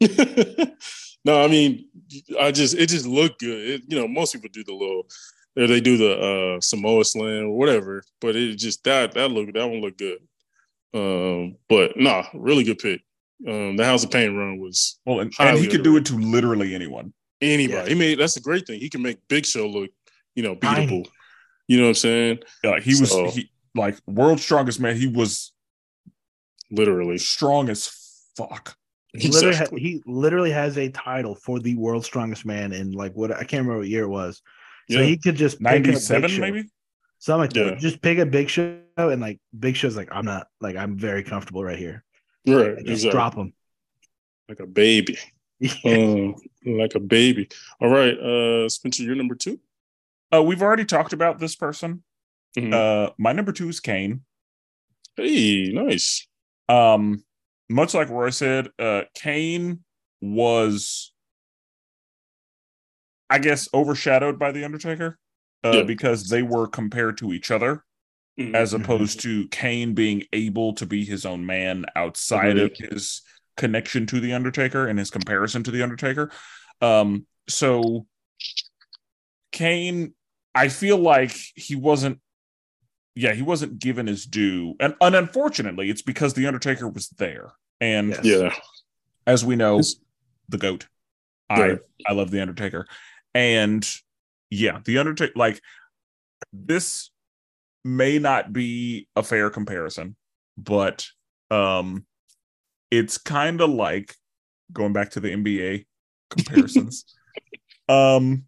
no, I mean, I just it just looked good. It, you know, most people do the little, they do the uh Samoa Slam or whatever, but it just that that look that one looked good. Um, but nah, really good pick. Um, the House of Pain run was Well, and, and he could do it to literally anyone. anybody. Yeah. He made that's a great thing. He can make Big Show look, you know, Tiny. beatable. You know what I'm saying? Yeah, like he was he like world's strongest man. He was Literally. strong as fuck. He literally, ha- he literally has a title for the world's strongest man in like what I can't remember what year it was. So Yeah. he could just pick up Ninety seven, Show. Maybe. something like. Yeah. Just pick a Big Show and like Big Show's like I'm not like I'm very comfortable right here. Right. Like, just Exactly. drop him. Like a baby. Um, like a baby. All right. Uh Spenser, you're number two. Uh, we've already talked about this person. Mhm. Uh, my number two is Kane. Hey, nice. Um, much like Roy said, uh, Kane was, I guess, overshadowed by the Undertaker, uh, Yeah. because they were compared to each other, Mhm. as opposed to Kane being able to be his own man outside of his connection to the Undertaker and his comparison to the Undertaker. Um, so Kane, I feel like he wasn't. Yeah, he wasn't given his due, and, and unfortunately, it's because the Undertaker was there, and Yes. Yeah. as we know, It's- the goat. I Right. I love the Undertaker, and yeah, the Undertaker. Like this may not be a fair comparison, but um, it's kind of like going back to the NBA comparisons. um,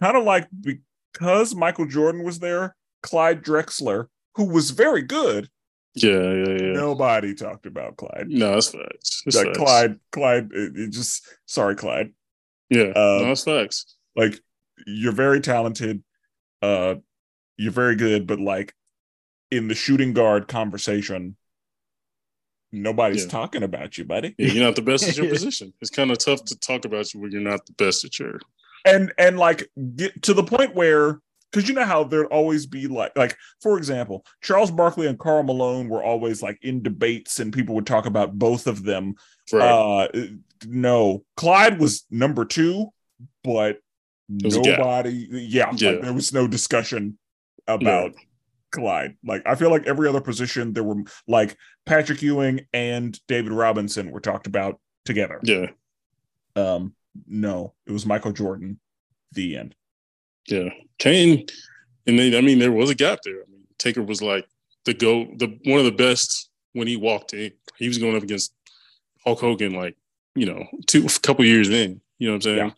kind of like because Michael Jordan was there, Clyde Drexler, who was very good. Yeah, yeah, yeah. Nobody talked about Clyde. No, that's facts. That's Like facts. Clyde, Clyde, it, it just sorry, Clyde. Yeah, Uh, no, that's facts. Like you're very talented, uh, you're very good, but like in the shooting guard conversation, nobody's Yeah. talking about you, buddy. Yeah, you're not the best at your position. It's kind of tough to talk about you when you're not the best at your. And and like get to the point where because you know how there'd always be like like for example, Charles Barkley and Karl Malone were always like in debates, and people would talk about both of them. Right. Uh, no, Clyde was number two, but was a gap. Nobody. Yeah, Yeah. Like, there was no discussion about Clyde. Like I feel like every other position there were like Patrick Ewing and David Robinson were talked about together. yeah, Um, no, it was Michael Jordan. The end. yeah. Kane, and they, I mean, there was a gap there. I mean, Taker was like the go, the one of the best when he walked in. He was going up against Hulk Hogan, like you know, two a couple years in. You know what I'm saying? Yeah.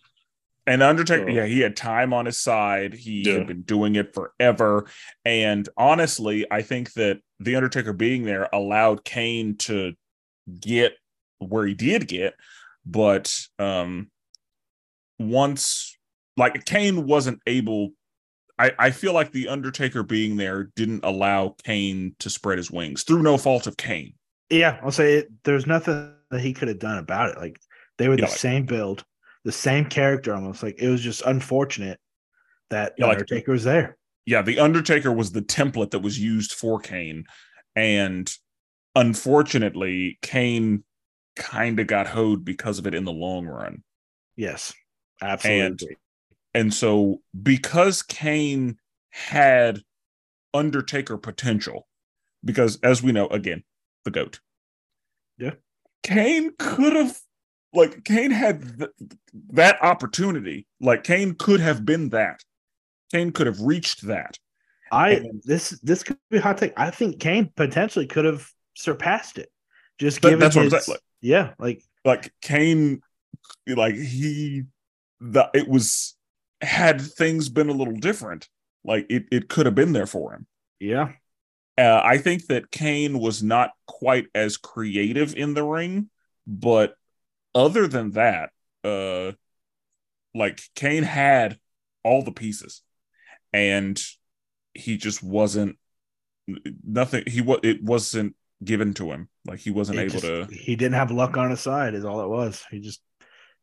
And Undertaker, So- yeah, he had time on his side. He Yeah. had been doing it forever. And honestly, I think that the Undertaker being there allowed Kane to get where he did get. But um once like Kane wasn't able I, I feel like the Undertaker being there didn't allow Kane to spread his wings through no fault of Kane. Yeah, I'll say it, there's nothing that he could have done about it. Like they were the Yeah, like- same build, the same character almost. Like it was just unfortunate that Yeah, like- Undertaker was there. yeah, the Undertaker was the template that was used for Kane, and unfortunately, Kane kind of got hoed because of it in the long run. Yes, absolutely. And so, because Kane had Undertaker potential, because as we know, again, the goat. Yeah. Kane could have, like, Kane had th- that opportunity. Like, Kane could have been that. Kane could have reached that. I And- this this could be hot take. I think Kane potentially could have surpassed it. Just That- given that's what I'm saying, like- yeah, like like Kane, like he, the it was had things been a little different, like it it could have been there for him. yeah, Uh, I think that Kane was not quite as creative in the ring, but other than that, uh, like Kane had all the pieces, and he just wasn't nothing. He was it wasn't given to him. Like he wasn't It able just- to. He didn't have luck on his side. Is all it was. He just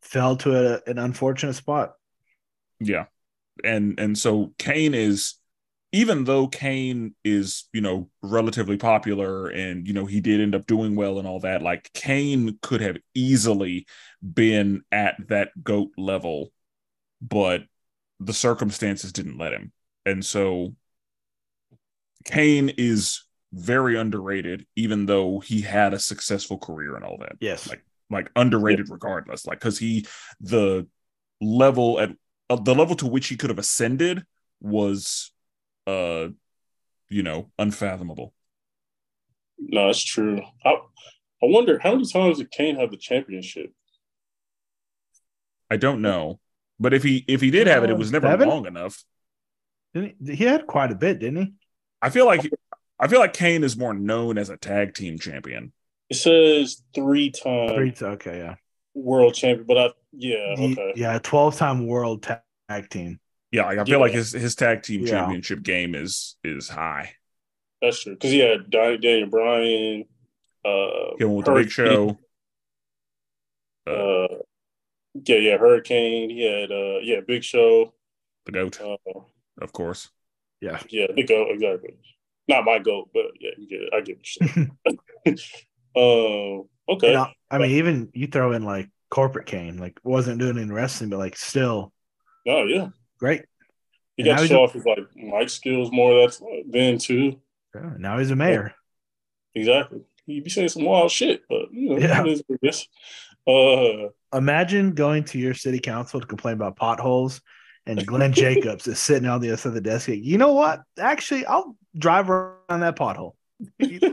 fell to a, an unfortunate spot. Yeah. And and so Kane is even though Kane is, you know, relatively popular and you know he did end up doing well and all that, like Kane could have easily been at that goat level, but the circumstances didn't let him. And so Kane is very underrated, even though he had a successful career and all that. Yes. Like like underrated regardless. Like because he the level at uh, the level to which he could have ascended was uh you know unfathomable. No, that's true. I, I wonder how many times did Kane have the championship? I don't know, but if he if he did have it, it was never Seven? long enough. Didn't he, he had quite a bit, didn't he? I feel like I feel like Kane is more known as a tag team champion. It says three times Three, okay, yeah. world champion, but I yeah okay Yeah, 12 time world tag team. Yeah, like I feel Yeah. like his his tag team Yeah. championship game is is high. that's true because he had Don- Daniel Bryan, uh, Him with the big show, uh, yeah yeah Hurricane. He had uh yeah Big Show, the goat, uh, of course. Yeah. yeah the goat exactly. Not my goat, but yeah, you get it. I get what you're um, okay, And I, I mean, even you throw in like corporate Kane, like wasn't doing it in wrestling, but like still oh yeah, great. he And got to he's show off his like mic skills more. That's then too. Yeah, now he's a mayor. Exactly. He'd be saying some wild shit, but you know, Yeah. it is what it is. Uh, Imagine going to your city council to complain about potholes, and Glenn Jacobs is sitting on the other side of the desk. like, You know what? Actually, I'll drive around that pothole. yeah,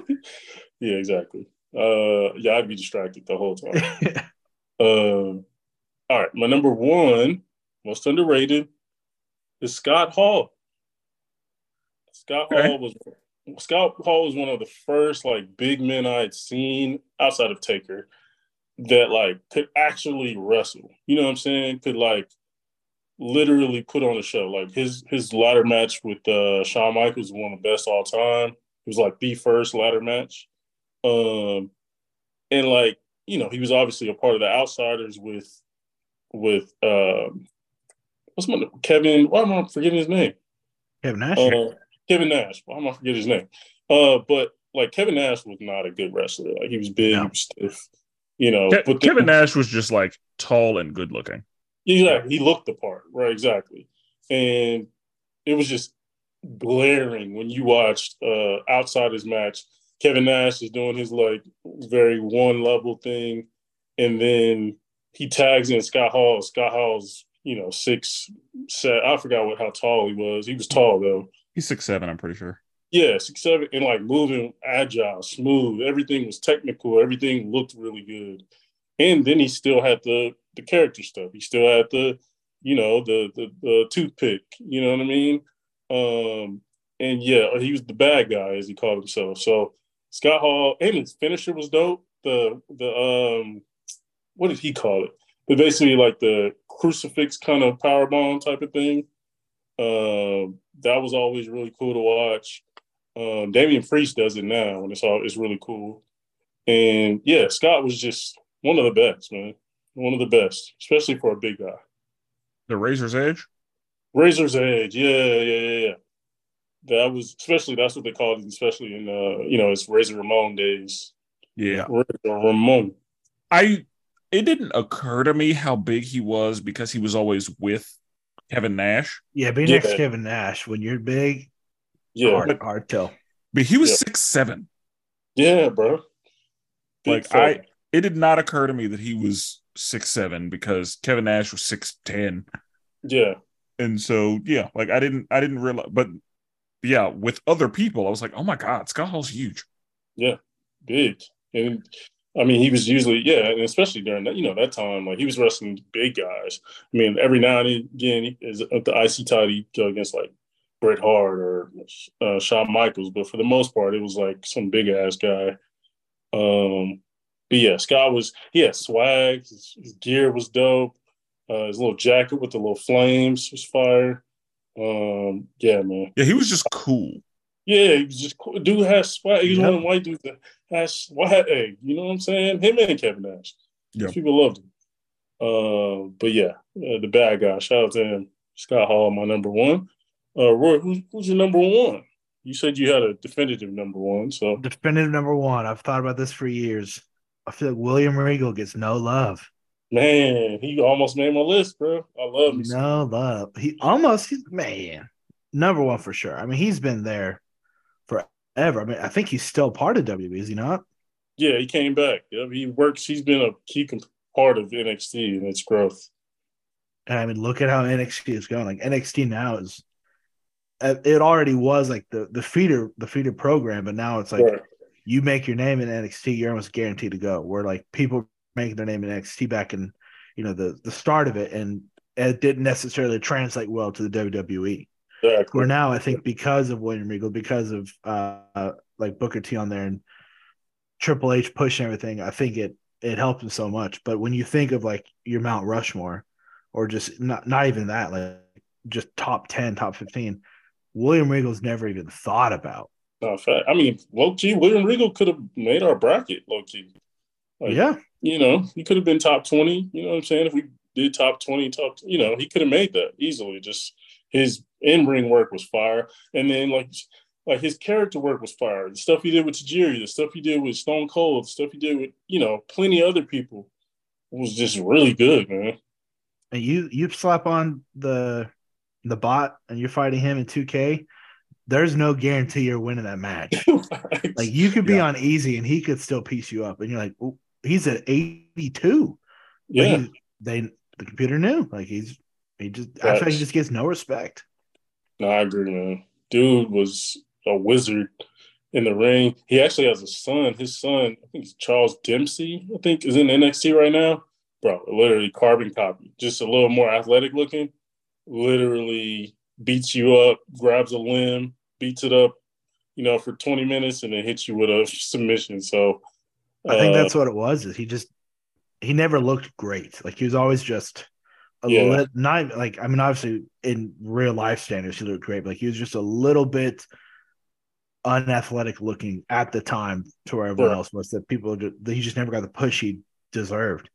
exactly. Uh, yeah, I'd be distracted the whole time. Uh, all right, my number one, most underrated, is Scott Hall. Scott Okay. Hall was Scott Hall was one of the first like big men I had seen outside of Taker that like could actually wrestle. You know what I'm saying? Could like literally put on a show. Like his his ladder match with uh Shawn Michaels was one of the best all time. It was like the first ladder match. Um and like, you know, he was obviously a part of the outsiders with with um what's my Kevin why am I forgetting his name? Kevin Nash. Uh, Kevin Nash. Why am I forgetting his name? Uh, but like Kevin Nash was not a good wrestler. Like he was big, No. he was stiff, you know. Ke- but Kevin Nash was just like tall and good looking. exactly, he looked the part, right? Exactly, and it was just glaring when you watched uh outside his match. Kevin Nash is doing his like very one level thing, and then he tags in Scott Hall. Scott Hall's you know six set. I forgot what how tall he was. He was tall though. He's six seven, I'm pretty sure. Yeah, six seven and like moving agile, smooth. Everything was technical. Everything looked really good. And then he still had the the character stuff. He still had the, you know, the the, the toothpick. You know what I mean? Um, and yeah, he was the bad guy as he called himself. So Scott Hall and his finisher was dope. The the um, what did he call it? But basically like the crucifix kind of power bomb type of thing. Um, that was always really cool to watch. Um, Damian Priest does it now, and it's all it's really cool. And yeah, Scott was just one of the best, man. One of the best, especially for a big guy. The Razor's Edge. Razor's Edge, yeah, yeah, yeah, yeah. That was especially that's what they called it, especially in uh, you know, it's Razor Ramon days. Yeah. Razor Ramon. I it didn't occur to me how big he was because he was always with Kevin Nash. Yeah, being Yeah. next to Kevin Nash when you're big, Yeah, hard, hard tell. But he was Yeah. six seven. yeah, bro. Big Like fella. I it did not occur to me that he was six seven because Kevin Nash was six ten. yeah, And so yeah, like I didn't I didn't realize but yeah, with other people, I was like, oh my god, Scott Hall's huge. Yeah, big. And I mean, he was usually, yeah, and especially during that, you know, that time, like he was wrestling big guys. I mean, every now and again, he is at the IC title he'd go against like Bret Hart or uh, Shawn Michaels, but for the most part, it was like some big ass guy. Um, but yeah, Scott was, he had swag, his, his gear was dope. Uh, his little jacket with the little flames was fire. Um, yeah, man. Yeah, he was just cool. Yeah, he was just. Dude has swag. He was one of the white dudes that has swag. You know what I'm saying? Him and Kevin Nash. Yeah. People loved him. Uh, but yeah, uh, the bad guy. Shout out to him. Scott Hall, my number one. Uh, Roy, who's, who's your number one? You said you had a definitive number one. So Definitive number one. I've thought about this for years. I feel like William Regal gets no love. man, he almost made my list, bro. I love him. No love. He almost, he's, man, number one for sure. I mean, he's been there ever. I mean, I think he's still part of WWE, is he not? Yeah, he came back. He works. He's been a key part of NXT and its growth. And I mean, look at how NXT is going. Like NXT now is, uh, it already was like the the feeder the feeder program, but now it's like right. you make your name in NXT, you're almost guaranteed to go. Where like people making their name in NXT back in, you know, the the start of it, and it didn't necessarily translate well to the WWE. Exactly. Where now I think because of William Regal, because of uh like Booker T on there and Triple H pushing everything, I think it it helped him so much. But when you think of like your Mount Rushmore, or just not not even that, like just top ten, top fifteen, William Regal's never even thought about. No, fact. I mean, low key, William Regal could have made our bracket low key. Like, yeah, you know, he could have been top twenty. You know what I'm saying? If we did top twenty, top, you know, he could have made that easily. Just his in ring work was fire, and then like like his character work was fire. The stuff he did with Tajiri, the stuff he did with Stone Cold, the stuff he did with you know plenty other people was just really good, man. And you you slap on the the bot and you're fighting him in 2K. There's no guarantee you're winning that match. right. Like you could be yeah. on easy and he could still piece you up, and you're like, he's at 82. Yeah, he, they the computer knew. Like he's he just I feel like he just gets no respect. No, I agree, man. Dude was a wizard in the ring. He actually has a son. His son, I think it's Charles Dempsey, I think, is in NXT right now. Bro, literally carbon copy. Just a little more athletic looking. Literally beats you up, grabs a limb, beats it up, you know, for 20 minutes and then hits you with a submission. So I think uh, that's what it was. Is he just he never looked great. Like he was always just a yeah. little not like I mean obviously in real life standards he looked great, but like he was just a little bit unathletic looking at the time to where everyone yeah. else was. That people just, he just never got the push he deserved.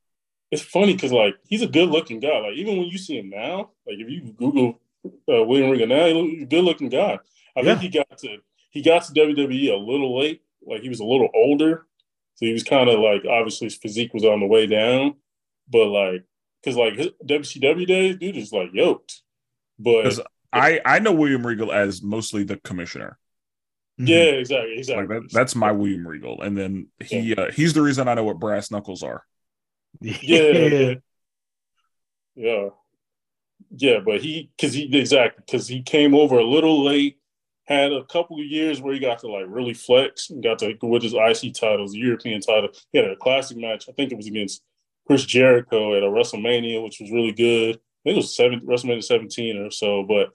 It's funny because like he's a good looking guy. Like even when you see him now, like if you Google uh, William Regal now, he's a good looking guy. I yeah. think he got to he got to WWE a little late. Like he was a little older, so he was kind of like obviously his physique was on the way down, but like because like his WCW days, dude is like yoked. But I I know William Regal as mostly the commissioner. Mm-hmm. Yeah, exactly, exactly. Like that, that's my William Regal, and then he yeah. uh, he's the reason I know what brass knuckles are. Yeah, yeah, yeah, yeah. But he, because he exactly because he came over a little late, had a couple of years where he got to like really flex and got to with his IC titles, European title. He had a classic match. I think it was against Chris Jericho at a WrestleMania, which was really good. I think it was seven, WrestleMania 17 or so, but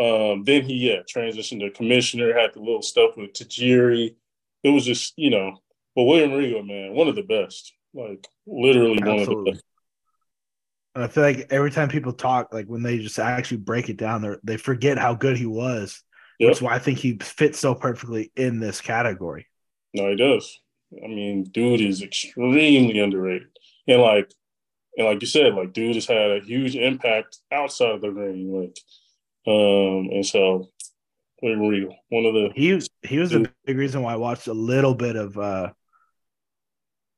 um, then he yeah transitioned to commissioner, had the little stuff with Tajiri. It was just you know, but William Regal, man, one of the best, like literally Absolutely. one of the best. And I feel like every time people talk, like when they just actually break it down, they they forget how good he was. Yep. That's why I think he fits so perfectly in this category. No, he does. I mean, dude is extremely underrated, and like, and like you said, like dude has had a huge impact outside of the ring. Like, um, and so real. One of the he was he was a big reason why I watched a little bit of uh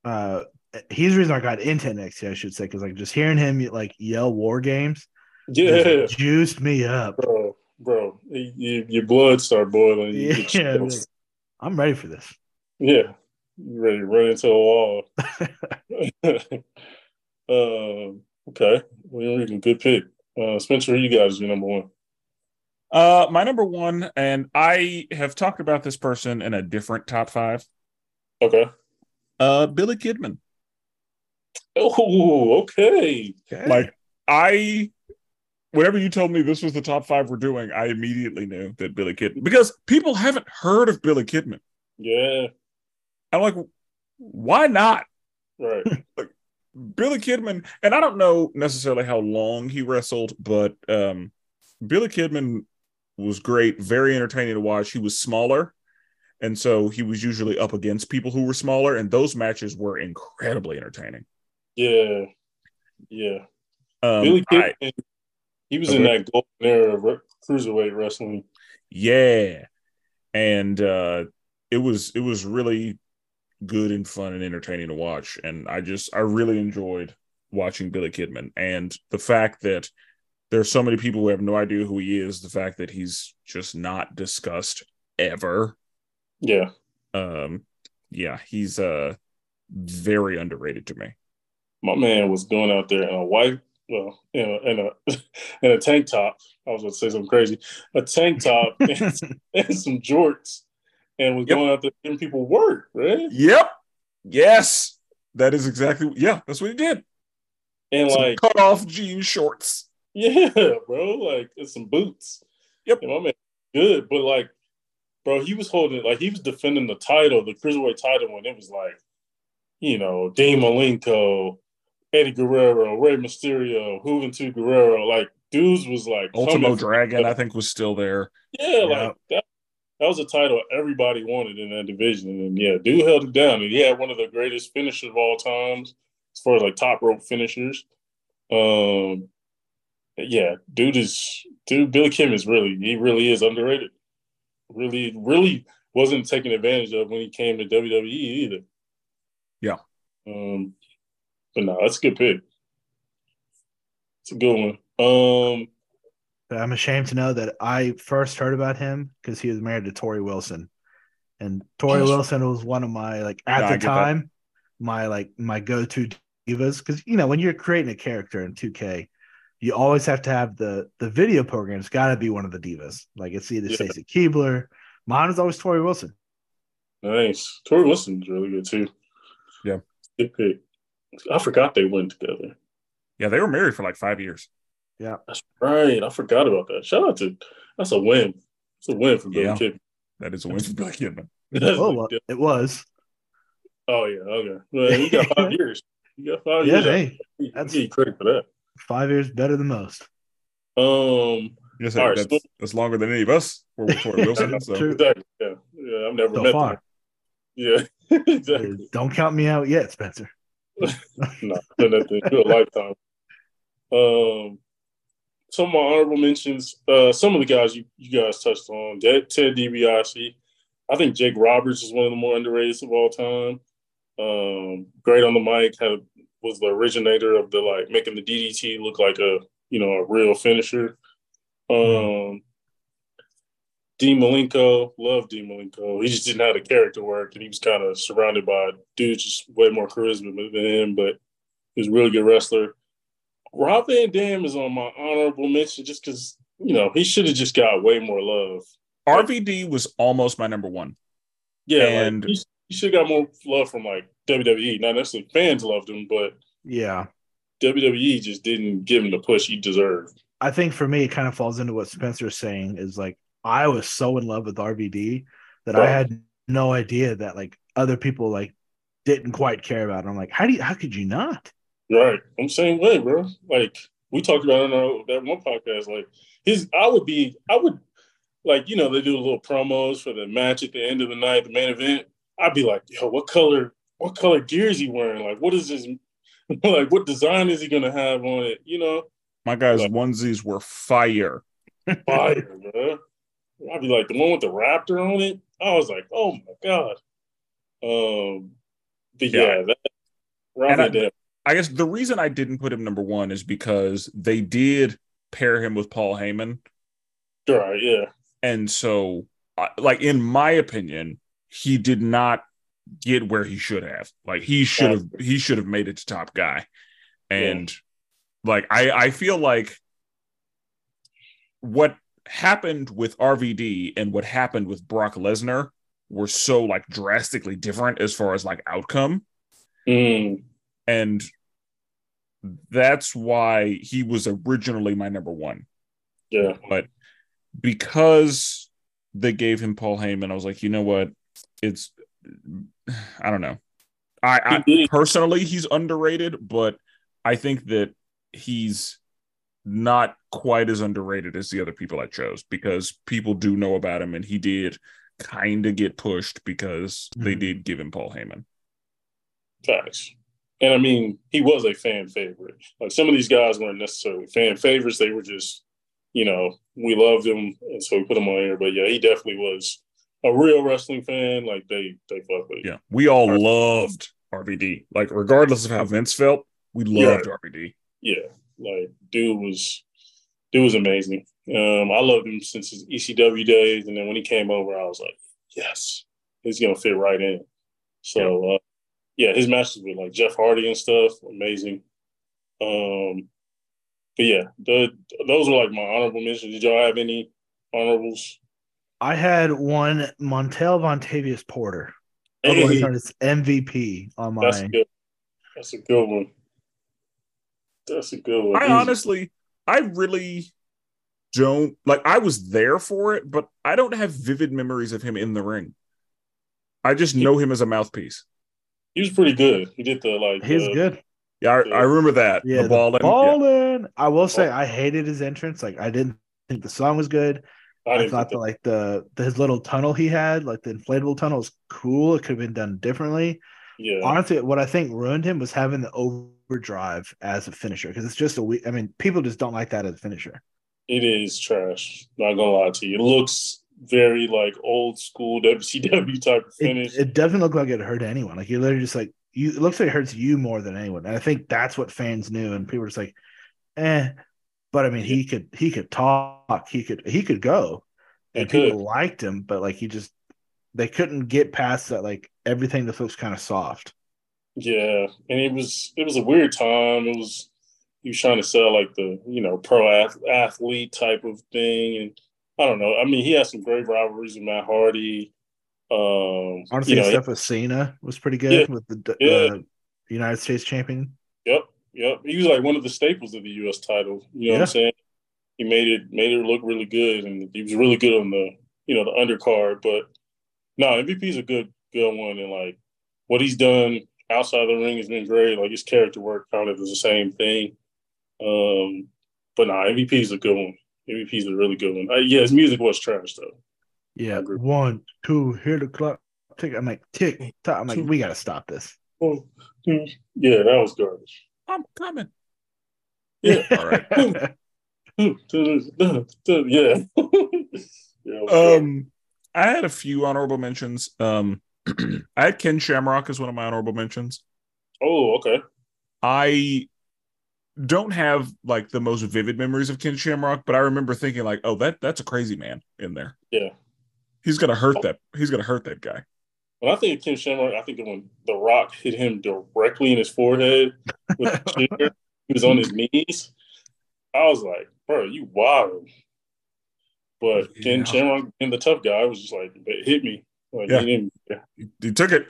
uh he's the reason I got into NXT, I should say, because like just hearing him like yell war games, yeah, juiced me up, bro. Bro, you, your blood start boiling. yeah, I'm ready for this. Yeah, ready to run into a wall. um, okay, well, good pick. Uh, Spenser, you guys your number one. Uh, my number one, and I have talked about this person in a different top five. Okay. Uh, Billy Kidman. Oh, okay. okay. Like I, whenever you told me this was the top five we're doing, I immediately knew that Billy Kidman because people haven't heard of Billy Kidman. Yeah. I'm like, why not? Right. like, Billy Kidman, and I don't know necessarily how long he wrestled, but um, Billy Kidman was great, very entertaining to watch. He was smaller, and so he was usually up against people who were smaller, and those matches were incredibly entertaining. Yeah, yeah. Um, Billy Kidman, I, he was okay. in that golden era of cruiserweight wrestling. Yeah, and uh, it was it was really good and fun and entertaining to watch, and I just I really enjoyed watching Billy Kidman, and the fact that there's so many people who have no idea who he is. The fact that he's just not discussed ever Yeah. Um, yeah, he's uh very underrated to me. My man was going out there in a white, well, you know, in a, in a tank top. I was going to say something crazy. A tank top and, and some jorts, and was Yep. going out there giving people work, right? Yep. Yes. That is exactly yeah, that's what he did. And Some like, cut off jean shorts. yeah, bro, like and some boots. Yep. My man, good, but like, bro, he was holding like he was defending the title, the cruiserweight title, when it was like, you know, Dean Malenko, Eddie Guerrero, Rey Mysterio, Juventud Guerrero, like dudes was like Ultimo Dragon, I think, was still there. Yeah, Yeah. like that. That was a title everybody wanted in that division, and yeah, dude held it down, and he had one of the greatest finishers of all times as far as like top rope finishers. Um, yeah, dude is dude. Billy Kidman is really he really is underrated. Really, really wasn't taken advantage of when he came to WWE either. Yeah. Um, but no, that's a good pick. It's a good one. Um, I'm ashamed to know that I first heard about him because he was married to Torrie Wilson, and Torrie Wilson was one of my like at No, the get that. time my like my go to divas because you know when you're creating a character in 2K, you always have to have the the video program's got to be one of the divas. Like it's either Yeah. Stacy Keibler, mine is always Torrie Wilson. Nice. Torrie Wilson's really good too. Yeah. Good pick. I forgot they went together. Yeah, they were married for like five years. That's right. I forgot about that. Shout out to that's a win. It's a win for Billy Yeah. Kidman. That is a win for Billy Kidman. That's Oh, like- well, it was. oh yeah, okay. Well, you got five years. You got five Yeah, years. hey, I that's- give you credit for that. five years better than most. Um, Yes, All right, that's, so- that's longer than any of us were with Wilson. So True. exactly. Yeah, yeah. I've never So met far, them. Yeah, exactly. don't count me out yet, Spenser. no, done that thing. Do a lifetime. Um, some of my honorable mentions. Uh, some of the guys you, you guys touched on. Ted, DiBiase. I think Jake Roberts is one of the more underrated of all time. Um, great on the mic. Had was the originator of the like making the DDT look like a you know a real finisher. Um, Dean Malenko, love Dean Malenko. He just didn't have the character work, and he was kind of surrounded by dudes just way more charisma than him. But he was a really good wrestler. Rob Van Dam is on my honorable mention just because you know he should have just got way more love. RVD was almost my number one. Yeah, And- like, he, he should have got more love from like WWE. Not necessarily fans loved him, but Yeah. WWE just didn't give him the push he deserved. I think for me, it kind of falls into what Spenser's saying is like I was so in love with RVD that I had no idea that like other people like didn't quite care about it. I'm like, how do you how could you not? Right. I'm same way, bro. Like we talked about in our, that one podcast. Like his, I would be, I would, like you know, they do a little promos for the match at the end of the night, the main event. I'd be like, yo, what color, what color gear is he wearing? Like, what is his, like, what design is he gonna have on it? You know, My guys' Like- onesies were fire. fire, bro. I'd be like the one with the raptor on it. I was like, oh my god. Um, but yeah, Yeah. that And I- Robin. I guess the reason I didn't put him number one is because they did pair him with Paul Heyman. Right, yeah. And so, like, in my opinion, he did not get where he should have. Like, he should have, he should have made it to top guy. And like, I, I feel like what happened with RVD and what happened with Brock Lesnar were so like drastically different as far as like outcome. Mm, And that's why he was originally my number one. yeah. But because they gave him Paul Heyman, I was like, you know what? It's I don't know. I, I personally he's underrated, but I think that he's not quite as underrated as the other people I chose because people do know about him and he did kind of get pushed because they Mhm. did give him Paul Heyman. Facts. And I mean, he was a fan favorite. Like some of these guys weren't necessarily fan favorites. They were just, you know, we loved him, and so we put him on air. But yeah, he definitely was a real wrestling fan. Like they they fuck with. Yeah. We all loved RVD. Like regardless of how Vince felt, we loved RVD. Yeah, like dude was dude was amazing. Um, I loved him since his ECW days, and then when he came over, I was like, yes, he's gonna fit right in. So uh, yeah, his matches with like Jeff Hardy and stuff, amazing. Um, but yeah, the, those were like my honorable mentions. Did y'all have any honorables? I had one Montel Vontavious Porter, Hey, otherwise known as MVP on that's a good. That's a good one. That's a good one. I He's- honestly, I really don't like. I was there for it, but I don't have vivid memories of him in the ring. I just know him as a mouthpiece. He was pretty good. He did the like. He's uh, good. Yeah, I, I remember that. Yeah, the ball. and- yeah. I will say I hated his entrance. Like I didn't think the song was good. I I, thought think that like the, the his little tunnel he had, like the inflatable tunnel, was cool. It could have been done differently. yeah, Honestly, what I think ruined him was having the overdrive as a finisher because it's just a weak. I mean, people just don't like that as a finisher. it is trash. Not gonna lie to you. It looks very like old school WCW type of finish. it doesn't look like it hurt anyone. Like you're literally just like you. It looks like it hurts you more than anyone. And I think that's what fans knew, and people were just like, eh. But I mean, he could he could talk. He could he could go, and people liked him. But like he just they couldn't get past that. Like everything just looks kind of soft. Yeah, and it was it was a weird time. It was he was trying to sell like the you know pro athlete type of thing, and I don't know. I mean, he had some great rivalries with Matt Hardy. Um, Honestly, you know, stuff with Cena was pretty good Yeah. with the Yeah. uh, United States champion. Yep, yep. He was like one of the staples of the U.S. title. You know what I'm saying? He made it made it look really good, and he was really good on the you know the undercard. But no, MVP is a good good one, and like what he's done outside of the ring has been great. Like his character work kind of is the same thing. Um, but no, MVP is a good one. MVP is a really good one. Uh, yeah, his music was trash though. Yeah, one, two, hear the clock tick. I'm like tick tock. I'm like, Two. we got to stop this. Oh, yeah, that was garbage. I'm coming. Yeah. All right. yeah. yeah. it was garbage. Um, I had a few honorable mentions. Um, I had Ken Shamrock as one of my honorable mentions. oh, okay. I don't have like the most vivid memories of Ken Shamrock, but I remember thinking like, oh, that that's a crazy man in there. Yeah. He's gonna hurt oh. that. He's gonna hurt that guy. When I think of Ken Shamrock, I think of when The Rock hit him directly in his forehead with the chair. He was on his knees. I was like, bro, you wild. But Ken Shamrock and the tough guy was just like, it hit me. Like, Yeah. he didn't, yeah. He took it.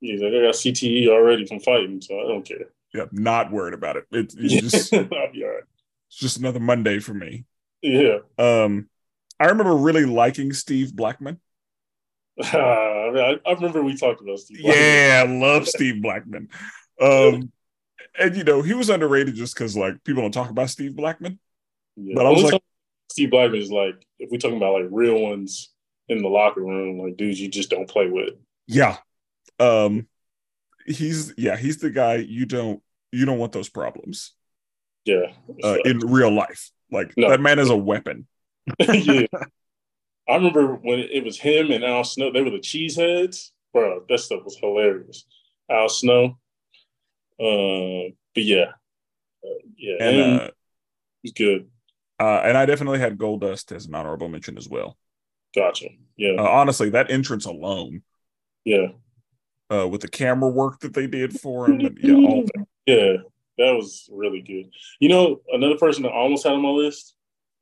He's like, I got CTE already from fighting, so I don't care. Yeah, not worried about it. It- It's just I'll be all right. it's just another Monday for me. Yeah. Um, I remember really liking Steve Blackman. I, mean, I, I remember we talked about Steve. Blackman. Yeah, I love Steve Blackman. Um, and you know he was underrated just because like people don't talk about Steve Blackman. Yeah. But I was like- Steve Blackman is like, if we're talking about like real ones in the locker room, like dudes you just don't play with. Yeah, um, he's yeah he's the guy you don't you don't want those problems Yeah. uh, in real life. Like No. that man is a weapon. yeah. I remember when it was him and Al Snow, they were the cheeseheads. Bro, that stuff was hilarious. Al Snow. Um, but yeah. Uh, yeah, And uh, was good. uh, and I definitely had Goldust as an honorable mention as well. Gotcha. Yeah. Uh, honestly, that entrance alone, yeah. Uh, with the camera work that they did for him, and yeah, all that. Yeah. That was really good. You know, another person that I almost had on my list,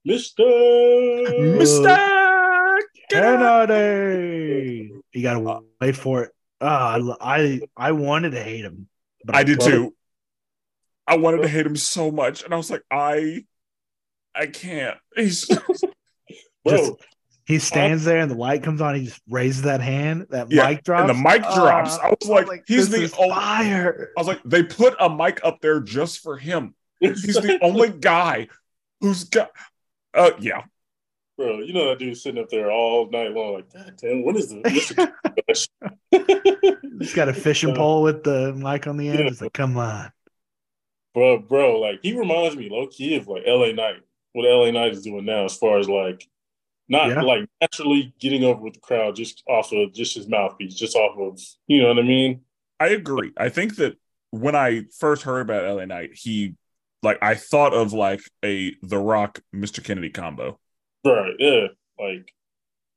Mr. Mister Kennedy. You gotta wait for it. Ah, I I I wanted to hate him. But I did love- too. I wanted to hate him so much, and I was like, I, I can't. He's Bro, Just- He stands there and the light comes on. He just raises that hand. That Yeah, mic drops. and the mic drops. I was Ah, like, he's the is only. fire. I was like, they put a mic up there just for him. He's the only guy who's got. Uh, yeah, Bro, you know that dude sitting up there all night long, like, God damn, what is this? what's He's got a fishing Uh, pole with the mic on the end. yeah. It's like, come on. bro, bro, like he reminds me low key of like LA Knight, what LA Knight is doing now, as far as like not Yeah. like naturally getting over with the crowd just off of just his mouthpiece, just off of you know what I mean? I agree. I think that when I first heard about LA Knight, he like I thought of like a The Rock Mr. Kennedy combo. Right, yeah. Like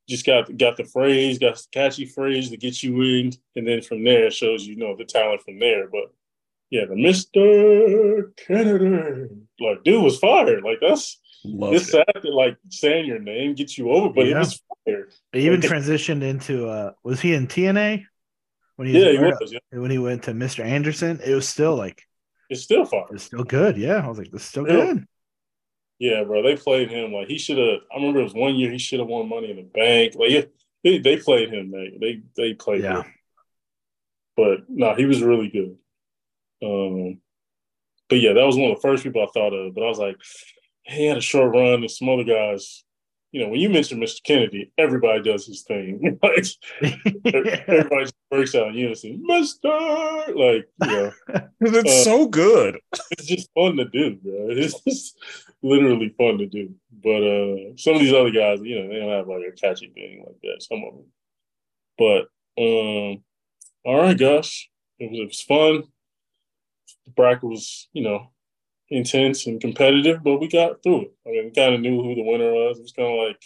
just got got the phrase, got the catchy phrase to get you in, and then from there shows you know the talent from there. But yeah, the Mister Kennedy, like dude was fired. Like that's Loved it's it. sad that like saying your name gets you over, but it was fired. He even Okay. transitioned into uh was he in TNA when he Yeah, he was, was. Yeah. when he went to Mr. Anderson? It was still like It's still it It's still good. Yeah. I was like, this is still Yeah. good. Yeah, bro. They played him like he should have. I remember it was one year he should have won Money in the Bank. Like yeah, they they played him. Man. They they played Yeah. him. But no, he was really good. Um, but yeah, that was one of the first people I thought of. But I was like, he had a short run, and some other guys. You know, when you mention Mr. Kennedy, everybody does his thing. like everybody just breaks out in unison, Mister. Like you know, It's Uh, so good. it's just fun to do, bro. It's just literally fun to do. But uh some of these other guys, you know, they don't have like a catchy thing like that. Some of them. But um, all right, guys, it was, it was fun. The bracket was, you know, intense and competitive, but we got through it. I mean, we kind of knew who the winner was. It was kind of like,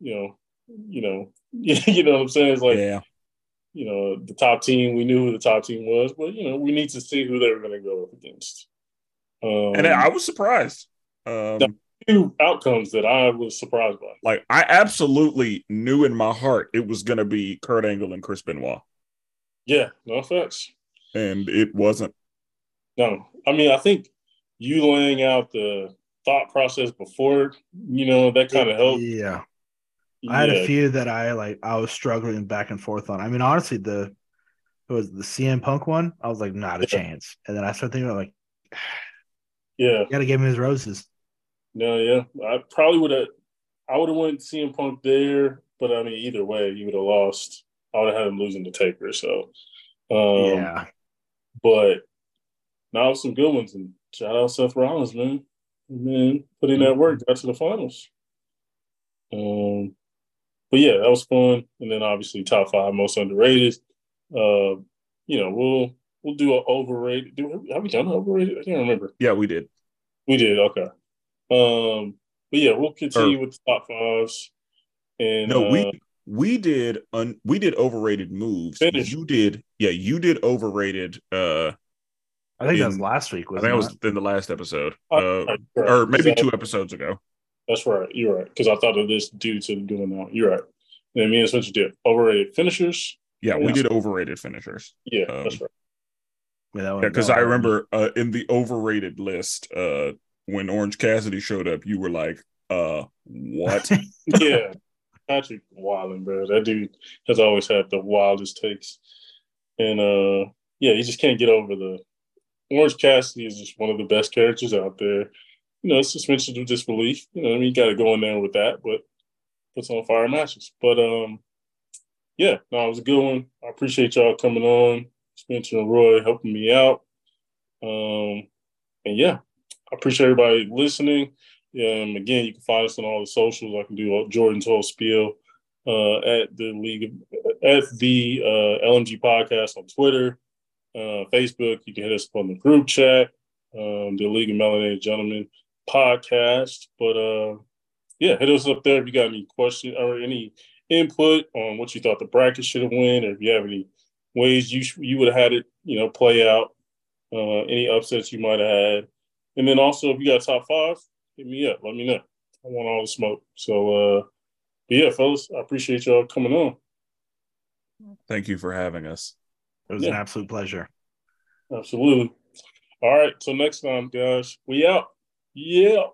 you know, you know, you know what I'm saying? It's like yeah. you know, the top team, we knew who the top team was, but you know, we need to see who they were going to go up against. Um, And I was surprised. Um, two outcomes that I was surprised by. like I absolutely knew in my heart it was going to be Kurt Angle and Chris Benoit, Yeah, no offense. and it wasn't. No, I mean, I think you laying out the thought process before, you know, that kind of helped. Yeah. I had Yeah. a few that I like I was struggling back and forth on. I mean, honestly, the it was the CM Punk one. I was like, not a Yeah. chance. And then I started thinking about like, Yeah, you gotta give him his roses. no, yeah. I probably would have. I would have went CM Punk there, but I mean, either way, you would have lost. I would have had him losing to Taker. So, um, yeah. But now some good ones, and shout out Seth Rollins, man. Man, put in that work, got to the finals. Um, but yeah, that was fun. And then obviously top five most underrated. Uh, you know, we'll we'll do an overrated. Do have we done overrated? I can't remember. Yeah, we did. We did. Okay. Um, but yeah, we'll continue Or- with the top fives. And No, uh, we we did un, we did overrated moves. Finish. You did, yeah, you did overrated. Uh, I think that was last week. I Wasn't think it was in the last episode, uh, uh, right, right. or maybe Exactly. two episodes ago. That's right. You're right. Because I thought of this due to doing that. You're right. And me and Spenser did overrated finishers. Yeah, we Yeah. did overrated finishers. Yeah, Um, that's right. Yeah, that Yeah, because I remember uh, in the overrated list, uh, when Orange Cassidy showed up, you were like, uh, what? Yeah. Patrick Wilding, bro. That dude has always had the wildest takes. And uh yeah, you just can't get over the Orange Cassidy is just one of the best characters out there. You know, suspension of disbelief. You know, I mean you gotta go in there with that, but puts on fire matches. But um yeah, no, it was a good one. I appreciate y'all coming on, Spenser and Roy helping me out. Um and yeah, I appreciate everybody listening. Um, again, you can find us on all the socials. I can do Jordan's whole spiel uh, at the league of, at the uh, LMG podcast on Twitter, uh, Facebook. You can hit us up on the group chat, um, the League of Melanated Gentlemen podcast. But uh, yeah, hit us up there if you got any questions or any input on what you thought the bracket should have won, or if you have any ways you sh- you would have had it, you know, play out. Uh, any upsets you might have had, and then also if you got top five, hit me up. Let me know. I want all the smoke. So, uh, but yeah, fellas, I appreciate y'all coming on. Thank you for having us. It was an absolute pleasure. Absolutely. All right. Till next time, guys. We out. Yeah.